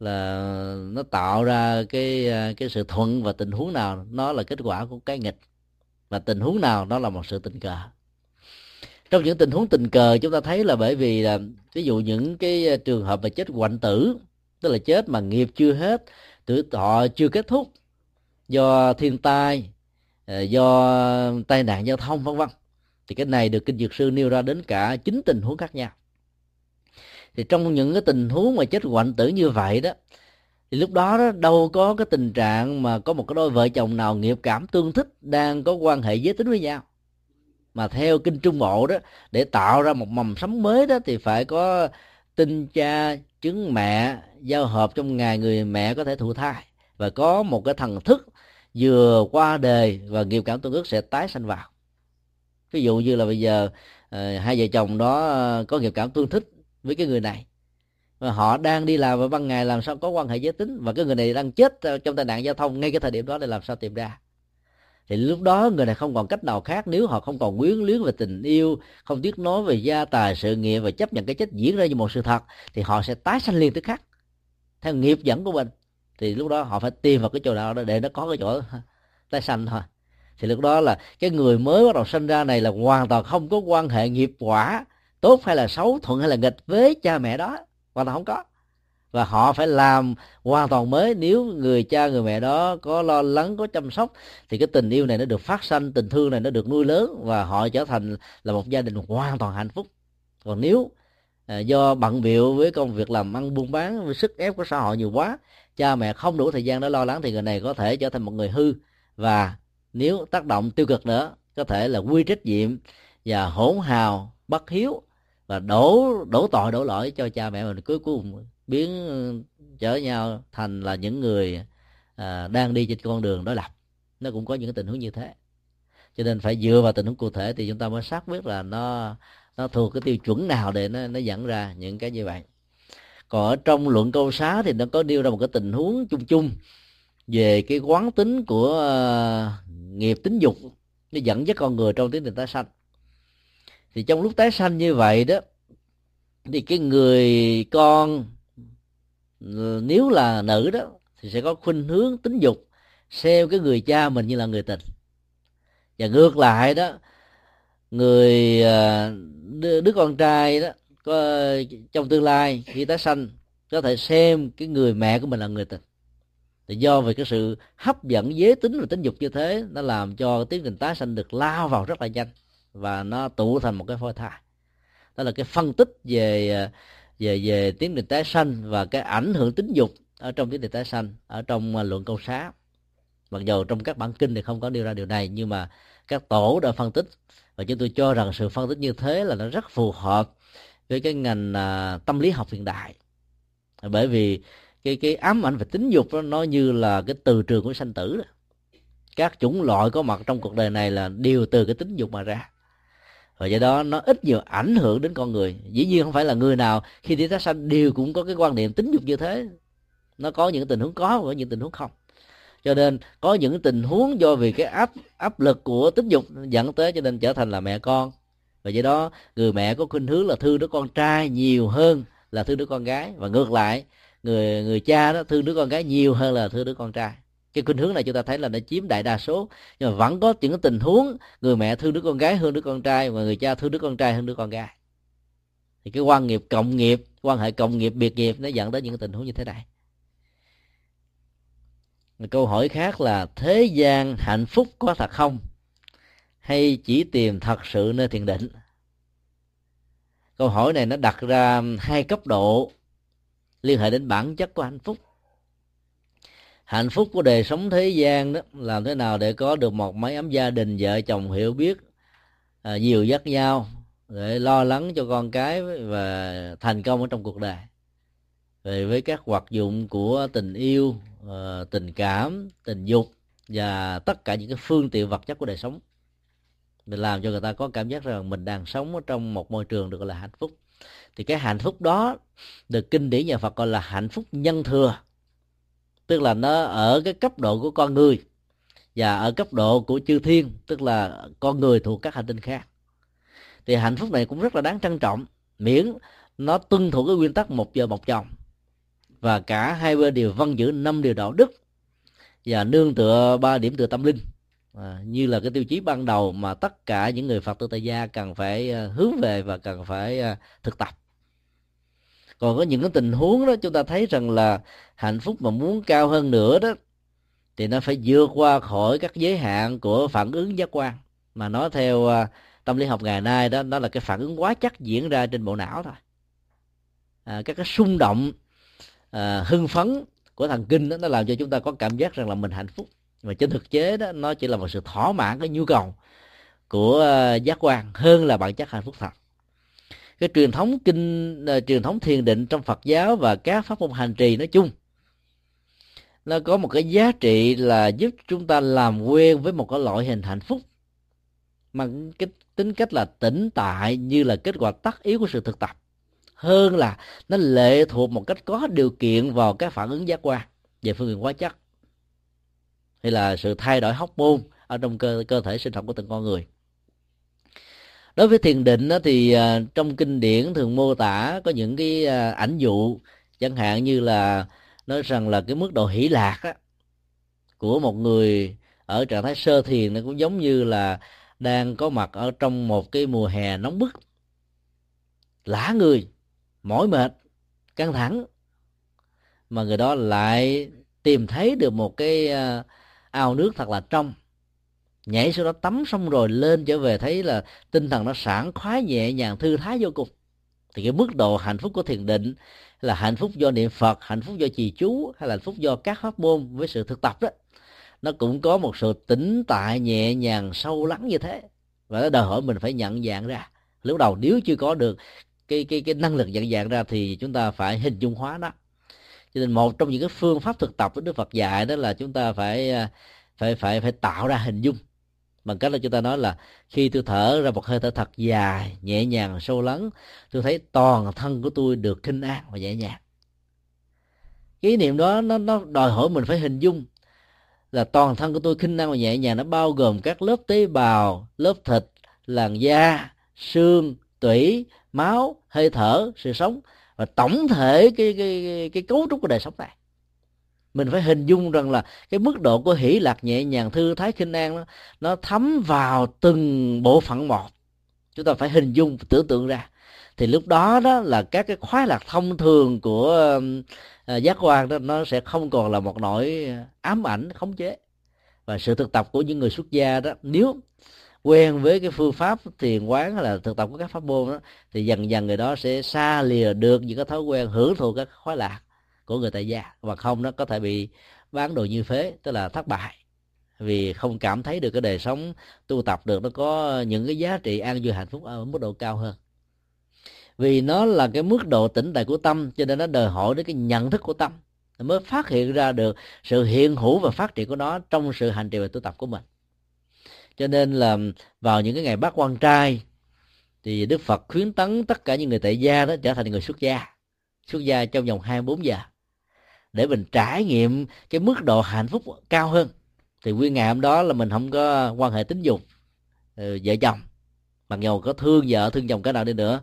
là nó tạo ra cái ờ, cái sự thuận và tình huống nào nó là kết quả của cái nghịch. Và tình huống nào nó là một sự tình cờ trong những tình huống tình cờ chúng ta thấy là bởi vì là ví dụ những cái ờ, trường hợp mà chết hoạn tử tức là chết mà nghiệp chưa hết tuổi thọ chưa kết thúc do thiên tai ờ, do tai nạn giao thông vân vân thì cái này được kinh dược sư nêu ra đến cả chín tình huống khác nhau. Thì trong những cái tình huống mà chết hoạn tử như vậy đó thì lúc đó, đó đâu có cái tình trạng mà có một cái đôi vợ chồng nào nghiệp cảm tương thích đang có quan hệ giới tính với nhau mà theo kinh trung bộ đó, để tạo ra một mầm sống mới đó, thì phải có tinh cha trứng mẹ, giao hợp trong ngày người mẹ có thể thụ thai. Và có một cái thần thức vừa qua đời và nghiệp cảm tương ức sẽ tái sanh vào. Ví dụ như là bây giờ ờ, hai vợ chồng đó ờ, có nghiệp cảm tương thích với cái người này. Và họ đang đi làm vào ban ngày làm sao có quan hệ giới tính. Và cái người này đang chết ờ, trong tai nạn giao thông ngay cái thời điểm đó để làm sao tìm ra thì lúc đó người này không còn cách nào khác nếu họ không còn quyến luyến về tình yêu, không tiếc nói về gia tài, sự nghiệp và chấp nhận cái chết diễn ra như một sự thật, thì họ sẽ tái sanh liền tức khắc, theo nghiệp dẫn của mình. Thì lúc đó họ phải tìm vào cái chỗ nào đó để nó có cái chỗ tái sanh thôi. Thì lúc đó là cái người mới bắt đầu sinh ra này là hoàn toàn không có quan hệ nghiệp quả, tốt hay là xấu, thuận hay là nghịch với cha mẹ đó, hoàn toàn không có và họ phải làm hoàn toàn mới nếu người cha người mẹ đó có lo lắng có chăm sóc. Thì cái tình yêu này nó được phát sanh tình thương này nó được nuôi lớn và họ trở thành là một gia đình hoàn toàn hạnh phúc. Còn nếu à, do bận biệu với công việc làm ăn buôn bán với sức ép của xã hội nhiều quá cha mẹ không đủ thời gian để lo lắng thì người này có thể trở thành một người hư. Và nếu tác động tiêu cực nữa có thể là quy trách nhiệm và hỗn hào bất hiếu và đổ đổ tội đổ lỗi cho cha mẹ mình. Cuối cùng biến ờ, trở nhau thành là những người à, đang đi trên con đường đối lập. Nó cũng có những cái tình huống như thế. Cho nên phải dựa vào tình huống cụ thể thì chúng ta mới xác biết là nó nó thuộc cái tiêu chuẩn nào để nó nó dẫn ra những cái như vậy. Còn ở trong luận câu xá thì nó có nêu ra một cái tình huống chung chung về cái quán tính của uh, nghiệp tính dục. Nó dẫn dắt con người trong tiến trình tái sanh. Thì trong lúc tái sanh như vậy đó thì cái người con nếu là nữ đó thì sẽ có khuynh hướng tính dục xem cái người cha mình như là người tình. Và ngược lại đó người à, đứa, đứa con trai đó có trong tương lai khi tái sanh có thể xem cái người mẹ của mình là người tình. Thì do về cái sự hấp dẫn giới tính và tính dục như thế nó làm cho tiến trình tái sanh được lao vào rất là nhanh và nó tụ thành một cái phôi thai. Đó là cái phân tích về à, về về tiến trình tái sanh và cái ảnh hưởng tính dục ở trong tiến trình tái sanh ở trong à, luận câu xá mặc dù trong các bản kinh thì không có nêu ra điều này nhưng mà các tổ đã phân tích và chúng tôi cho rằng sự phân tích như thế là nó rất phù hợp với cái ngành à, tâm lý học hiện đại. Bởi vì cái cái ám ảnh về tính dục đó, nó như là cái từ trường của sanh tử đó. các chủng loại có mặt trong cuộc đời này là đều từ cái tính dục mà ra và do đó nó ít nhiều ảnh hưởng đến con người. Dĩ nhiên không phải là người nào khi đi tái sanh đều cũng có cái quan niệm tính dục như thế. Nó có những tình huống có và có những tình huống không. Cho nên có những tình huống do vì cái áp áp lực của tính dục dẫn tới cho nên trở thành là mẹ con. Và do đó, người mẹ có khuynh hướng là thương đứa con trai nhiều hơn là thương đứa con gái. Và ngược lại, người người cha đó thương đứa con gái nhiều hơn là thương đứa con trai cái khuynh hướng này chúng ta thấy là nó chiếm đại đa số. Nhưng mà vẫn có những cái tình huống, người mẹ thương đứa con gái hơn đứa con trai và người cha thương đứa con trai hơn đứa con gái. Thì cái quan nghiệp cộng nghiệp, quan hệ cộng nghiệp, biệt nghiệp nó dẫn đến những tình huống như thế này. Câu hỏi khác là, thế gian hạnh phúc có thật không? Hay chỉ tìm thật sự nơi thiền định? Câu hỏi này nó đặt ra hai cấp độ liên hệ đến bản chất của hạnh phúc hạnh phúc của đời sống thế gian đó làm thế nào để có được một mái ấm gia đình vợ chồng hiểu biết à, nhiều dắt nhau để lo lắng cho con cái và thành công ở trong cuộc đời. Về với các hoạt dụng của tình yêu à, tình cảm tình dục và tất cả những cái phương tiện vật chất của đời sống để làm cho người ta có cảm giác rằng mình đang sống ở trong một môi trường được gọi là hạnh phúc. Thì cái hạnh phúc đó được kinh điển nhà Phật gọi là hạnh phúc nhân thừa tức là nó ở cái cấp độ của con người và ở cấp độ của chư thiên tức là con người thuộc các hành tinh khác. Thì hạnh phúc này cũng rất là đáng trân trọng miễn nó tuân thủ cái nguyên tắc một giờ một chồng. Và cả hai bên đều văn giữ năm điều đạo đức và nương tựa ba điểm tựa tâm linh. À, như là cái tiêu chí ban đầu mà tất cả những người phật tử tại gia cần phải à, hướng về và cần phải à, thực tập còn có những cái tình huống đó chúng ta thấy rằng là hạnh phúc mà muốn cao hơn nữa đó thì nó phải vượt qua khỏi các giới hạn của phản ứng giác quan. Mà nói theo à, tâm lý học ngày nay đó nó là cái phản ứng quá chắc diễn ra trên bộ não thôi. À, các cái xung động à, hưng phấn của thần kinh đó, nó làm cho chúng ta có cảm giác rằng là mình hạnh phúc. Mà trên thực chế đó nó chỉ là một sự thỏa mãn cái nhu cầu của à, giác quan hơn là bản chất hạnh phúc thật cái truyền thống kinh uh, truyền thống thiền định trong Phật giáo và các pháp môn hành trì nói chung nó có một cái giá trị là giúp chúng ta làm quen với một cái loại hình hạnh phúc. Mà cái tính cách là tĩnh tại như là kết quả tất yếu của sự thực tập hơn là nó lệ thuộc một cách có điều kiện vào các phản ứng giác quan về phương diện hóa chất hay là sự thay đổi hóc môn ở trong cơ cơ thể sinh học của từng con người đối với thiền định đó, thì à, trong kinh điển thường mô tả có những cái à, ảnh dụ chẳng hạn như là nói rằng là cái mức độ hỷ lạc á, của một người ở trạng thái sơ thiền nó cũng giống như là đang có mặt ở trong một cái mùa hè nóng bức. Lã người mỏi mệt căng thẳng. Mà người đó lại tìm thấy được một cái à, ao nước thật là trong nhảy sau đó tắm xong rồi lên trở về thấy là tinh thần nó sảng khoái nhẹ nhàng, thư thái vô cùng. Thì cái mức độ hạnh phúc của thiền định là hạnh phúc do niệm phật, hạnh phúc do trì chú, hay là hạnh phúc do các pháp môn với sự thực tập đó. Nó cũng có một sự tĩnh tại nhẹ nhàng, sâu lắng như thế. Và nó đòi hỏi mình phải nhận dạng ra. Lúc đầu nếu chưa có được cái cái cái năng lực nhận dạng ra thì chúng ta phải hình dung hóa nó. Cho nên một trong những cái phương pháp thực tập của đức phật dạy đó là chúng ta phải à, phải phải phải tạo ra hình dung bằng cách là chúng ta nói là khi tôi thở ra một hơi thở thật dài nhẹ nhàng sâu lắng tôi thấy toàn thân của tôi được kinh an và nhẹ nhàng. Cái niệm đó nó nó đòi hỏi mình phải hình dung là toàn thân của tôi kinh an và nhẹ nhàng. Nó bao gồm các lớp tế bào lớp thịt làn da xương tủy máu hơi thở sự sống và tổng thể cái cái cái, cái cấu trúc của đời sống này mình phải hình dung rằng là cái mức độ của hỷ lạc nhẹ nhàng thư thái khinh an nó, nó thấm vào từng bộ phận một. Chúng ta phải hình dung tưởng tượng ra. Thì lúc đó đó là các cái khoái lạc thông thường của uh, giác quan đó nó sẽ không còn là một nỗi ám ảnh khống chế. Và sự thực tập của những người xuất gia đó nếu quen với cái phương pháp thiền quán hay là thực tập của các pháp môn đó thì dần dần người đó sẽ xa lìa được những cái thói quen hưởng thụ các khoái lạc của người tại gia, và không nó có thể bị bán đồ như phế, tức là thất bại. Vì không cảm thấy được cái đời sống tu tập được, nó có những cái giá trị an vui hạnh phúc ở mức độ cao hơn. Vì nó là cái mức độ tỉnh tại của tâm, cho nên nó đòi hỏi đến cái nhận thức của tâm, mới phát hiện ra được sự hiện hữu và phát triển của nó trong sự hành trì và tu tập của mình. Cho nên là vào những cái ngày bát quan trai, thì Đức Phật khuyến tấn tất cả những người tại gia đó trở thành người xuất gia. Xuất gia trong vòng 24 giờ để mình trải nghiệm cái mức độ hạnh phúc cao hơn. Thì nguyên ngày hôm đó là mình không có quan hệ tính dục ừ, vợ chồng. Mặc dù có thương vợ thương chồng cái nào đi nữa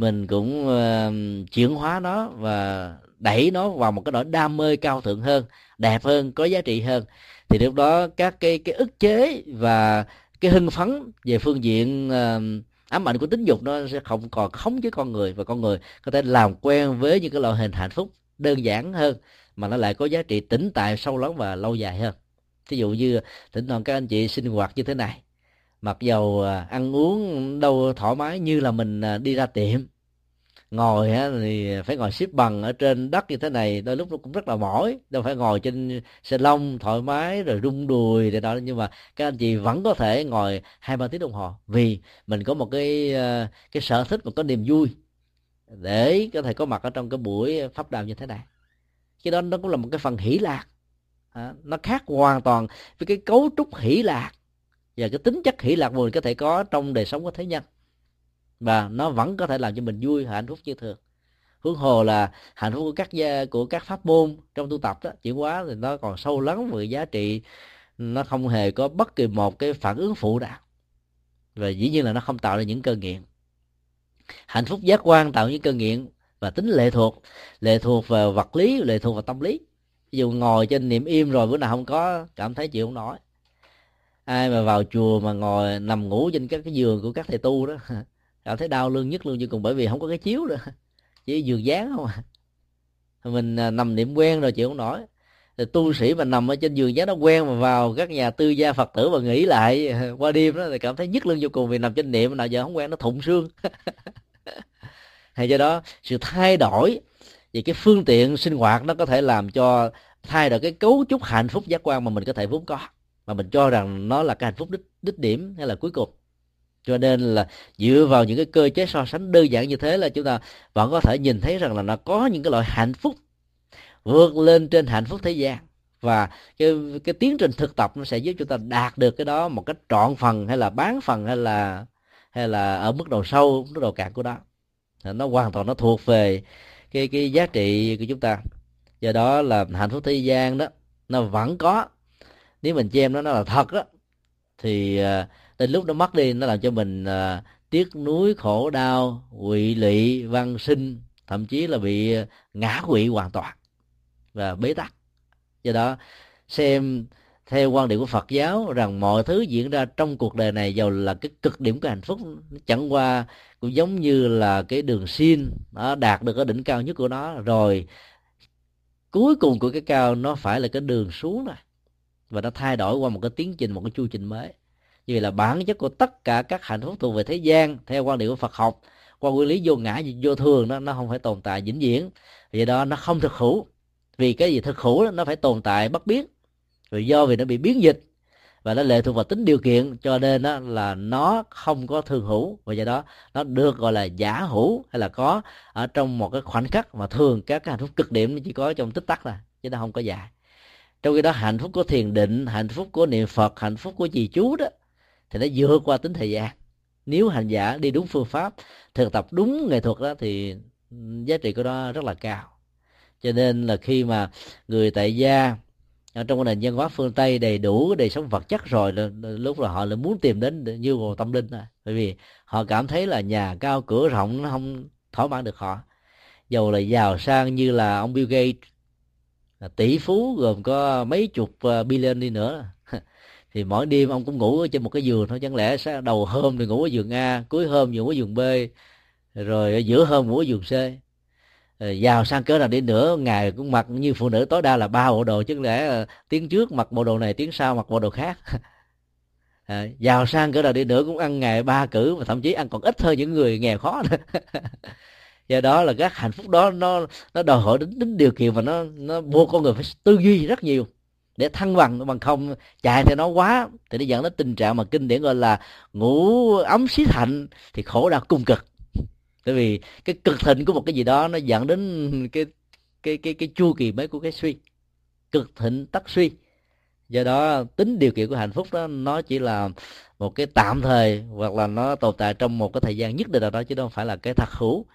mình cũng uh, chuyển hóa nó và đẩy nó vào một cái nỗi đam mê cao thượng hơn đẹp hơn có giá trị hơn. Thì lúc đó các cái cái ức chế và cái hưng phấn về phương diện uh, ám ảnh của tính dục nó sẽ không còn khống với con người. Và con người có thể làm quen với những cái loại hình hạnh phúc đơn giản hơn mà nó lại có giá trị tĩnh tại sâu lắng và lâu dài hơn. Ví dụ như, thỉnh thoảng các anh chị sinh hoạt như thế này, mặc dầu à, ăn uống đâu thoải mái như là mình à, đi ra tiệm, ngồi thì phải ngồi xếp bằng ở trên đất như thế này, đôi lúc nó cũng rất là mỏi, đâu phải ngồi trên xe lông thoải mái rồi rung đùi để đó nhưng mà các anh chị vẫn có thể ngồi hai ba tiếng đồng hồ, vì mình có một cái à, cái sở thích và có niềm vui để có thể có mặt ở trong cái buổi pháp đàm như thế này cái đó nó cũng là một cái phần hỷ lạc. À, nó khác hoàn toàn với cái cấu trúc hỷ lạc và cái tính chất hỷ lạc mình có thể có trong đời sống của thế nhân. Và nó vẫn có thể làm cho mình vui hạnh phúc như thường. Huống hồ là hạnh phúc của các gia của các pháp môn trong tu tập đó chuyển hóa thì nó còn sâu lắng về giá trị. Nó không hề có bất kỳ một cái phản ứng phụ nào và dĩ nhiên là nó không tạo ra những cơn nghiện. Hạnh phúc giác quan tạo những cơn nghiện và tính lệ thuộc lệ thuộc vào vật lý, lệ thuộc vào tâm lý. Ví dụ ngồi trên niệm im rồi bữa nào không có, cảm thấy chịu không nổi. Ai mà vào chùa mà ngồi nằm ngủ trên các cái giường của các thầy tu đó, cảm thấy đau lưng nhất luôn như cùng bởi vì không có cái chiếu nữa, chỉ giường dán không à. Mình à, nằm niệm quen rồi chịu không nổi. Thì tu sĩ mà nằm ở trên giường giá nó quen mà vào các nhà tư gia phật tử mà nghỉ lại, qua đêm đó thì cảm thấy nhức lưng vô cùng vì nằm trên niệm nào giờ không quen nó thụng xương hay do đó, sự thay đổi về cái phương tiện sinh hoạt nó có thể làm cho thay đổi cái cấu trúc hạnh phúc giác quan mà mình có thể vốn có, mà mình cho rằng nó là cái hạnh phúc đích đích điểm hay là cuối cùng. Cho nên là dựa vào những cái cơ chế so sánh đơn giản như thế là chúng ta vẫn có thể nhìn thấy rằng là nó có những cái loại hạnh phúc vượt lên trên hạnh phúc thế gian. Và cái cái tiến trình thực tập nó sẽ giúp chúng ta đạt được cái đó một cách trọn phần hay là bán phần hay là hay là ở mức độ sâu, mức độ cạn của đó nó hoàn toàn nó thuộc về cái cái giá trị của chúng ta. Do đó là hạnh phúc thế gian đó nó vẫn có. Nếu mình xem nó nó là thật đó thì à, đến lúc nó mất đi nó làm cho mình uh, tiếc nuối khổ đau quỵ lụy văn sinh thậm chí là bị à, ngã quỵ hoàn toàn và bế tắc. Do đó xem theo quan điểm của Phật giáo rằng mọi thứ diễn ra trong cuộc đời này giàu là cái cực điểm của hạnh phúc. Chẳng qua cũng giống như là cái đường xin nó đạt được cái đỉnh cao nhất của nó. Rồi cuối cùng của cái cao nó phải là cái đường xuống này. Và nó thay đổi qua một cái tiến trình một cái chu trình mới. Như vậy là bản chất của tất cả các hạnh phúc thuộc về thế gian theo quan điểm của Phật học qua nguyên lý vô ngã vô thường đó nó không phải tồn tại vĩnh viễn. Vì đó nó không thực hữu. Vì cái gì thực hữu đó, nó phải tồn tại bất biến rồi do vì nó bị biến dịch và nó lệ thuộc vào tính điều kiện, cho nên đó là nó không có thường hữu. Và do đó, nó được gọi là giả hữu hay là có ở trong một cái khoảnh khắc mà thường các cái hạnh phúc cực điểm chỉ có trong tích tắc là chứ nó không có dài trong khi đó, hạnh phúc của thiền định, hạnh phúc của niệm phật, hạnh phúc của trì chú đó, thì nó vượt qua tính thời gian. Nếu hành giả đi đúng phương pháp, thực tập đúng nghệ thuật đó, thì giá trị của nó rất là cao. Cho nên là khi mà người tại gia ở trong nền văn hóa phương tây đầy đủ đời sống vật chất rồi lúc là họ lại muốn tìm đến như hồ tâm linh rồi bởi vì họ cảm thấy là nhà cao cửa rộng, nó không thỏa mãn được họ. Dầu là giàu sang như là ông Bill Gates, là tỷ phú gồm có mấy chục ờ, billion đi nữa. Thì mỗi đêm ông cũng ngủ ở trên một cái giường thôi, chẳng lẽ sẽ đầu hôm thì ngủ ở giường A, cuối hôm ngủ ở giường B, rồi giữa hôm ngủ ở giường C. Ờ, giàu sang cỡ nào đi nữa ngày cũng mặc như phụ nữ tối đa là ba bộ đồ chứ lẽ ờ, tiếng trước mặc bộ đồ này tiếng sau mặc bộ đồ khác? Ờ, à, giàu sang cỡ nào đi nữa cũng ăn ngày ba cử và thậm chí ăn còn ít hơn những người nghèo khó nữa. Do đó là các hạnh phúc đó nó nó đòi hỏi đến, đến điều kiện và nó nó buộc con người phải tư duy rất nhiều để thăng bằng bằng không chạy theo nó quá thì nó dẫn đến tình trạng mà kinh điển gọi là ngủ ấm xí thạnh thì khổ đau cùng cực tại vì cái cực thịnh của một cái gì đó nó dẫn đến cái cái cái cái chu kỳ mới của cái suy. Cực thịnh tắc suy. Do đó tính điều kiện của hạnh phúc đó nó chỉ là một cái tạm thời hoặc là nó tồn tại trong một cái thời gian nhất định nào đó chứ đâu phải là cái thật hữu.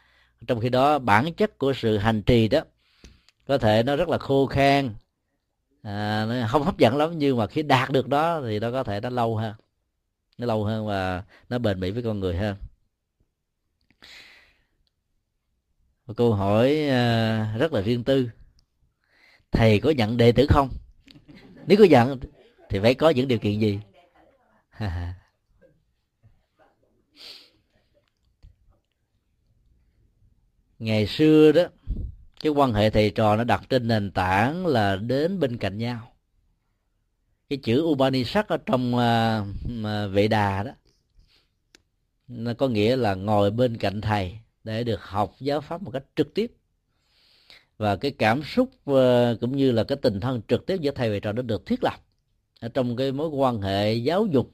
Trong khi đó bản chất của sự hành trì đó có thể nó rất là khô khan à, nó không hấp dẫn lắm nhưng mà khi đạt được đó thì nó có thể nó lâu hơn nó lâu hơn và nó bền bỉ với con người hơn. Một câu hỏi à, rất là riêng tư. Thầy có nhận đệ tử không? Nếu có nhận thì phải có những điều kiện gì? Ngày xưa đó cái quan hệ thầy trò nó đặt trên nền tảng là đến bên cạnh nhau. Cái chữ Upanishad ở trong uh, vệ đà đó nó có nghĩa là ngồi bên cạnh thầy để được học giáo pháp một cách trực tiếp. Và cái cảm xúc ờ, cũng như là cái tình thân trực tiếp giữa thầy và trò đã được thiết lập. Ở trong cái mối quan hệ giáo dục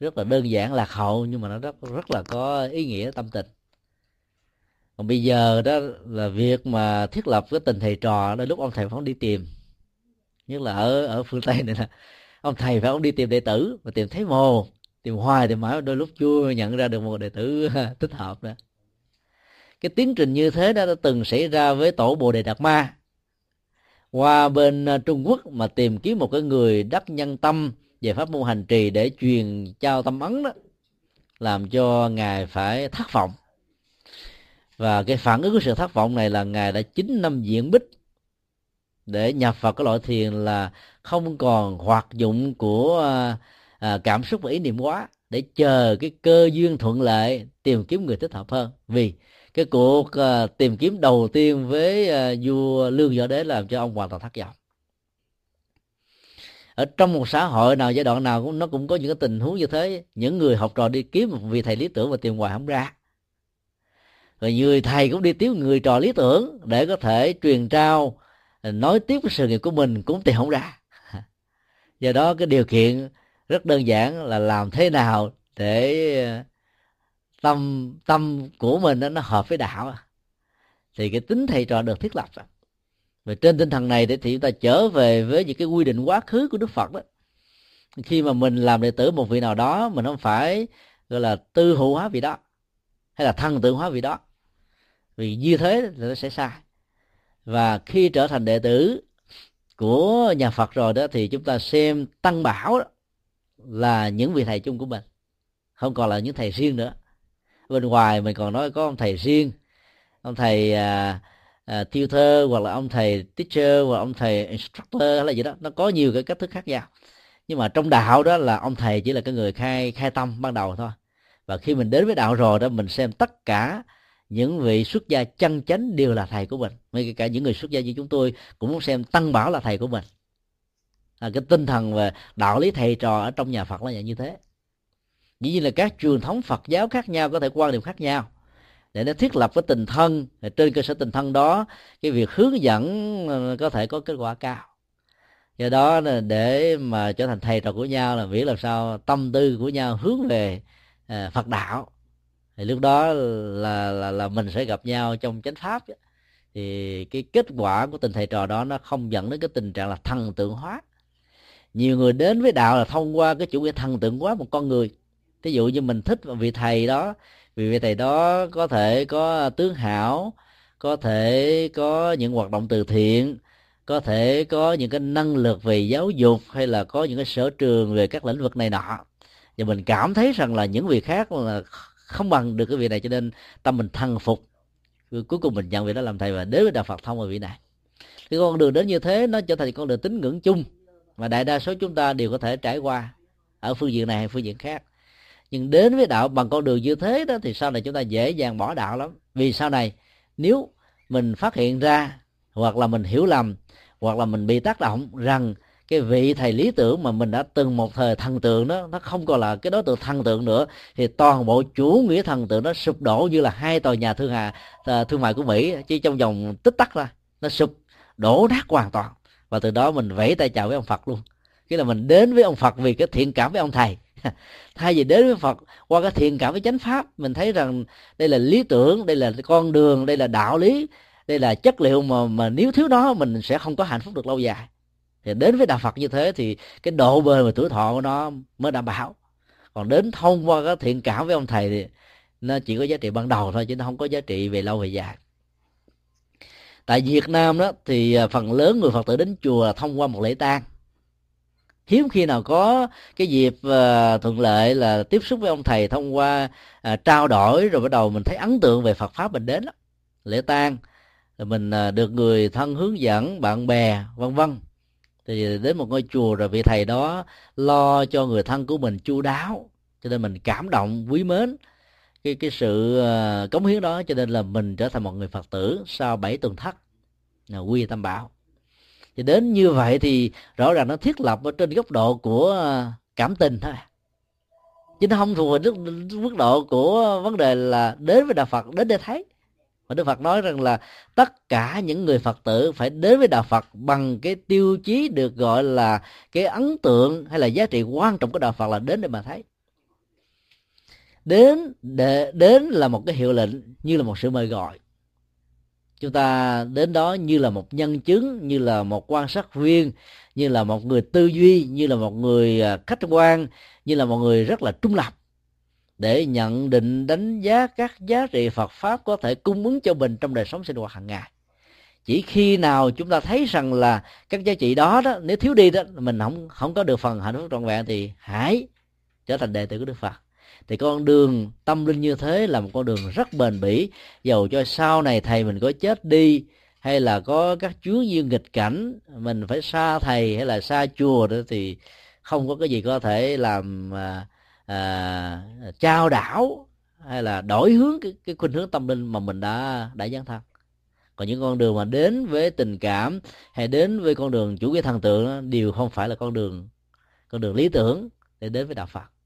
rất là đơn giản, lạc hậu, nhưng mà nó rất rất là có ý nghĩa tâm tình. Còn bây giờ đó là việc mà thiết lập cái tình thầy trò đó lúc ông thầy phóng đi tìm. Nhất là ở ở phương tây này là ông thầy phải ông đi tìm đệ tử và tìm thấy mồ tìm hoài, tìm mãi, đôi lúc chưa nhận ra được một đệ tử thích hợp đó cái tiến trình như thế đó đã từng xảy ra với tổ bồ đề đạt ma. Qua bên à, trung quốc mà tìm kiếm một cái người đắc nhân tâm về pháp môn hành trì để truyền trao tâm ấn đó làm cho ngài phải thất vọng. Và cái phản ứng của sự thất vọng này là ngài đã chín năm diễn bích để nhập vào cái loại thiền là không còn hoạt dụng của à, à cảm xúc và ý niệm quá để chờ cái cơ duyên thuận lợi tìm kiếm người thích hợp hơn. Vì cái cuộc uh, tìm kiếm đầu tiên với uh, vua lương võ đế làm cho ông hoàn toàn thất vọng. Ở trong một xã hội nào giai đoạn nào cũng nó cũng có những cái tình huống như thế. Những người học trò đi kiếm một vị thầy lý tưởng và tìm hoài không ra. Rồi người thầy cũng đi tiếp người trò lý tưởng để có thể truyền trao ờ, nói tiếp cái sự nghiệp của mình cũng tìm không ra. Do đó cái điều kiện rất đơn giản là làm thế nào để tâm tâm của mình nó hợp với đạo. Thì cái tính thầy trò được thiết lập và trên tinh thần này thì chúng ta trở về với những cái quy định quá khứ của đức phật đó. Khi mà mình làm đệ tử một vị nào đó, mình không phải, gọi là, tư hữu hóa vị đó, hay là thân tượng hóa vị đó. Vì như thế thì nó sẽ sai. Và khi trở thành đệ tử của nhà Phật rồi đó, thì chúng ta xem tăng bảo đó là những vị thầy chung của mình, không còn là những thầy riêng nữa bên ngoài mình còn nói có ông thầy riêng ông thầy à, à, thơ hoặc là ông thầy teacher hoặc là ông thầy instructor hay là gì đó. Nó có nhiều cái cách thức khác nhau. Nhưng mà trong đạo đó là ông thầy chỉ là cái người khai khai tâm ban đầu thôi. Và khi mình đến với đạo rồi đó mình xem tất cả những vị xuất gia chân chánh đều là thầy của mình. Ngay cả những người xuất gia như chúng tôi cũng muốn xem tăng bảo là thầy của mình. À, cái tinh thần về đạo lý thầy trò ở trong nhà phật là như thế dĩ nhiên là các truyền thống phật giáo khác nhau, có thể quan điểm khác nhau. Để nó thiết lập cái tình thân trên cơ sở tình thân đó, cái việc hướng dẫn ờ, có thể có kết quả cao. Do đó để mà trở thành thầy trò của nhau là biết làm sao tâm tư của nhau hướng về ờ, phật đạo. Thì lúc đó là là là mình sẽ gặp nhau trong chánh pháp thì cái kết quả của tình thầy trò đó nó không dẫn đến cái tình trạng là thần tượng hóa. Nhiều người đến với đạo là thông qua cái chủ nghĩa thần tượng hóa một con người ví dụ như mình thích vị thầy đó, vì vị thầy đó có thể có tướng hảo, có thể có những hoạt động từ thiện, có thể có những cái năng lực về giáo dục hay là có những cái sở trường về các lĩnh vực này nọ. Và mình cảm thấy rằng là những việc khác là không bằng được cái vị này cho nên tâm mình thăng phục. Cuối cùng mình nhận vị đó làm thầy và đến với đạo phật thông ở vị này. Cái con đường đến như thế nó trở thành con đường tín ngưỡng chung mà đại đa số chúng ta đều có thể trải qua ở phương diện này hay phương diện khác nhưng đến với đạo bằng con đường như thế đó thì sau này chúng ta dễ dàng bỏ đạo lắm. Vì sau này, nếu mình phát hiện ra, hoặc là mình hiểu lầm, hoặc là mình bị tác động rằng cái vị thầy lý tưởng mà mình đã từng một thời thần tượng đó, nó không còn là cái đối tượng thần tượng nữa, thì toàn bộ chủ nghĩa thần tượng nó sụp đổ như là hai tòa nhà thương hà thương mại của mỹ, chỉ trong vòng tích tắc ra nó sụp, đổ nát hoàn toàn. Và từ đó mình vẫy tay chào với ông phật luôn. Cái là mình đến với ông phật vì cái thiện cảm với ông thầy. thay vì đến với phật, qua cái thiện cảm với chánh pháp, mình thấy rằng đây là lý tưởng, đây là con đường, đây là đạo lý, đây là chất liệu mà mà nếu thiếu nó, mình sẽ không có hạnh phúc được lâu dài. Thì đến với đạo phật như thế thì cái độ bền và tuổi thọ của nó mới đảm bảo. Còn đến thông qua cái thiện cảm với ông thầy thì nó chỉ có giá trị ban đầu thôi, chứ nó không có giá trị về lâu về dài. Tại Việt Nam đó thì à, phần lớn người Phật tử đến chùa là thông qua một lễ tang hiếm khi nào có cái dịp uh, thuận lợi là tiếp xúc với ông thầy thông qua uh, trao đổi rồi bắt đầu mình thấy ấn tượng về Phật pháp mình đến đó. lễ tang rồi mình uh, được người thân hướng dẫn bạn bè vân vân. Thì đến một ngôi chùa rồi vị thầy đó lo cho người thân của mình chu đáo cho nên mình cảm động quý mến cái cái sự uh, cống hiến đó. Cho nên là mình trở thành một người phật tử sau bảy tuần thất. Là quy tâm bảo thì đến như vậy thì rõ ràng nó thiết lập ở trên góc độ của à, cảm tình thôi. Chứ nó không thuộc về mức độ của vấn đề là đến với đạo phật, đến để thấy. Mà đức phật nói rằng là tất cả những người phật tử phải đến với đạo phật bằng cái tiêu chí được gọi là cái ấn tượng hay là giá trị quan trọng của đạo phật là đến để mà thấy. Đến để đến là một cái hiệu lệnh như là một sự mời gọi chúng ta đến đó như là một nhân chứng, như là một quan sát viên, như là một người tư duy, như là một người à, khách quan, như là một người rất là trung lập để nhận định, đánh giá các giá trị Phật pháp có thể cung ứng cho mình trong đời sống sinh hoạt hàng ngày. Chỉ khi nào chúng ta thấy rằng là các giá trị đó đó, nếu thiếu đi đó, mình không không có được phần hạnh phúc trọn vẹn thì hãy trở thành đệ tử của Đức Phật thì con đường tâm linh như thế là một con đường rất bền bỉ. Dầu cho sau này thầy mình có chết đi hay là có các chuyến duyên nghịch cảnh mình phải xa thầy hay là xa chùa nữa thì không có cái gì có thể làm à, à, trao đảo hay là đổi hướng cái, cái khuynh hướng tâm linh mà mình đã đã dấn thân. Còn những con đường mà đến với tình cảm hay đến với con đường chủ nghĩa thần tượng đó, đều không phải là con đường con đường lý tưởng để đến với đạo Phật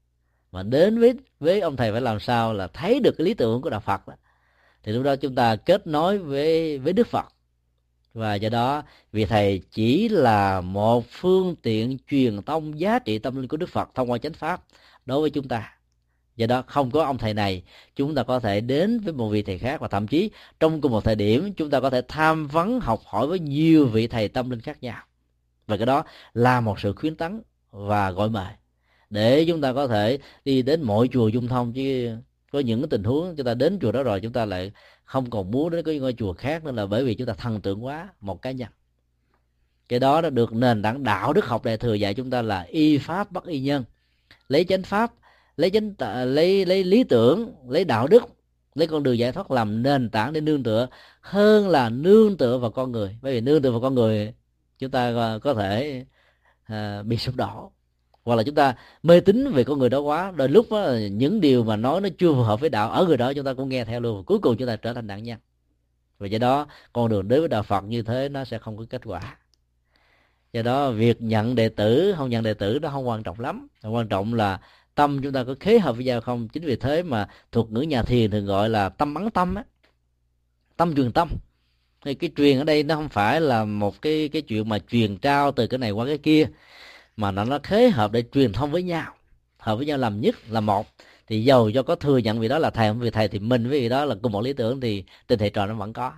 mà đến với với ông thầy phải làm sao là thấy được cái lý tưởng của đạo Phật đó. thì lúc đó chúng ta kết nối với với Đức Phật. Và do đó vị thầy chỉ là một phương tiện truyền tông giá trị tâm linh của Đức Phật thông qua chánh pháp đối với chúng ta. Do đó, không có ông thầy này, chúng ta có thể đến với một vị thầy khác. Và thậm chí, trong cùng một thời điểm, chúng ta có thể tham vấn, học hỏi với nhiều vị thầy tâm linh khác nhau. Và cái đó là một sự khuyến tấn và gọi mời để chúng ta có thể đi đến mọi chùa dung thông chứ có những cái tình huống chúng ta đến chùa đó rồi chúng ta lại không còn muốn đến cái ngôi chùa khác nữa là bởi vì chúng ta thần tượng quá một cá nhân. Cái đó đã được nền tảng đạo đức học đại thừa dạy chúng ta là y pháp bất y nhân. Lấy chánh pháp lấy chánh lấy lấy lý tưởng lấy đạo đức lấy con đường giải thoát làm nền tảng để nương tựa hơn là nương tựa vào con người. Bởi vì nương tựa vào con người chúng ta à, có thể à, bị sụp đổ hoặc là chúng ta mê tín về con người đó quá đôi lúc đó, những điều mà nói nó chưa phù hợp với đạo ở người đó chúng ta cũng nghe theo luôn. Cuối cùng chúng ta trở thành nạn nhân. Và do đó con đường đến với đạo phật như thế nó sẽ không có kết quả. Do đó việc nhận đệ tử không nhận đệ tử nó không quan trọng lắm. Quan trọng là tâm chúng ta có khế hợp với nhau không? Chính vì thế mà thuộc ngữ nhà thiền thường gọi là tâm bắn tâm á. Tâm truyền tâm. Thì cái truyền ở đây nó không phải là một cái cái chuyện mà truyền trao từ cái này qua cái kia mà nó nó khế hợp để truyền thông với nhau hợp với nhau làm nhất là một. Thì dầu cho có thừa nhận vì đó là thầy không vì thầy thì mình với vị đó là cùng một lý tưởng thì tình thầy trò nó vẫn có.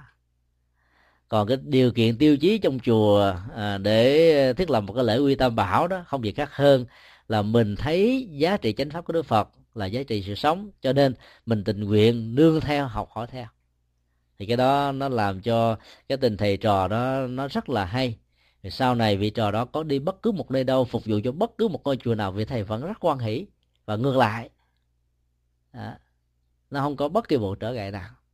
Còn cái điều kiện tiêu chí trong chùa à, để thiết lập một cái lễ quy tâm bảo đó không gì khác hơn là mình thấy giá trị chánh pháp của đức phật là giá trị sự sống cho nên mình tình nguyện nương theo học hỏi theo. Thì cái đó nó làm cho cái tình thầy trò đó nó rất là hay thì sau này vị trò đó có đi bất cứ một nơi đâu phục vụ cho bất cứ một ngôi chùa nào, vị thầy vẫn rất quan hỷ và ngược lại, đó. nó không có bất kỳ bộ trở ngại nào